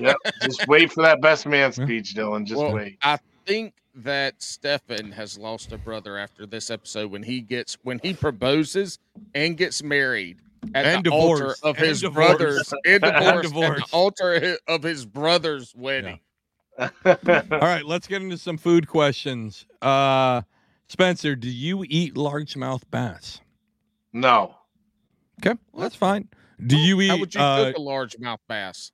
Yep. Just wait for that best man speech, Dylan. Just Well, wait. I think that Stefan has lost a brother after this episode when he gets when he proposes and gets married at And the altar of And his divorced. brothers and divorce, And divorced, at the altar of his brother's wedding. All right, let's get into some food questions. Uh, Spencer, do you eat largemouth bass? no. Okay, well, that's fine. Do you eat? How would you uh, cook a largemouth bass?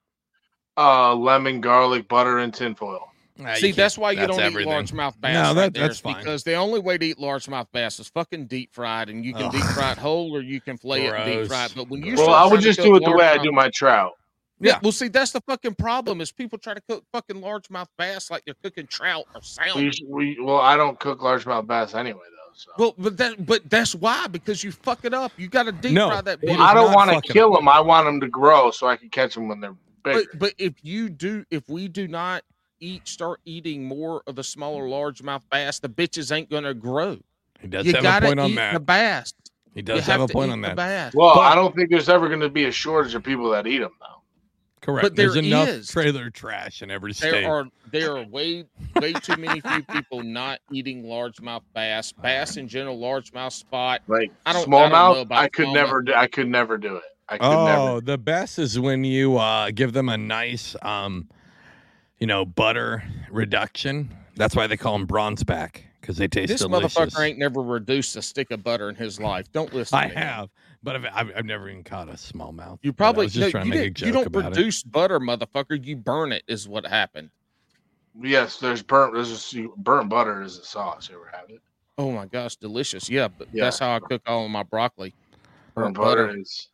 Uh, lemon, garlic, butter, and tinfoil. Nah, See, that's why you don't everything. eat largemouth bass. No, right that- there, that's fine. Because the only way to eat largemouth bass is fucking deep fried, and you can deep fry it whole or you can fillet it deep fried. But when you Well, I would just do it the way I do my trout. Yeah. Yeah. Well, see, that's the fucking problem is people try to cook fucking largemouth bass like they're cooking trout or salmon. we well, I don't cook largemouth bass anyway, though. So. Well, but that but that's why because you fuck it up. You got to deep No, fry that it bitch. I don't want to kill them. I want them to grow so I can catch them when they're bigger. But but if you do, if we do not eat, start eating more of the smaller largemouth bass, the bitches ain't gonna grow. He does you have a gotta point on that. the bass. he does have, a point on that. bass. well, but- I don't think there's ever going to be a shortage of people that eat them, though. Correct. But There's there enough is. trailer trash in every state. There are there are way way too many few people not eating largemouth bass. Bass in general, largemouth spot. Like I don't- I don't know smallmouth, about I, could smallmouth. never. Do, I could never do it. I could oh, never. the best is when you uh, give them a nice, um, you know, butter reduction. That's why they call them bronze back because they taste This delicious. motherfucker ain't never reduced a stick of butter in his life. Don't listen. I to him. have, but I've, I've, I've never even caught a smallmouth. You probably just no, trying you, to make a didn't- joke you don't about it. produce butter, motherfucker. You burn it. Is what happened. Yes, there's burnt. There's just burnt butter as a sauce. You ever have it? Oh my gosh, delicious. Yeah, but Yeah. that's how I cook all of my broccoli. Burnt Burnt butter butter. is.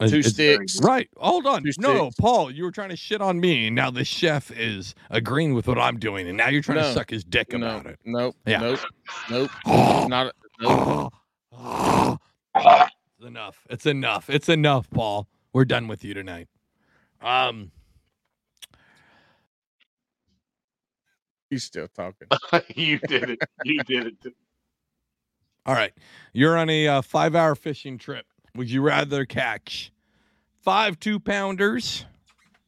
It's- Two it's- sticks. Right. Hold on. Two No, sticks. Paul, you were trying to shit on me. Now the chef is agreeing with what I'm doing, and now you're trying to suck his dick No, about it. nope, Yeah. nope, nope. Not nope. It's enough. It's enough. It's enough, Paul. We're done with you tonight. Um, He's still talking. you did it. You did it. all right. You're on a uh, five hour fishing trip. Would you rather catch five two pounders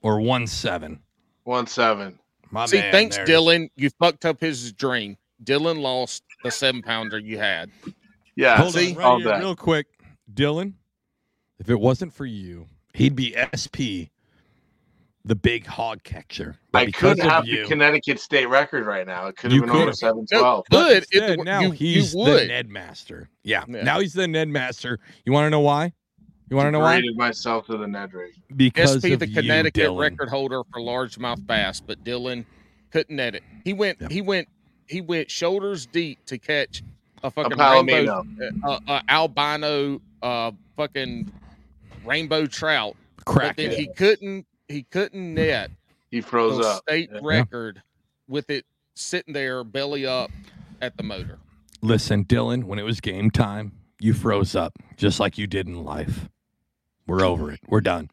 or one seven? One seven. My See, man, thanks, there's- Dylan. You fucked up his dream. Dylan lost the seven pounder you had. Yeah. Hold see, on, all right here, real quick, Dylan. If it wasn't for you, he'd be SP, the big hog catcher. But I could of have you, the Connecticut state record right now. It could have been over could've. seven But Good. If instead, it- now you- he's you the would. Ned Master. Yeah, Yeah. now he's the Ned Master. You want to know why? You want to know why? Rated myself to the Ned rate. Because SP, of the you, Connecticut Dylan. record holder for largemouth bass, but Dylan couldn't net it. He went. Yeah. He went. He went shoulders deep to catch a fucking palomino. rainbow, uh, uh, albino, uh, fucking rainbow trout. Crack but then it. he couldn't. He couldn't net He froze up. state Yeah. record with it sitting there belly up at the motor. Listen, Dylan, when it was game time, you froze up just like you did in life. We're over it. We're done.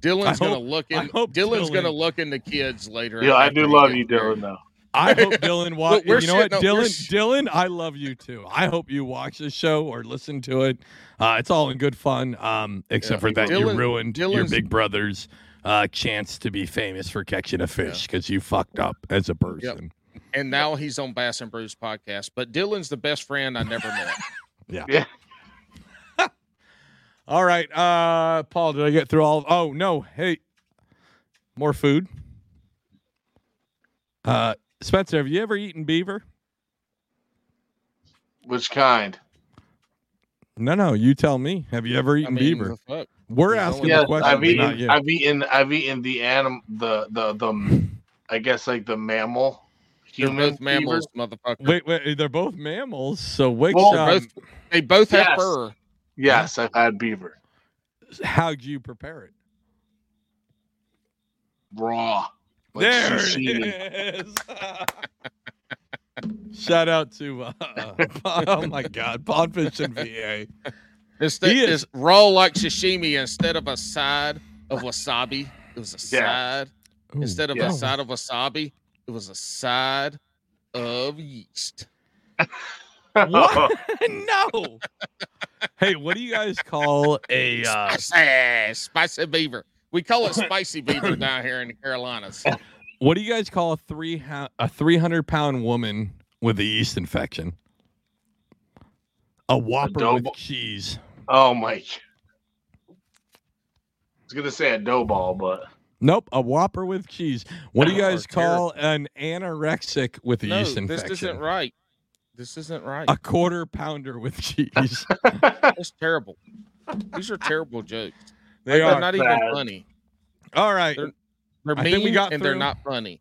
Dylan's I gonna hope- look in. hope Dylan's gonna Dylan- look into kids later. Yeah, I do love you. Dylan. Though. I hope Dylan watch. You know what, shitting Dylan? sh- Dylan, I love you too. I hope you watch this show or listen to it. Uh, it's all in good fun, um, except Yeah. for that you Dylan- ruined your big brother's uh, chance to be famous for catching a fish because you fucked up as a person. And now he's on Bass and Brews podcast. But Dylan's the best friend I never met. Yeah. All right, uh, Paul, did I get through all? Of, Oh no, hey, more food. Uh, Spencer, have you ever eaten beaver? Which kind? No, no, you tell me. Have you ever I eaten mean, beaver? fuck? We're there's asking only- the question, I've but not eaten. you. I've eaten. I've eaten the animal. The the the. I guess like the mammal. Human both mammals, beaver. motherfucker. Wait, wait, they're both mammals. So which Well, um, both, they both have fur. Yes, I've had beaver. how'd you prepare it? Raw. Like there sashimi. it is. Shout out to uh, oh my god, Pondfish and VA. Instead, He is- it's raw like sashimi instead of a side of wasabi. It was a Yeah. side instead of Yeah. a side of wasabi. It was a side of yeast. What? no. Hey, what do you guys call a uh, Spicy, spicy beaver. We call it spicy beaver down here in the Carolinas. what do you guys call a three a three hundred pound woman with a yeast infection? A whopper with Adobo- cheese. Oh my! I was gonna say a dough ball, but Nope, a Whopper with cheese. What do you guys call an anorexic with a No, yeast infection? this isn't right. This isn't right. A quarter pounder with cheese. That's terrible. These are terrible jokes. They They're are. not even funny. All right. They're- They're I mean think we got and they're not funny.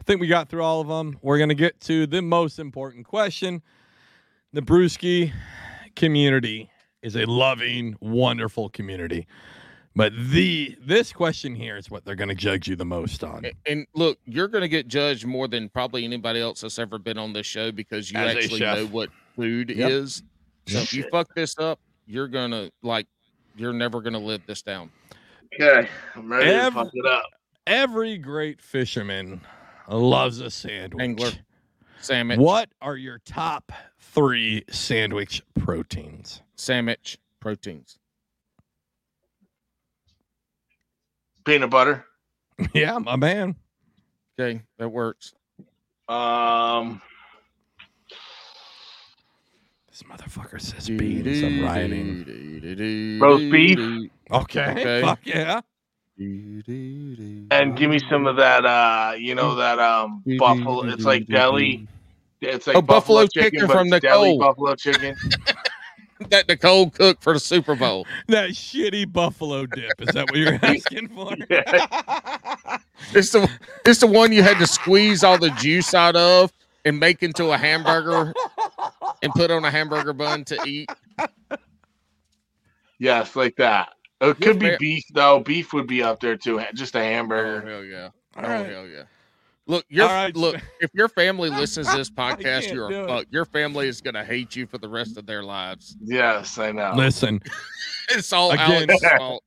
I think we got through all of them. We're going to get to the most important question. The Brewski community is a loving, wonderful community. But the this question here is what they're going to judge you the most on. And look, you're going to get judged more than probably anybody else that's ever been on this show because you As actually know what food Yep. is. So if you fuck this up, you're gonna like, you're never gonna live this down. Okay, I'm ready Every- to fuck it up. Every great fisherman loves a sandwich. Angler. Sandwich, What are your top three sandwich proteins? sandwich proteins. Peanut butter. yeah, my man. Okay, that works. Um, This motherfucker says beans. I'm writing. Roast beef? Okay. Okay. Fuck yeah. and give me some of that. Uh, you know that um buffalo. It's like deli. It's like Oh, buffalo chicken but from it's deli Nicole. buffalo chicken. that Nicole cooked for the Super Bowl. That shitty buffalo dip. Is that what you're asking for? It's the it's the one you had to squeeze all the juice out of and make into a hamburger and put on a hamburger bun to eat. yes, like that. It Your could be fa- beef though. Beef would be up there too. Just a Oh hamburger. hell yeah! All oh right. hell yeah! Look, your All right, look. If your family listens to this podcast, you're do a it. fuck. Your family is gonna hate you for the rest of their lives. Yes, I know. Listen, It's all Again- Alex's fault.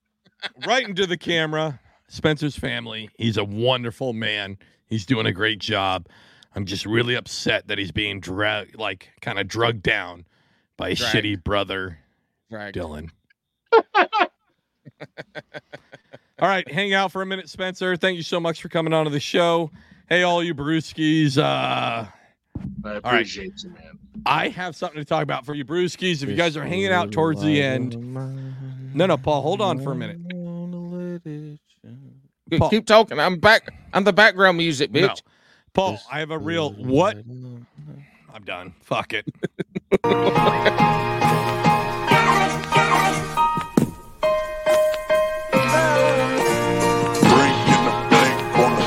right into the camera. Spencer's family. He's a wonderful man. He's doing a great job. I'm just really upset that he's being dragged, like kind of drugged down by his Dragged. shitty brother, Right. Dylan. all right, hang out for a minute, Spencer. Thank you so much for coming on to the show. Hey, all you Brewskis. Uh, I appreciate you, man. I have something to talk about for you, Brewskis. If you guys are hanging out towards the end, no, no, Paul, hold on for a minute. Keep- Paul- Keep talking. I'm back. I'm the background music, No. bitch. Paul, I have a real what? I'm done. Fuck it.